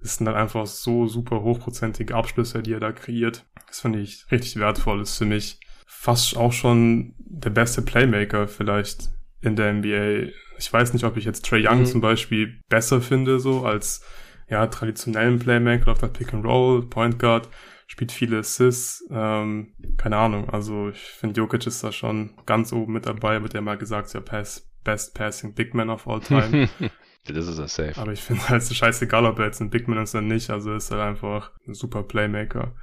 Speaker 2: es sind dann einfach so super hochprozentige Abschlüsse, die er da kreiert. Das finde ich richtig wertvoll. Ist für mich fast auch schon der beste Playmaker vielleicht in der NBA. Ich weiß nicht, ob ich jetzt Trey Young mhm. zum Beispiel besser finde, so als ja, traditionellen Playmaker auf der Pick and Roll, Point Guard, spielt viele Assists, ähm, keine Ahnung, also ich finde Jokic ist da schon ganz oben mit dabei, wird ja mal gesagt, ja, Pass, Best Passing Big Man of all time.
Speaker 1: Das ist er safe.
Speaker 2: Aber ich finde halt so scheißegal, ob er jetzt ein Big Man ist oder nicht. Also ist er einfach ein super Playmaker.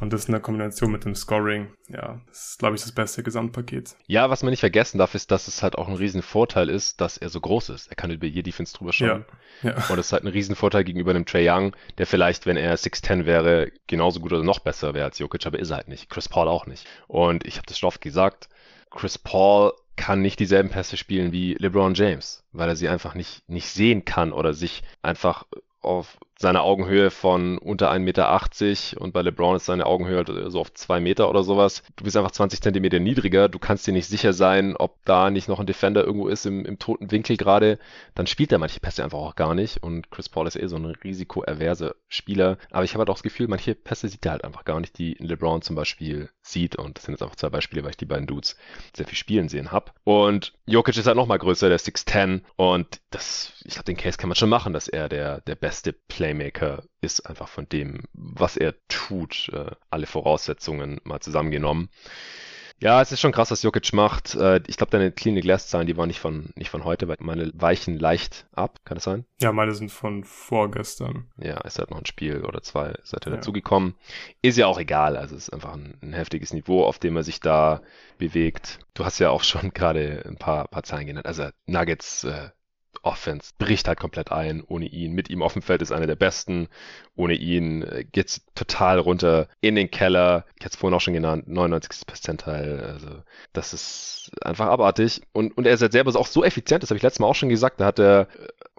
Speaker 2: Und das in der Kombination mit dem Scoring, ja, das ist, glaube ich, das beste Gesamtpaket.
Speaker 1: Ja, was man nicht vergessen darf, ist, dass es halt auch ein Riesenvorteil ist, dass er so groß ist. Er kann über jede Defense drüber schauen. Ja, ja. Und das ist halt ein Riesenvorteil gegenüber einem Trey Young, der vielleicht, wenn er 6'10 wäre, genauso gut oder noch besser wäre als Jokic, aber ist er halt nicht. Chris Paul auch nicht. Und ich habe das schon oft gesagt, Chris Paul kann nicht dieselben Pässe spielen wie LeBron James, weil er sie einfach nicht, nicht sehen kann oder sich einfach auf seine Augenhöhe von unter 1,80 Meter und bei LeBron ist seine Augenhöhe halt so auf 2 Meter oder sowas. Du bist einfach 20 Zentimeter niedriger, du kannst dir nicht sicher sein, ob da nicht noch ein Defender irgendwo ist im, im toten Winkel gerade. Dann spielt er manche Pässe einfach auch gar nicht und Chris Paul ist eh so ein risikoaverse Spieler. Aber ich habe halt auch das Gefühl, manche Pässe sieht er halt einfach gar nicht, die LeBron zum Beispiel sieht und das sind jetzt einfach zwei Beispiele, weil ich die beiden Dudes sehr viel spielen sehen habe. Und Jokic ist halt nochmal größer, der 6'10 und das, ich glaube, den Case kann man schon machen, dass er der, der beste Player Playmaker ist einfach von dem, was er tut, äh, alle Voraussetzungen mal zusammengenommen. Ja, es ist schon krass, was Jokic macht. Äh, ich glaube, deine Clean Glass Zahlen, die waren nicht von, nicht von heute, weil meine weichen leicht ab. Kann das sein?
Speaker 2: Ja, meine sind von vorgestern.
Speaker 1: Ja, ist halt noch ein Spiel oder zwei seit er ja. dazugekommen. Ist ja auch egal. Also es ist einfach ein, ein, heftiges Niveau, auf dem er sich da bewegt. Du hast ja auch schon gerade ein paar, paar Zahlen genannt. Also Nuggets, äh, Offense bricht halt komplett ein ohne ihn. Mit ihm auf dem Feld ist einer der besten. Ohne ihn äh, geht's total runter in den Keller. Ich hatte es vorhin auch schon genannt, 99. Percentile. Also das ist einfach abartig. Und, und er ist halt selber auch so effizient, das habe ich letztes Mal auch schon gesagt. Da hat er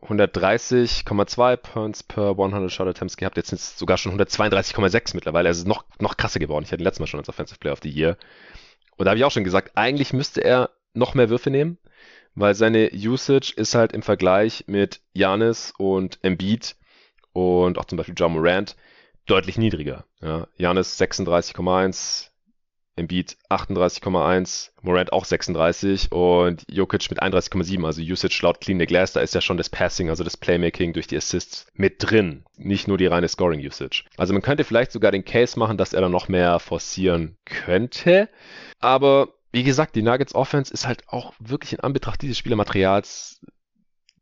Speaker 1: 130,2 Points per 100 Shot Attempts gehabt. Jetzt sind es sogar schon 132,6 mittlerweile. Also noch, noch krasser geworden. Ich hatte ihn letztes Mal schon als Offensive Player of the Year. Und da habe ich auch schon gesagt, eigentlich müsste er noch mehr Würfe nehmen weil seine Usage ist halt im Vergleich mit Janis und Embiid und auch zum Beispiel John Morant deutlich niedriger. Ja, Janis 36,1, Embiid 38,1, Morant auch 36 und Jokic mit 31,7, also Usage laut Clean the Glass, da ist ja schon das Passing, also das Playmaking durch die Assists mit drin, nicht nur die reine Scoring Usage. Also man könnte vielleicht sogar den Case machen, dass er dann noch mehr forcieren könnte, aber wie gesagt, die Nuggets Offense ist halt auch wirklich in Anbetracht dieses Spielermaterials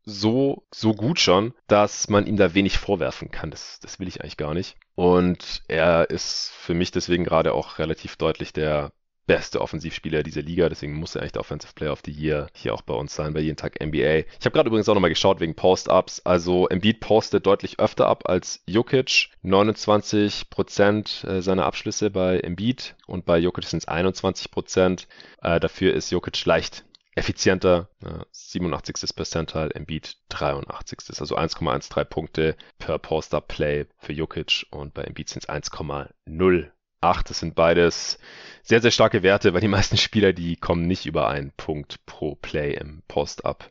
Speaker 1: so, so gut schon, dass man ihm da wenig vorwerfen kann. Das, das will ich eigentlich gar nicht. Und er ist für mich deswegen gerade auch relativ deutlich der beste Offensivspieler dieser Liga, deswegen muss er der Offensive Player of the Year hier auch bei uns sein, bei jeden Tag NBA. Ich habe gerade übrigens auch nochmal geschaut wegen Post-Ups. Also Embiid postet deutlich öfter ab als Jokic. 29% äh, seiner Abschlüsse bei Embiid und bei Jokic sind es 21%. Äh, dafür ist Jokic leicht effizienter, 87. Percentile, Embiid 83. Also 1,13 Punkte per Post-Up-Play für Jokic und bei Embiid sind es 1,0 8. Das sind beides sehr, sehr starke Werte, weil die meisten Spieler, die kommen nicht über einen Punkt pro Play im Post-Up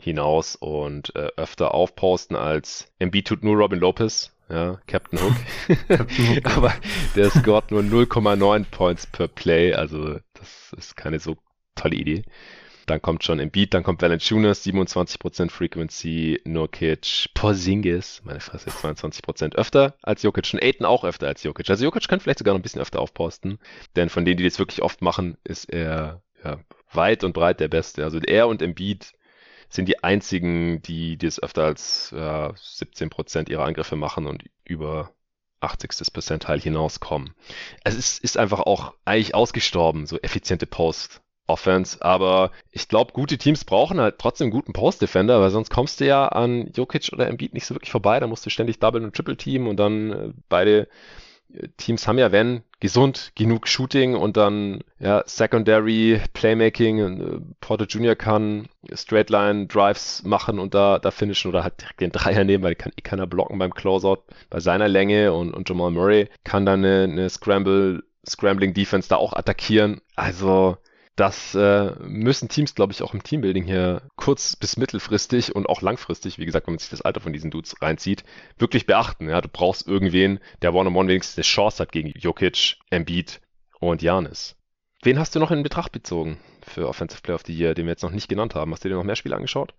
Speaker 1: hinaus und äh, öfter aufposten als MB tut nur Robin Lopez, ja, Captain Hook. Captain Hook Aber der scored nur 0,9 Points per Play, also das ist keine so tolle Idee. Dann kommt schon Embiid, dann kommt Valanciunas, 27% Frequency, Nurkic, Porzingis, meine Fresse, 22% öfter als Jokic und Aiden auch öfter als Jokic. Also Jokic kann vielleicht sogar noch ein bisschen öfter aufposten, denn von denen, die das wirklich oft machen, ist er ja, weit und breit der Beste. Also er und Embiid sind die einzigen, die das öfter als ja, 17% ihrer Angriffe machen und über 80. Percentile hinauskommen. Es ist, ist einfach auch eigentlich ausgestorben, so effiziente Post. Offense, aber ich glaube, gute Teams brauchen halt trotzdem guten Post-Defender, weil sonst kommst du ja an Jokic oder Embiid nicht so wirklich vorbei, da musst du ständig Double- und Triple-Team und dann äh, beide Teams haben ja, wenn, gesund genug Shooting und dann ja, Secondary Playmaking. Äh, Porter Jr. kann Straightline Drives machen und da, da finishen oder halt direkt den Dreier nehmen, weil kann eh keiner blocken beim Closeout bei seiner Länge und, und Jamal Murray kann dann eine, eine Scramble, Scrambling Defense da auch attackieren. Also das äh, müssen Teams, glaube ich, auch im Teambuilding hier kurz- bis mittelfristig und auch langfristig, wie gesagt, wenn man sich das Alter von diesen Dudes reinzieht, wirklich beachten. Ja, du brauchst irgendwen, der One-on-One wenigstens eine Chance hat gegen Jokic, Embiid und Janis. Wen hast du noch in Betracht bezogen für Offensive Player of the Year, den wir jetzt noch nicht genannt haben? Hast du dir noch mehr Spiele angeschaut?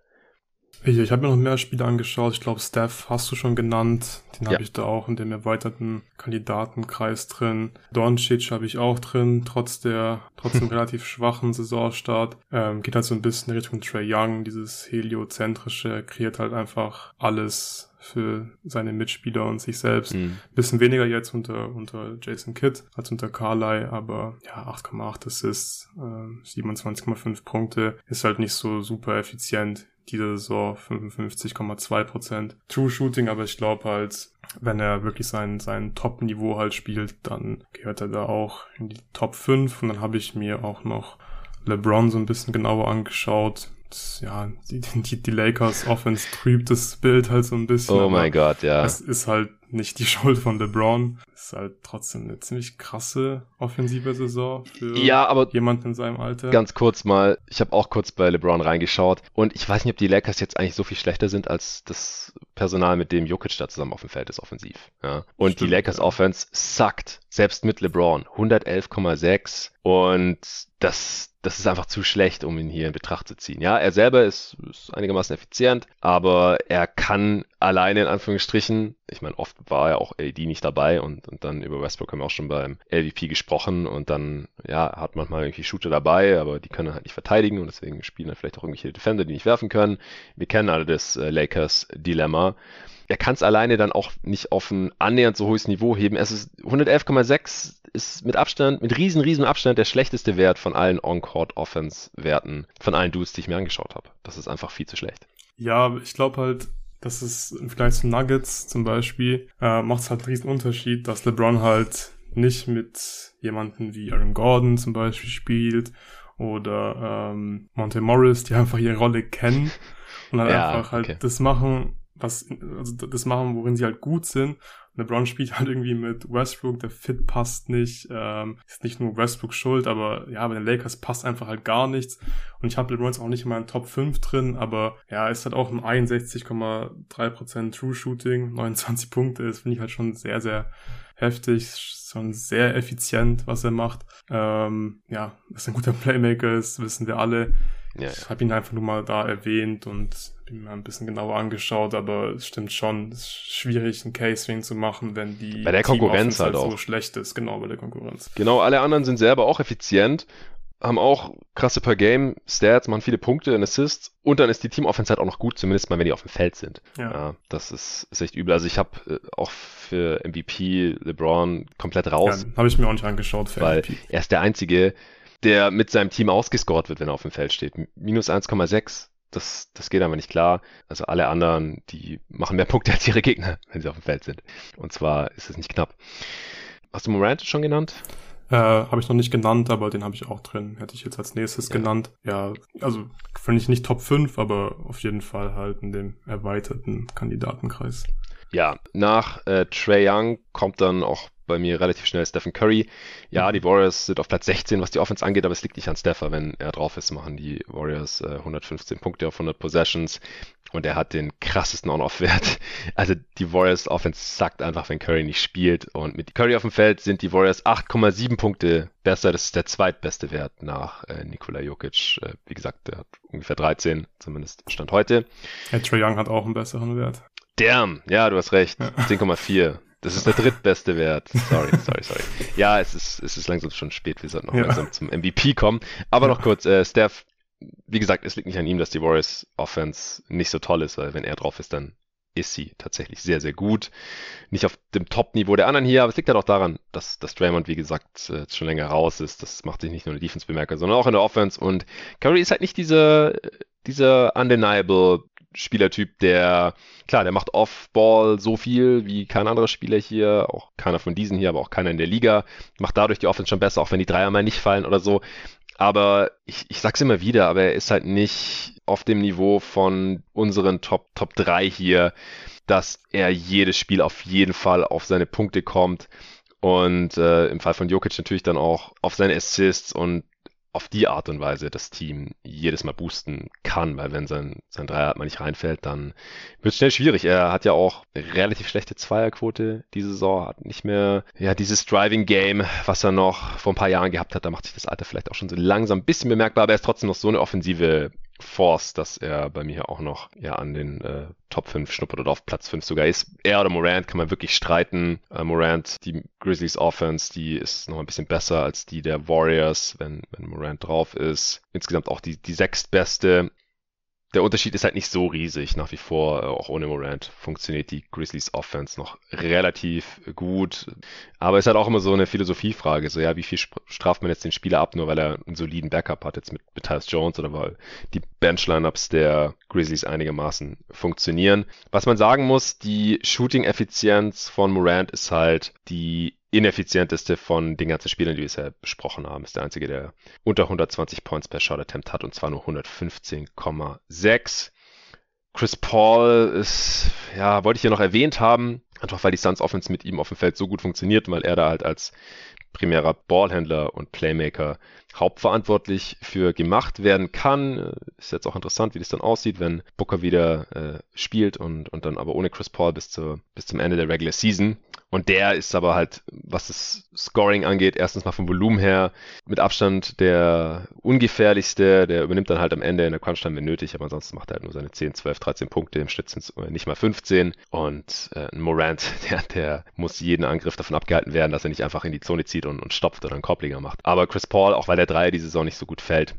Speaker 2: Ich, ich habe mir noch mehr Spiele angeschaut. Ich glaube, Steph hast du schon genannt. Den ja. habe ich da auch in dem erweiterten Kandidatenkreis drin. Doncic habe ich auch drin, trotz der trotzdem relativ schwachen Saisonstart. Ähm, geht halt so ein bisschen Richtung Trey Young. Dieses heliozentrische kreiert halt einfach alles für seine Mitspieler und sich selbst. Mhm. Bisschen weniger jetzt unter, unter Jason Kidd als unter Carly, aber ja, 8,8 Assists, äh, 27,5 Punkte. Ist halt nicht so super effizient diese Saison 55,2% True Shooting, aber ich glaube halt, wenn er wirklich sein, sein Top-Niveau halt spielt, dann gehört er da auch in die Top 5 und dann habe ich mir auch noch LeBron so ein bisschen genauer angeschaut. Das, ja, die, die, die Lakers Offense trübt das Bild halt so ein bisschen.
Speaker 1: Oh mein Gott, ja.
Speaker 2: Es ist halt nicht die Schuld von LeBron. Ist halt trotzdem eine ziemlich krasse offensive Saison für
Speaker 1: ja, aber
Speaker 2: jemanden in seinem Alter.
Speaker 1: Ganz kurz mal, ich habe auch kurz bei LeBron reingeschaut und ich weiß nicht, ob die Lakers jetzt eigentlich so viel schlechter sind als das Personal, mit dem Jokic da zusammen auf dem Feld ist, offensiv. Ja. Und Stimmt, die Lakers ja. Offense suckt, selbst mit LeBron. 111,6 und das, das ist einfach zu schlecht, um ihn hier in Betracht zu ziehen. Ja, er selber ist, ist einigermaßen effizient, aber er kann alleine in Anführungsstrichen, ich meine, oft war ja auch AD nicht dabei und, und dann über Westbrook haben wir auch schon beim LVP gesprochen und dann, ja, hat manchmal irgendwie Shooter dabei, aber die können halt nicht verteidigen und deswegen spielen dann vielleicht auch irgendwelche Defender, die nicht werfen können. Wir kennen alle das äh, Er kann es alleine dann auch nicht auf ein annähernd so hohes Niveau heben. Es ist 111,6 ist mit Abstand, mit riesen, riesen Abstand der schlechteste Wert von allen On-Court-Offense-Werten, von allen Dudes, die ich mir angeschaut habe. Das ist einfach viel zu schlecht.
Speaker 2: Ja, ich glaube halt, dass es im Vergleich zu Nuggets zum Beispiel, äh, macht es halt einen riesen Unterschied, dass LeBron halt nicht mit jemanden wie Aaron Gordon zum Beispiel spielt oder ähm, Monte Morris, die einfach ihre Rolle kennen und dann ja, einfach halt okay. das machen, was, also das machen, worin sie halt gut sind. LeBron spielt halt irgendwie mit Westbrook, der Fit passt nicht, ähm, ist nicht nur Westbrook schuld, aber ja, bei den Lakers passt einfach halt gar nichts. Und ich habe LeBron jetzt auch nicht in meinen Top 5 drin, aber ja, ist halt auch ein 61,3% True Shooting, 29 Punkte, das finde ich halt schon sehr, sehr heftig, schon sehr effizient, was er macht. Ähm, ja, dass er ein guter Playmaker ist, wissen wir alle. Ja, ja. Ich habe ihn einfach nur mal da erwähnt und bin mir ein bisschen genauer angeschaut, aber es stimmt schon, es ist schwierig, einen ihn zu machen, wenn die
Speaker 1: bei der Konkurrenz halt auch
Speaker 2: so schlecht ist, genau bei der Konkurrenz.
Speaker 1: Genau, alle anderen sind selber auch effizient, haben auch krasse per Game Stats, machen viele Punkte und Assists und dann ist die Team Offense halt auch noch gut, zumindest mal wenn die auf dem Feld sind. Ja, ja das ist, ist echt übel. Also ich habe äh, auch für MVP LeBron komplett raus.
Speaker 2: Ja, habe ich mir auch nicht angeschaut
Speaker 1: für weil MVP. er ist der einzige, der mit seinem Team ausgescored wird, wenn er auf dem Feld steht. Minus 1,6. Das, das geht aber nicht klar. Also alle anderen, die machen mehr Punkte als ihre Gegner, wenn sie auf dem Feld sind. Und zwar ist es nicht knapp. Hast du Morant schon genannt?
Speaker 2: Äh, habe ich noch nicht genannt, aber den habe ich auch drin. Hätte ich jetzt als nächstes ja. genannt. Ja, also finde ich nicht Top 5, aber auf jeden Fall halt in dem erweiterten Kandidatenkreis.
Speaker 1: Ja, nach äh, Trey Young kommt dann auch bei mir relativ schnell Stephen Curry. Ja, die Warriors sind auf Platz 16, was die Offense angeht, aber es liegt nicht an Stephen. Wenn er drauf ist, machen die Warriors äh, 115 Punkte auf 100 Possessions und er hat den krassesten On-Off-Wert. Also die Warriors Offense sagt einfach, wenn Curry nicht spielt und mit Curry auf dem Feld sind die Warriors 8,7 Punkte besser. Das ist der zweitbeste Wert nach äh, Nikola Jokic. Äh, wie gesagt, der hat ungefähr 13, zumindest Stand heute.
Speaker 2: Ja, Trae Young hat auch einen besseren Wert.
Speaker 1: Damn, ja, du hast recht. Ja. 10,4. Das ist der drittbeste Wert. Sorry, sorry, sorry. Ja, es ist, es ist langsam schon spät. Wir sollten noch ja. langsam zum MVP kommen. Aber ja. noch kurz, äh, Steph wie gesagt, es liegt nicht an ihm, dass die Warriors Offense nicht so toll ist, weil wenn er drauf ist, dann ist sie tatsächlich sehr, sehr gut. Nicht auf dem Top-Niveau der anderen hier, aber es liegt halt auch daran, dass, dass Draymond, wie gesagt, äh, schon länger raus ist. Das macht sich nicht nur in der Defense bemerkbar, sondern auch in der Offense. Und Curry ist halt nicht dieser, dieser undeniable Spielertyp, der, klar, der macht Off-Ball so viel wie kein anderer Spieler hier, auch keiner von diesen hier, aber auch keiner in der Liga, macht dadurch die Offense schon besser, auch wenn die Dreier mal nicht fallen oder so. Aber ich, ich sag's immer wieder, aber er ist halt nicht auf dem Niveau von unseren Top, Top 3 hier, dass er jedes Spiel auf jeden Fall auf seine Punkte kommt und äh, im Fall von Jokic natürlich dann auch auf seine Assists und auf die Art und Weise das Team jedes Mal boosten kann, weil wenn sein, sein Dreier mal nicht reinfällt, dann wird es schnell schwierig. Er hat ja auch relativ schlechte Zweierquote diese Saison, hat nicht mehr ja dieses Driving Game, was er noch vor ein paar Jahren gehabt hat. Da macht sich das Alter vielleicht auch schon so langsam ein bisschen bemerkbar, aber er ist trotzdem noch so eine offensive Force, dass er bei mir auch noch ja an den äh, Top 5 schnuppert oder auf Platz 5 sogar ist. Er oder Morant kann man wirklich streiten. Äh, Morant, die Grizzlies Offense, die ist noch ein bisschen besser als die der Warriors, wenn, wenn Morant drauf ist. Insgesamt auch die, die sechstbeste der Unterschied ist halt nicht so riesig. Nach wie vor, äh, auch ohne Morant, funktioniert die Grizzlies Offense noch relativ gut. Aber es ist halt auch immer so eine Philosophiefrage. So, ja, wie viel straft man jetzt den Spieler ab, nur weil er einen soliden Backup hat, jetzt mit, mit Tyus Jones oder weil die Bench-Lineups der Grizzlies einigermaßen funktionieren. Was man sagen muss, die Shooting-Effizienz von Morant ist halt die ineffizienteste von den ganzen Spielern, die wir bisher besprochen haben. Ist der einzige, der unter 120 Points per Shot Attempt hat und zwar nur 115,6. Chris Paul ist, ja, wollte ich hier noch erwähnt haben, einfach weil die Suns Offense mit ihm auf dem Feld so gut funktioniert, weil er da halt als primärer Ballhändler und Playmaker hauptverantwortlich für gemacht werden kann. Ist jetzt auch interessant, wie das dann aussieht, wenn Booker wieder äh, spielt und, und dann aber ohne Chris Paul bis, zur, bis zum Ende der Regular Season. Und der ist aber halt, was das Scoring angeht, erstens mal vom Volumen her mit Abstand der ungefährlichste. Der übernimmt dann halt am Ende in der Crunch-Time, wenn nötig, aber ansonsten macht er halt nur seine 10, 12, 13 Punkte. Im Schnitt sind es nicht mal 15. Und äh, Morant, der, der muss jeden Angriff davon abgehalten werden, dass er nicht einfach in die Zone zieht und, und stopft oder einen Koblinger macht. Aber Chris Paul, auch weil der Dreier die Saison nicht so gut fällt,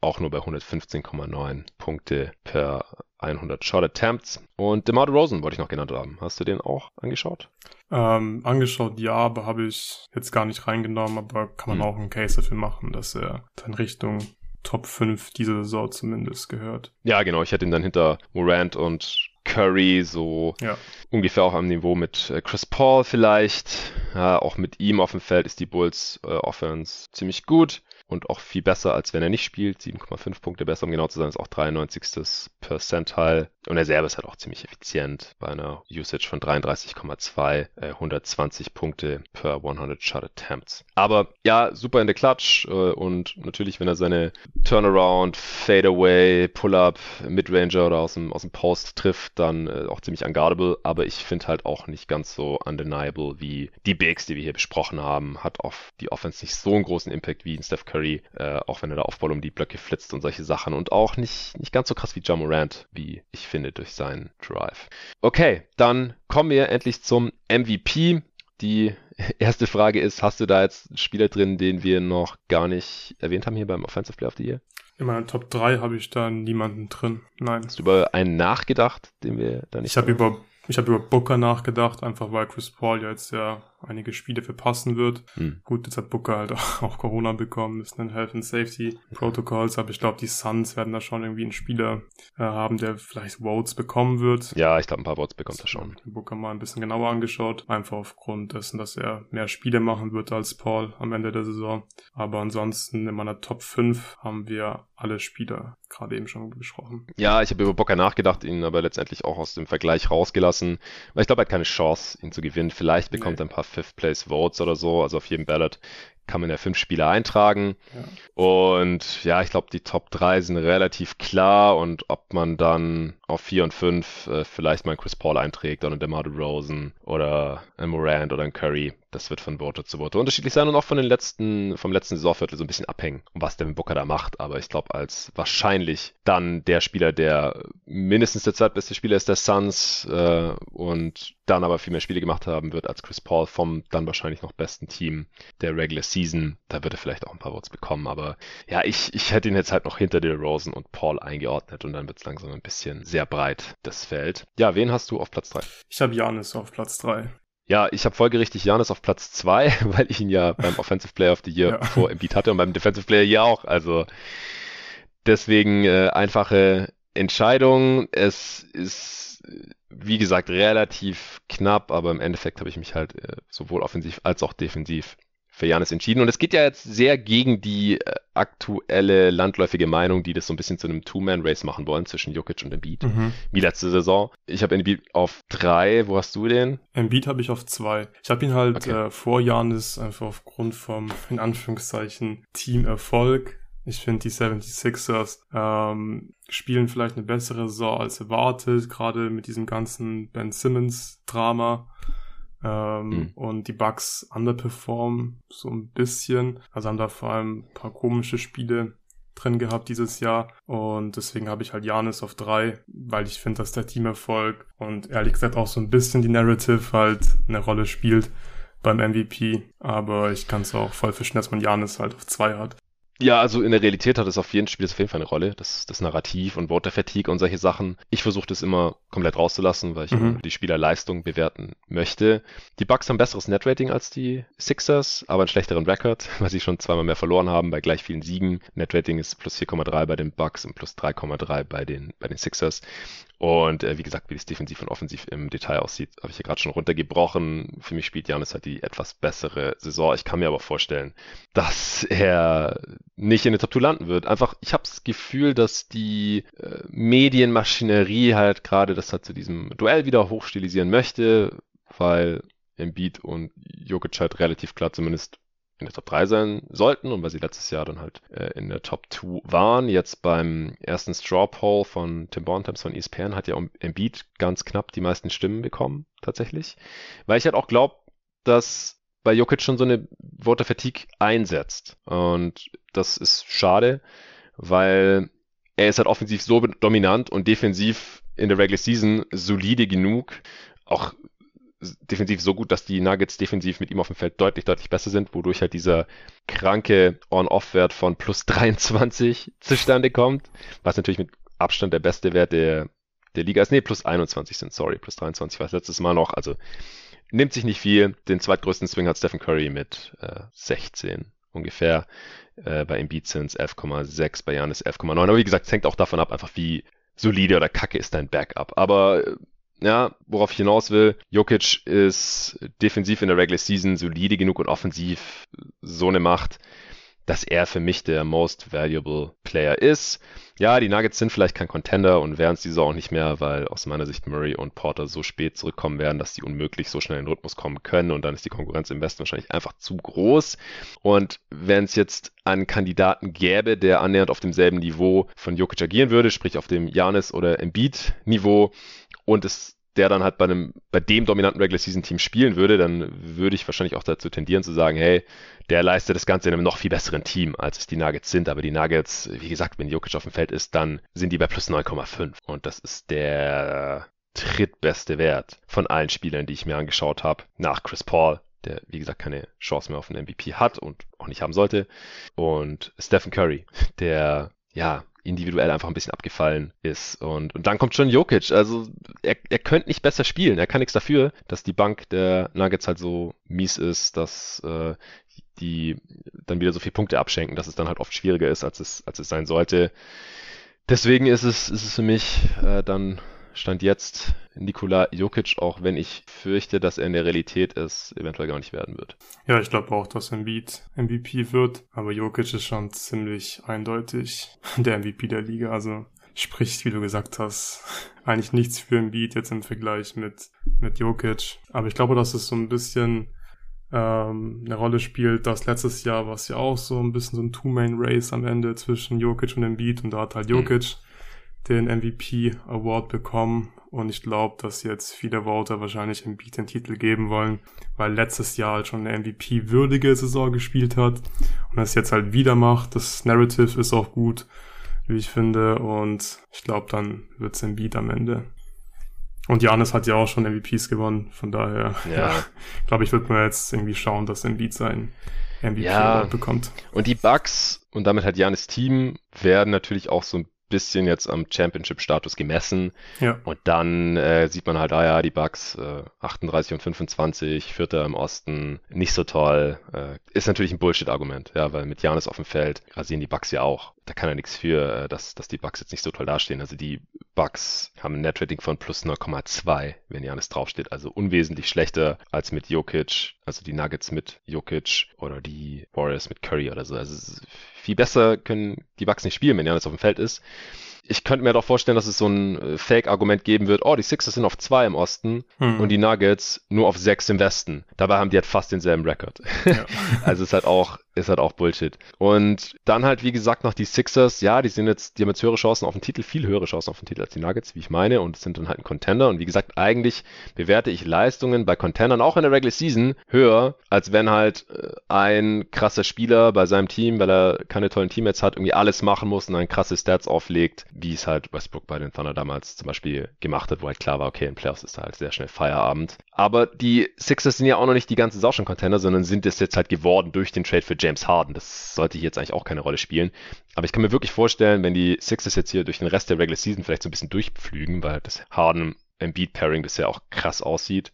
Speaker 1: auch nur bei 115,9 Punkte per 100 Shot Attempts. Und DeMar Rosen wollte ich noch genannt haben. Hast du den auch angeschaut?
Speaker 2: Ähm, angeschaut, ja, aber habe ich jetzt gar nicht reingenommen, aber kann man hm. auch einen Case dafür machen, dass er in Richtung Top 5 dieser Saison zumindest gehört.
Speaker 1: Ja, genau. Ich hätte ihn dann hinter Morant und Curry so ja. ungefähr auch am Niveau mit äh, Chris Paul vielleicht. Ja, auch mit ihm auf dem Feld ist die Bulls äh, Offense ziemlich gut und auch viel besser, als wenn er nicht spielt. 7,5 Punkte besser, um genau zu sein, ist auch 93. Percentile. Und er selber ist halt auch ziemlich effizient bei einer Usage von 33,2, äh, 120 Punkte per 100 Shot Attempts. Aber ja, super in der Clutch äh, und natürlich, wenn er seine Turnaround, Fadeaway, Pull-Up, Midranger oder aus dem, aus dem Post trifft, dann äh, auch ziemlich unguardable. Aber ich finde halt auch nicht ganz so undeniable wie die Bigs, die wir hier besprochen haben. Hat auf die Offense nicht so einen großen Impact wie ein Steph Curry, äh, auch wenn er da Aufball um die Blöcke flitzt und solche Sachen. Und auch nicht, nicht ganz so krass wie John Morant, wie ich finde, durch seinen Drive. Okay, dann kommen wir endlich zum MVP. Die erste Frage ist, hast du da jetzt einen Spieler drin, den wir noch gar nicht erwähnt haben hier beim Offensive Player of the Year?
Speaker 2: In meiner Top 3 habe ich da niemanden drin. Nein.
Speaker 1: Hast du über einen nachgedacht, den wir da nicht
Speaker 2: Ich habe über ich habe über Booker nachgedacht, einfach weil Chris Paul ja jetzt ja einige Spiele verpassen wird. Hm. Gut, jetzt hat Booker halt auch Corona bekommen, ist ein Health and Safety Protocols, aber ich glaube, die Suns werden da schon irgendwie einen Spieler äh, haben, der vielleicht Votes bekommen wird.
Speaker 1: Ja, ich glaube, ein paar Votes bekommt er schon.
Speaker 2: Booker mal ein bisschen genauer angeschaut, einfach aufgrund dessen, dass er mehr Spiele machen wird als Paul am Ende der Saison. Aber ansonsten in meiner Top 5 haben wir alle Spieler gerade eben schon besprochen.
Speaker 1: Ja, ich habe über Booker nachgedacht, ihn aber letztendlich auch aus dem Vergleich rausgelassen, weil ich glaube, er hat keine Chance, ihn zu gewinnen. Vielleicht bekommt nee. er ein paar Fifth Place Votes oder so, also auf jedem Ballot kann man ja fünf Spieler eintragen. Ja. Und ja, ich glaube, die Top 3 sind relativ klar und ob man dann auf 4 und 5 äh, vielleicht mal einen Chris Paul einträgt oder einen DeMar Rosen oder einen Morant oder einen Curry, das wird von Vote zu Vote unterschiedlich sein und auch von den letzten, vom letzten Saisonviertel so ein bisschen abhängen, was Devin Booker da macht. Aber ich glaube, als wahrscheinlich dann der Spieler, der mindestens der zweitbeste Spieler ist der Suns äh, und dann aber viel mehr Spiele gemacht haben wird als Chris Paul vom dann wahrscheinlich noch besten Team der Regular Season Season, da wird er vielleicht auch ein paar Votes bekommen, aber ja, ich, ich hätte ihn jetzt halt noch hinter der Rosen und Paul eingeordnet und dann wird es langsam ein bisschen sehr breit, das Feld. Ja, wen hast du auf Platz 3?
Speaker 2: Ich habe Janis auf Platz 3.
Speaker 1: Ja, ich habe folgerichtig Janis auf Platz 2, weil ich ihn ja beim Offensive Player of the Year ja. vor Embiid hatte und beim Defensive Player ja auch. Also deswegen äh, einfache Entscheidung. Es ist, wie gesagt, relativ knapp, aber im Endeffekt habe ich mich halt äh, sowohl offensiv als auch defensiv für Janis entschieden. Und es geht ja jetzt sehr gegen die äh, aktuelle landläufige Meinung, die das so ein bisschen zu einem Two-Man-Race machen wollen zwischen Jokic und Embiid, mhm. wie letzte Saison. Ich habe Embiid auf drei. Wo hast du den?
Speaker 2: Embiid habe ich auf zwei. Ich habe ihn halt okay. äh, vor Janis einfach aufgrund vom, in Anführungszeichen, Teamerfolg ich finde, die 76ers ähm, spielen vielleicht eine bessere Saison als erwartet, gerade mit diesem ganzen Ben Simmons-Drama. Ähm, mhm. Und die Bucks underperformen so ein bisschen. Also haben da vor allem ein paar komische Spiele drin gehabt dieses Jahr. Und deswegen habe ich halt Janis auf drei, weil ich finde, dass der Teamerfolg und ehrlich gesagt auch so ein bisschen die Narrative halt eine Rolle spielt beim MVP. Aber ich kann es auch voll verstehen, dass man Janis halt auf zwei hat.
Speaker 1: Ja, also in der Realität hat es auf jeden Spiel auf jeden Fall eine Rolle, das, das Narrativ und Voter Fatigue und solche Sachen. Ich versuche das immer komplett rauszulassen, weil ich mhm. die Spielerleistung bewerten möchte. Die Bucks haben besseres Netrating als die Sixers, aber einen schlechteren Record, weil sie schon zweimal mehr verloren haben bei gleich vielen Siegen. Netrating ist plus 4,3 bei den Bucks und plus 3,3 bei den, bei den Sixers. Und äh, wie gesagt, wie es defensiv und offensiv im Detail aussieht, habe ich hier gerade schon runtergebrochen. Für mich spielt Janis halt die etwas bessere Saison. Ich kann mir aber vorstellen, dass er nicht in der Top 2 landen wird. Einfach, ich habe das Gefühl, dass die äh, Medienmaschinerie halt gerade das halt zu diesem Duell wieder hochstilisieren möchte, weil Embiid und Jokic halt relativ klar zumindest in der Top 3 sein sollten und weil sie letztes Jahr dann halt äh, in der Top 2 waren. Jetzt beim ersten Straw Poll von Tim Bontemps von ESPN hat ja Embiid ganz knapp die meisten Stimmen bekommen, tatsächlich. Weil ich halt auch glaube, dass bei Jokic schon so eine Voter Fatigue einsetzt. Und das ist schade, weil er ist halt offensiv so dominant und defensiv in der Regular Season solide genug, auch defensiv so gut, dass die Nuggets defensiv mit ihm auf dem Feld deutlich, deutlich besser sind, wodurch halt dieser kranke On-Off-Wert von plus 23 zustande kommt, was natürlich mit Abstand der beste Wert der, der Liga ist. Nee, plus 21 sind, sorry, plus 23 war es letztes Mal noch, also nimmt sich nicht viel. Den zweitgrößten Swing hat Stephen Curry mit äh, 16 ungefähr. Äh, bei Embiid sind es 11,6, bei Janis 11,9. Aber wie gesagt, es hängt auch davon ab, einfach wie solide oder kacke ist dein Backup. Aber äh, ja, worauf ich hinaus will, Jokic ist defensiv in der Regular Season solide genug und offensiv so eine Macht, dass er für mich der most valuable Player ist. Ja, die Nuggets sind vielleicht kein Contender und wären es diese auch nicht mehr, weil aus meiner Sicht Murray und Porter so spät zurückkommen werden, dass die unmöglich so schnell in den Rhythmus kommen können und dann ist die Konkurrenz im Westen wahrscheinlich einfach zu groß. Und wenn es jetzt einen Kandidaten gäbe, der annähernd auf demselben Niveau von Jokic agieren würde, sprich auf dem Janis oder Embiid Niveau und es der dann halt bei einem, bei dem dominanten Regular Season Team spielen würde, dann würde ich wahrscheinlich auch dazu tendieren zu sagen, hey, der leistet das Ganze in einem noch viel besseren Team, als es die Nuggets sind. Aber die Nuggets, wie gesagt, wenn Jokic auf dem Feld ist, dann sind die bei plus 9,5. Und das ist der drittbeste Wert von allen Spielern, die ich mir angeschaut habe, nach Chris Paul, der, wie gesagt, keine Chance mehr auf einen MVP hat und auch nicht haben sollte. Und Stephen Curry, der, ja, individuell einfach ein bisschen abgefallen ist. Und, und dann kommt schon Jokic. Also er, er könnte nicht besser spielen. Er kann nichts dafür, dass die Bank der Nuggets halt so mies ist, dass äh, die dann wieder so viele Punkte abschenken, dass es dann halt oft schwieriger ist, als es, als es sein sollte. Deswegen ist es, ist es für mich äh, dann Stand jetzt Nikola Jokic, auch wenn ich fürchte, dass er in der Realität es eventuell gar nicht werden wird.
Speaker 2: Ja, ich glaube auch, dass Embiid MVP wird, aber Jokic ist schon ziemlich eindeutig der MVP der Liga, also spricht, wie du gesagt hast, eigentlich nichts für Embiid jetzt im Vergleich mit, mit Jokic. Aber ich glaube, dass es so ein bisschen ähm, eine Rolle spielt, dass letztes Jahr war es ja auch so ein bisschen so ein Two-Main-Race am Ende zwischen Jokic und Embiid und da hat halt mhm. Jokic mhm den MVP Award bekommen und ich glaube, dass jetzt viele Voter wahrscheinlich Embiid den Titel geben wollen, weil letztes Jahr halt schon eine MVP-würdige Saison gespielt hat und das jetzt halt wieder macht. Das Narrative ist auch gut, wie ich finde und ich glaube, dann wird's Embiid am Ende. Und Janis hat ja auch schon MVPs gewonnen, von daher, ja, ja glaube ich, wird man jetzt irgendwie schauen, dass Embiid sein MVP ja, bekommt.
Speaker 1: Und die Bucks und damit halt Janis Team werden natürlich auch so ein bisschen jetzt am Championship-Status gemessen. Ja. Und dann äh, sieht man halt, ah ja, die Bucks äh, 38 und 25, Vierter im Osten, nicht so toll. Äh, ist natürlich ein Bullshit-Argument, ja, weil mit Janis auf dem Feld rasieren die Bucks ja auch. Da kann er nichts für, äh, dass, dass die Bucks jetzt nicht so toll dastehen. Also die Bucks haben ein Netrating von plus 0,2, wenn Janis draufsteht. Also unwesentlich schlechter als mit Jokic, also die Nuggets mit Jokic oder die Warriors mit Curry oder so. Also viel besser können die Bucks nicht spielen, wenn Janis auf dem Feld ist. Ich könnte mir doch vorstellen, dass es so ein äh, Fake-Argument geben wird, oh, die Sixers sind auf zwei im Osten hm. und die Nuggets nur auf sechs im Westen. Dabei haben die halt fast denselben Rekord. Ja. also ist halt auch ist halt auch Bullshit. Und dann halt, wie gesagt, noch die Sixers, ja, die sind jetzt, die haben jetzt höhere Chancen auf den Titel, viel höhere Chancen auf den Titel als die Nuggets, wie ich meine, und sind dann halt ein Contender. Und wie gesagt, eigentlich bewerte ich Leistungen bei Contendern auch in der Regular Season höher, als wenn halt äh, ein krasser Spieler bei seinem Team, weil er keine tollen Teammates hat, irgendwie alles machen muss und ein krasses Stats auflegt, wie es halt Westbrook bei den Thunder damals zum Beispiel gemacht hat, wo halt klar war, okay, in Playoffs ist da halt sehr schnell Feierabend. Aber die Sixers sind ja auch noch nicht die ganze Sau schon Contender, sondern sind es jetzt halt geworden durch den Trade für James Harden. Das sollte hier jetzt eigentlich auch keine Rolle spielen. Aber ich kann mir wirklich vorstellen, wenn die Sixers jetzt hier durch den Rest der Regular Season vielleicht so ein bisschen durchpflügen, weil das Harden Embiid Pairing bisher auch krass aussieht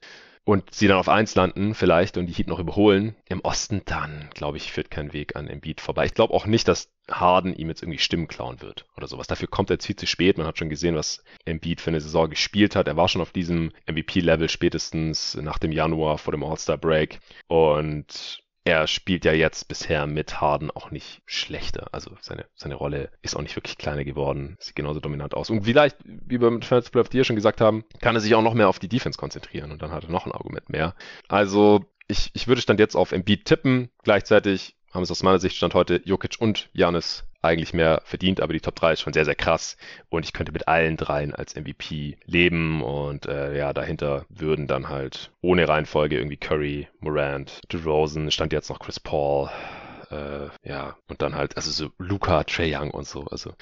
Speaker 1: und sie dann auf 1 landen vielleicht und die Heat noch überholen im Osten, dann glaube ich, führt kein Weg an Embiid vorbei. Ich glaube auch nicht, dass Harden ihm jetzt irgendwie Stimmen klauen wird oder sowas. Dafür kommt er jetzt viel zu spät. Man hat schon gesehen, was Embiid für eine Saison gespielt hat. Er war schon auf diesem MVP-Level spätestens nach dem Januar vor dem All-Star-Break und er spielt ja jetzt bisher mit Harden auch nicht schlechter. Also seine, seine Rolle ist auch nicht wirklich kleiner geworden. Sieht genauso dominant aus. Und vielleicht, wie wir mit Fans Play of schon gesagt haben, kann er sich auch noch mehr auf die Defense konzentrieren und dann hat er noch ein Argument mehr. Also ich, ich würde stand jetzt auf Embiid tippen. Gleichzeitig haben es aus meiner Sicht Stand heute Jokic und Janis eigentlich mehr verdient, aber die Top 3 ist schon sehr, sehr krass und ich könnte mit allen dreien als MVP leben und äh, ja, dahinter würden dann halt ohne Reihenfolge irgendwie Curry, Morant, DeRozan, stand jetzt noch Chris Paul, äh, ja, und dann halt, also so Luca, Trey Young und so, also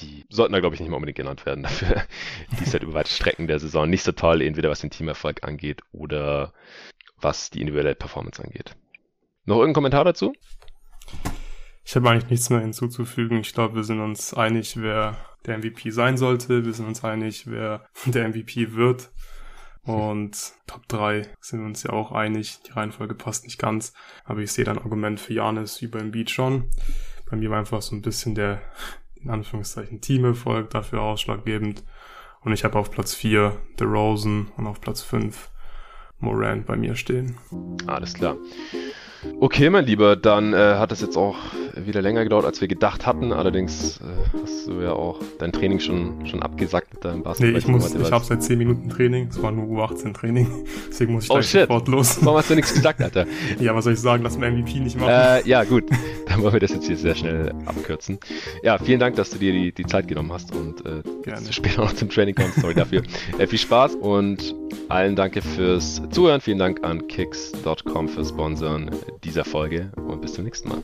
Speaker 1: die sollten da, glaube ich, nicht mal unbedingt genannt werden dafür. die ist halt über weite Strecken der Saison nicht so toll, entweder was den Teamerfolg angeht oder was die individuelle Performance angeht. Noch irgendein Kommentar dazu?
Speaker 2: Ich habe eigentlich nichts mehr hinzuzufügen. Ich glaube, wir sind uns einig, wer der MVP sein sollte. Wir sind uns einig, wer der MVP wird. Und Top 3 sind wir uns ja auch einig. Die Reihenfolge passt nicht ganz. Aber ich sehe dann Argument für Janis über Embiid schon. Bei mir war einfach so ein bisschen der, in Anführungszeichen, Teamerfolg dafür ausschlaggebend. Und ich habe auf Platz 4 The Rosen und auf Platz 5 Morant bei mir stehen.
Speaker 1: Alles klar. Okay, mein Lieber, dann äh, hat es jetzt auch wieder länger gedauert, als wir gedacht hatten. Allerdings äh, hast du ja auch dein Training schon, schon abgesagt mit deinem
Speaker 2: Basketball. Nee, ich, muss, ich habe seit 10 Minuten Training. Es war nur U18 Training. Deswegen muss ich
Speaker 1: oh, gleich shit. sofort
Speaker 2: los.
Speaker 1: Warum hast du nichts gesagt, Alter?
Speaker 2: ja, was soll ich sagen? Lass mir MVP nicht machen.
Speaker 1: Äh, ja, gut. Dann wollen wir das jetzt hier sehr schnell abkürzen. Ja, vielen Dank, dass du dir die, die Zeit genommen hast und äh, du später noch zum Training kommst. Sorry dafür. Äh, viel Spaß und allen danke fürs Zuhören. Vielen Dank an kicks.com für Sponsoren dieser Folge und bis zum nächsten Mal.